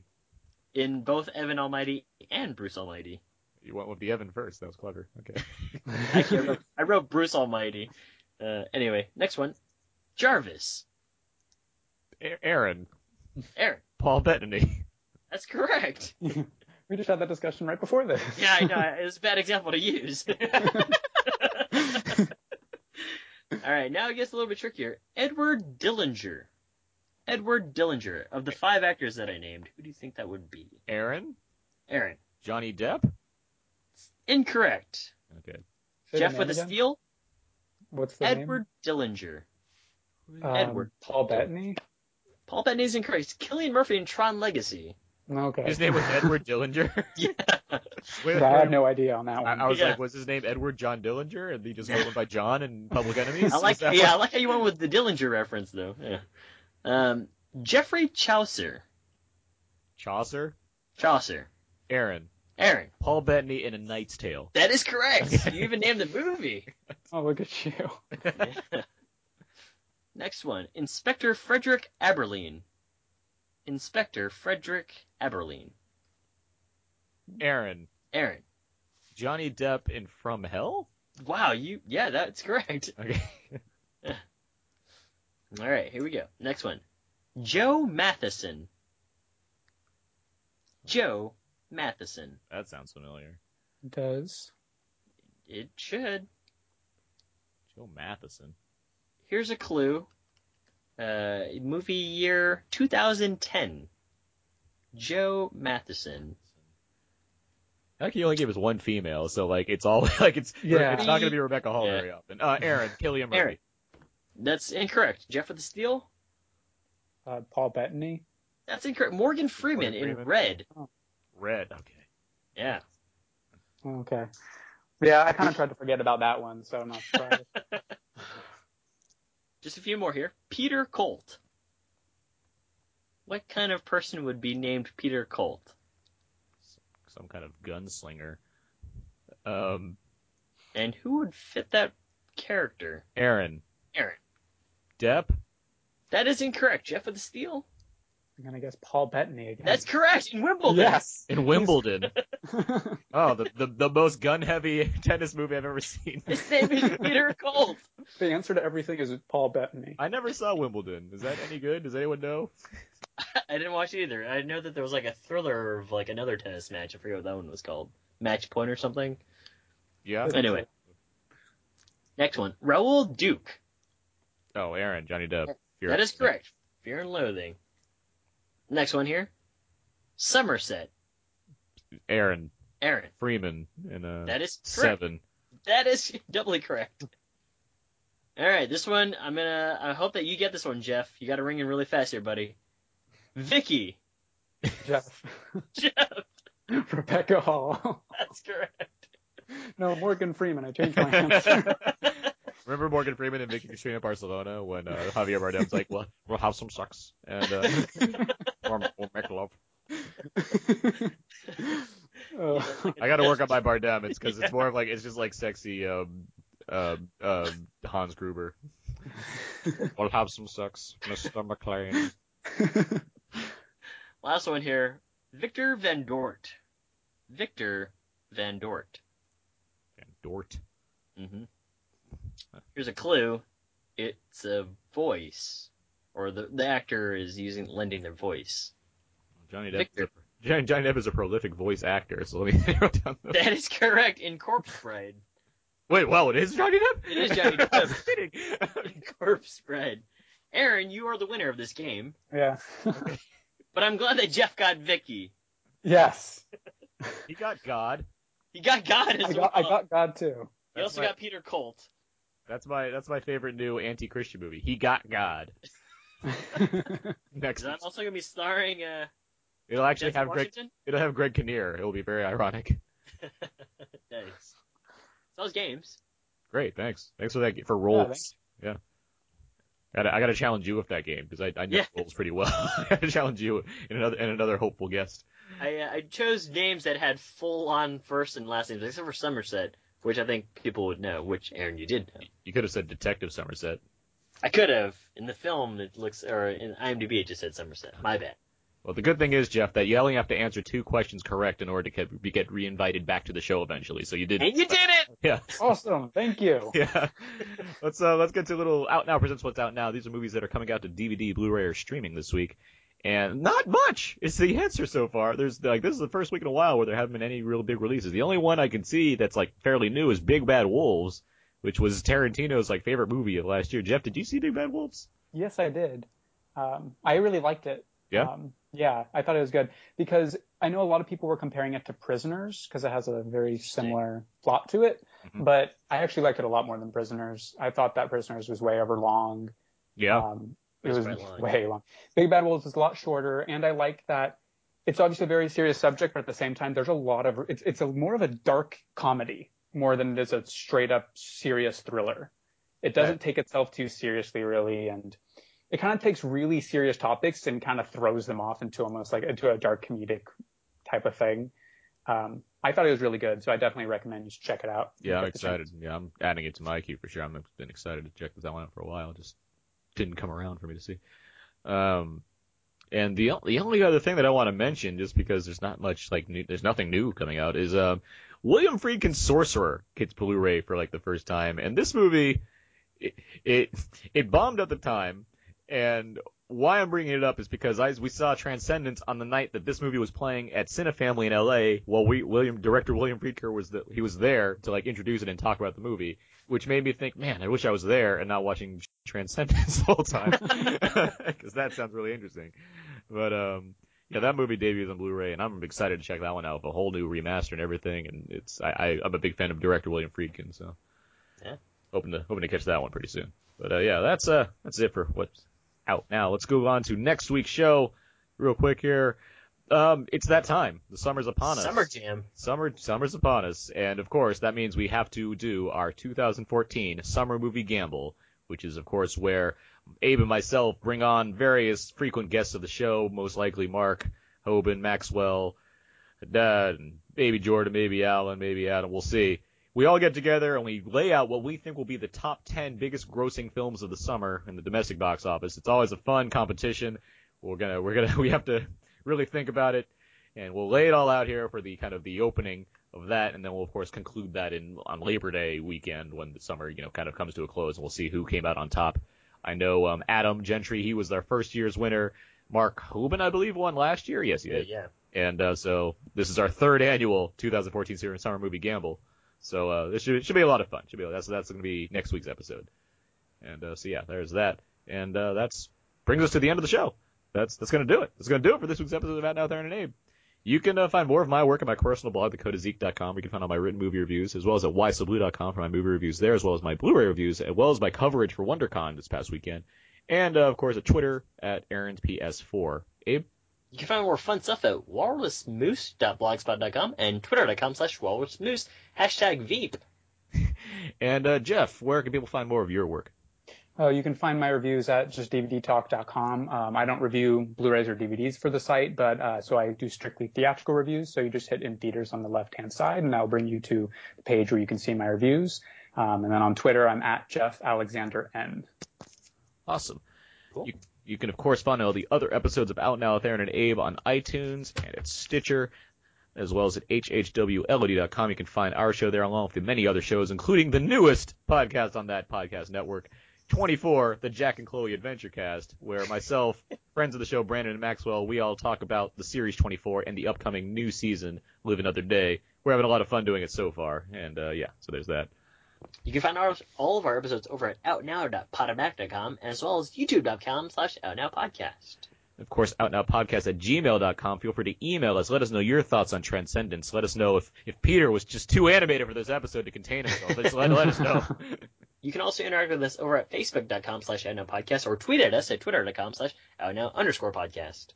In both Evan Almighty and Bruce Almighty. You went with the Evan first. That was clever. Okay. I wrote, I wrote Bruce Almighty. Uh, anyway, next one. Jarvis. A- Aaron, Aaron. Paul Bettany. That's correct. *laughs* We just had that discussion right before this. Yeah, I know. It was a bad example to use. *laughs* All right, now it gets a little bit trickier. Edward Dillinger. Edward Dillinger. Of the five actors that I named, who do you think that would be? Aaron, Aaron. Johnny Depp. Incorrect. Okay. Say Jeff with a again? steal. What's the Edward Dillinger. Um, Edward. Paul Bettany. Paul Bettany's incorrect. Cillian Murphy in Tron Legacy. Okay. His name was Edward *laughs* Dillinger. Yeah. Wait, I had no idea on that one. I was Yeah. like, was his name Edward John Dillinger? And he just went by John in Public Enemies? I like Is that yeah, I like how you went with the Dillinger reference though. Yeah. Um, Geoffrey Chaucer. Chaucer. Chaucer. Aaron. Aaron. Paul Bettany in A Knight's Tale. That is correct. *laughs* You even named the movie. Oh, look at you. *laughs* Yeah. Next one. Inspector Frederick Aberline. Inspector Frederick Aberline. Aaron. Aaron. Johnny Depp in From Hell? Wow, you yeah, that's correct. *laughs* Okay. *laughs* All right, here we go. Next one. Joe Matheson. Joe Matheson. That sounds familiar. It Does. It should. Joe Matheson. Here's a clue. Uh, movie year 2010. Joe Matheson. I think he only gave us one female, so like it's all *laughs* like it's Yeah. it's not gonna be Rebecca Hall Yeah. very often. Uh, Aaron, Cillian Murphy. Aaron. That's incorrect. Jeff with the steal. Uh, Paul Bettany. That's incorrect. Morgan Freeman Morgan in Freeman. red. Red. Okay. Yeah. Okay. Yeah, I kind of tried to forget about that one, so I'm not surprised. *laughs* Just a few more here. Peter Colt. What kind of person would be named Peter Colt? Some kind of gunslinger. Um, And who would fit that character? Aaron. Aaron. Depp. That is incorrect. Jeff with the steal. I'm gonna guess Paul Bettany again. That's correct. In Wimbledon. Yes. In Wimbledon. *laughs* oh, the, the the most gun heavy *laughs* tennis movie I've ever seen. His name is Peter Colt. *laughs* The answer to everything is Paul Bettany. I never saw Wimbledon. Is that any good? Does anyone know? I didn't watch it either. I know that there was like a thriller of like another tennis match. I forget what that one was called. Match point or something. Yeah. Anyway. Next one. Raoul Duke. Oh, Aaron, Johnny Depp. Fear That is correct. Fear and Loathing. Next one here. Somerset. Aaron Aaron. Freeman in uh, That is correct. seven. That is *laughs* doubly correct. All right, this one I'm gonna. I hope that you get this one, Jeff. You got to ring in really fast here, buddy. Vicky. Jeff. *laughs* Jeff. *laughs* Rebecca Hall. That's correct. No, Morgan Freeman. I changed my answer. Remember Morgan Freeman and Vicky Cristina Barcelona when uh, Javier Bardem's like, "Well, we'll have some sex and uh, *laughs* we'll, we'll make love." Oh. I got to work on my Bardem. It's because it's more of like it's just like sexy um, um, um, Hans Gruber. *laughs* we'll have some sex, Mr. McClane. *laughs* Last one here. Victor Van Dort. Victor Van Dort. Van Dort. Mm-hmm. Here's a clue. It's a voice, or the the actor is using lending their voice. Johnny Depp. Victor. Johnny, Johnny Depp is a prolific voice actor, so let me *laughs* narrow down the. That is correct in Corpse Bride. Wait, well, it is Johnny Depp. It is Johnny *laughs* I was Depp. kidding. *laughs* Corpse Bride. Aaron, you are the winner of this game, yeah. but I'm glad that Jeff got Vicky. yes. he got God. He got God as I got, I got God too. he also my- got Peter Colt. That's my that's my favorite new anti-Christian movie. He got God. *laughs* Next, Is that also gonna be starring uh, it'll actually Denzel have Greg. It'll have Greg Kinnear. It'll be very ironic. *laughs* nice. Those games. Great, thanks. Thanks for that for Yeah, Roles. Yeah. Gotta, I got to challenge you with that game because I, I know Yeah. Roles pretty well. *laughs* I got to challenge you and another and another hopeful guest. I uh, I chose names that had full on first and last names, except for Somerset, which I think people would know. Which Aaron, you did know. You could have said Detective Somerset. I could have. In the film, it looks, or in IMDb, it just said Somerset. My bad. Well, the good thing is, Jeff, that you only have to answer two questions correct in order to get, be- get reinvited back to the show eventually. So you did. And you did it! Yeah. *laughs* Awesome. Thank you. *laughs* Yeah. let's uh let's get to a little out now presents what's out now. These are movies that are coming out to DVD, Blu-ray, or streaming this week. And not much is the answer so far. There's like this is the first week in a while where there haven't been any real big releases. The only one I can see that's like fairly new is Big Bad Wolves, which was Tarantino's like favorite movie of last year. Jeff, did you see Big Bad Wolves? Yes, I did. Um, I really liked it. Yeah? Um, yeah, I thought it was good because I know a lot of people were comparing it to Prisoners because it has a very similar plot to it. Mhm. But I actually liked it a lot more than Prisoners. I thought that Prisoners was way over long. Yeah. Um, it was long. way long. Big Bad Wolves is a lot shorter, and I like that it's obviously a very serious subject, but at the same time, there's a lot of it's it's a more of a dark comedy more than it is a straight up serious thriller. It doesn't take itself too seriously, really, and it kind of takes really serious topics and kind of throws them off into almost like into a dark comedic type of thing. Um, I thought it was really good, so I definitely recommend you check it out. Yeah, I'm Get the chance. excited. Yeah, I'm adding it to my queue for sure. I've been excited to check that one out for a while. Just didn't come around for me to see. Um, and the the only other thing that I want to mention, just because there's not much like new, there's nothing new coming out, is um, William Friedkin's Sorcerer gets Blu-ray for like the first time, and this movie, it it, it bombed at the time, and why I'm bringing it up is because I, we saw Transcendence on the night that this movie was playing at Cinefamily in LA. While we, William director William Friedkin was the, he was there to like introduce it and talk about the movie, which made me think, man, I wish I was there and not watching *laughs* Transcendence the whole time, *laughs* because that sounds really interesting. But um, yeah, that movie debuts on Blu-ray, and I'm excited to check that one out. with A whole new remaster and everything, and it's I, I I'm a big fan of director William Friedkin, so Yeah. hoping to hoping to catch that one pretty soon. But uh, yeah, that's uh that's it for what's out now. Let's go on to next week's show, real quick here. Um, it's that time. The summer's upon us. Summer Jam. Summer, summer's upon us, and of course that means we have to do our 2014 summer movie gamble, which is of course where Abe and myself bring on various frequent guests of the show, most likely Mark, Hoban, Maxwell, Dad, and maybe Jordan, maybe Alan, maybe Adam. We'll see. We all get together and we lay out what we think will be the top 10 biggest grossing films of the summer in the domestic box office. It's always a fun competition we're gonna we're gonna *laughs* we have to really think about it, and we'll lay it all out here for the kind of the opening of that, and then we'll of course conclude that in on Labor Day weekend when the summer you know kind of comes to a close, and we'll see who came out on top. I know um, Adam Gentry, he was our first year's winner. Mark Hoban, I believe, won last year. Yes, he did. yeah. And uh, so this is our third annual 2014 Summer Summer Movie Gamble. So uh, this should should be a lot of fun. Should be that's that's going to be next week's episode. And uh, so yeah, there's that. And uh, that's brings us to the end of the show. That's that's going to do it. That's going to do it for this week's episode of Out Now There and Abe. You can uh, find more of my work at my personal blog, thecodeofzeke.com. where You can find all my written movie reviews, as well as at whysoblu.com for my movie reviews there, as well as my Blu-ray reviews, as well as my coverage for WonderCon this past weekend. And, uh, of course, at Twitter at Aaron's PS4. Abe? You can find more fun stuff at walrusmoose.blogspot.com and twitter.com slash walrusmoose, hashtag Veep. *laughs* And, uh, Jeff, where can people find more of your work? Uh, you can find my reviews at justdvdtalk.com. Um, I don't review Blu-rays or DVDs for the site, but uh, so I do strictly theatrical reviews. So you just hit in theaters on the left-hand side, and that'll bring you to the page where you can see my reviews. Um, and then on Twitter, I'm at Jeff Alexander N. Awesome. You, you can, of course, find all the other episodes of Out Now with Aaron and Abe on iTunes and at Stitcher, as well as at hhwlod.com. You can find our show there along with the many other shows, including the newest podcast on that podcast network, 24, the Jack and Chloe Adventure Cast, where myself, *laughs* friends of the show, Brandon and Maxwell, we all talk about the series 24 and the upcoming new season, Live Another Day. We're having a lot of fun doing it so far, and uh, yeah, so there's that. You can find our, all of our episodes over at outnow.podomatic.com as well as youtube.com slash outnowpodcast. Of course, outnowpodcast at gmail.com. Feel free to email us. Let us know your thoughts on Transcendence. Let us know if, if Peter was just too animated for this episode to contain himself. Just let, let us know. *laughs* You can also interact with us over at facebook.com slash outnowpodcast or tweet at us at twitter.com slash outnow underscore podcast.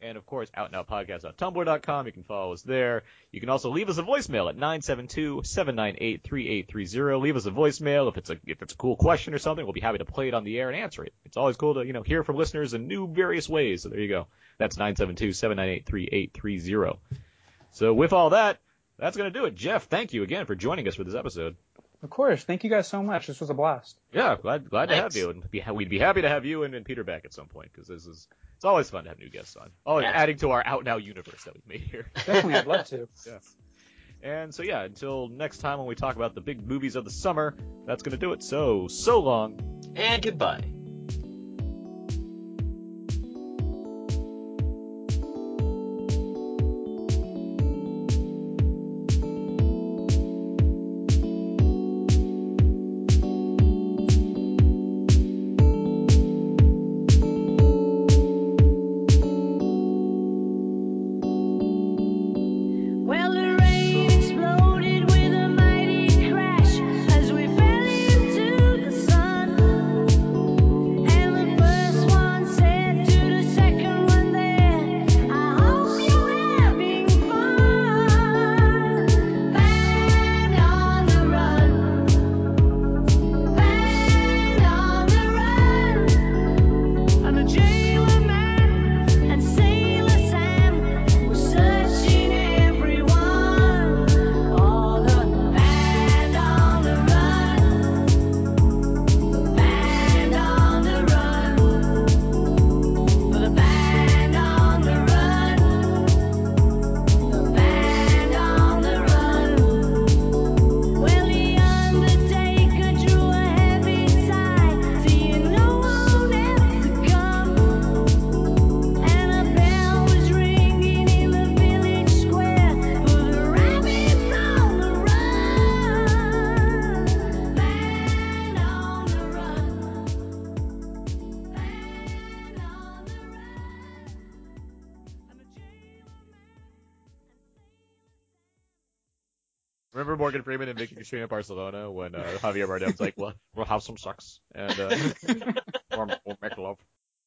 And of course, outnowpodcast.tumblr.com. You can follow us there. You can also leave us a voicemail at 972-798-3830. Leave us a voicemail if it's a if it's a cool question or something. We'll be happy to play it on the air and answer it. It's always cool to you know hear from listeners in new various ways. So there you go. That's 972-798-3830. So with all that, that's gonna do it. Jeff, thank you again for joining us for this episode. Of course. Thank you guys so much. This was a blast. Yeah, glad glad to have you, and be, we'd be happy to have you and, and Peter back at some point because this is it's always fun to have new guests on. Always Yeah. adding to our out now universe that we've made here. *laughs* Definitely, I'd love to. *laughs* yeah. And so yeah, until next time when we talk about the big movies of the summer, that's gonna do it. So so long. And goodbye. In Barcelona when uh, Javier Bardem's like, "Well, we'll have some sex and uh, *laughs*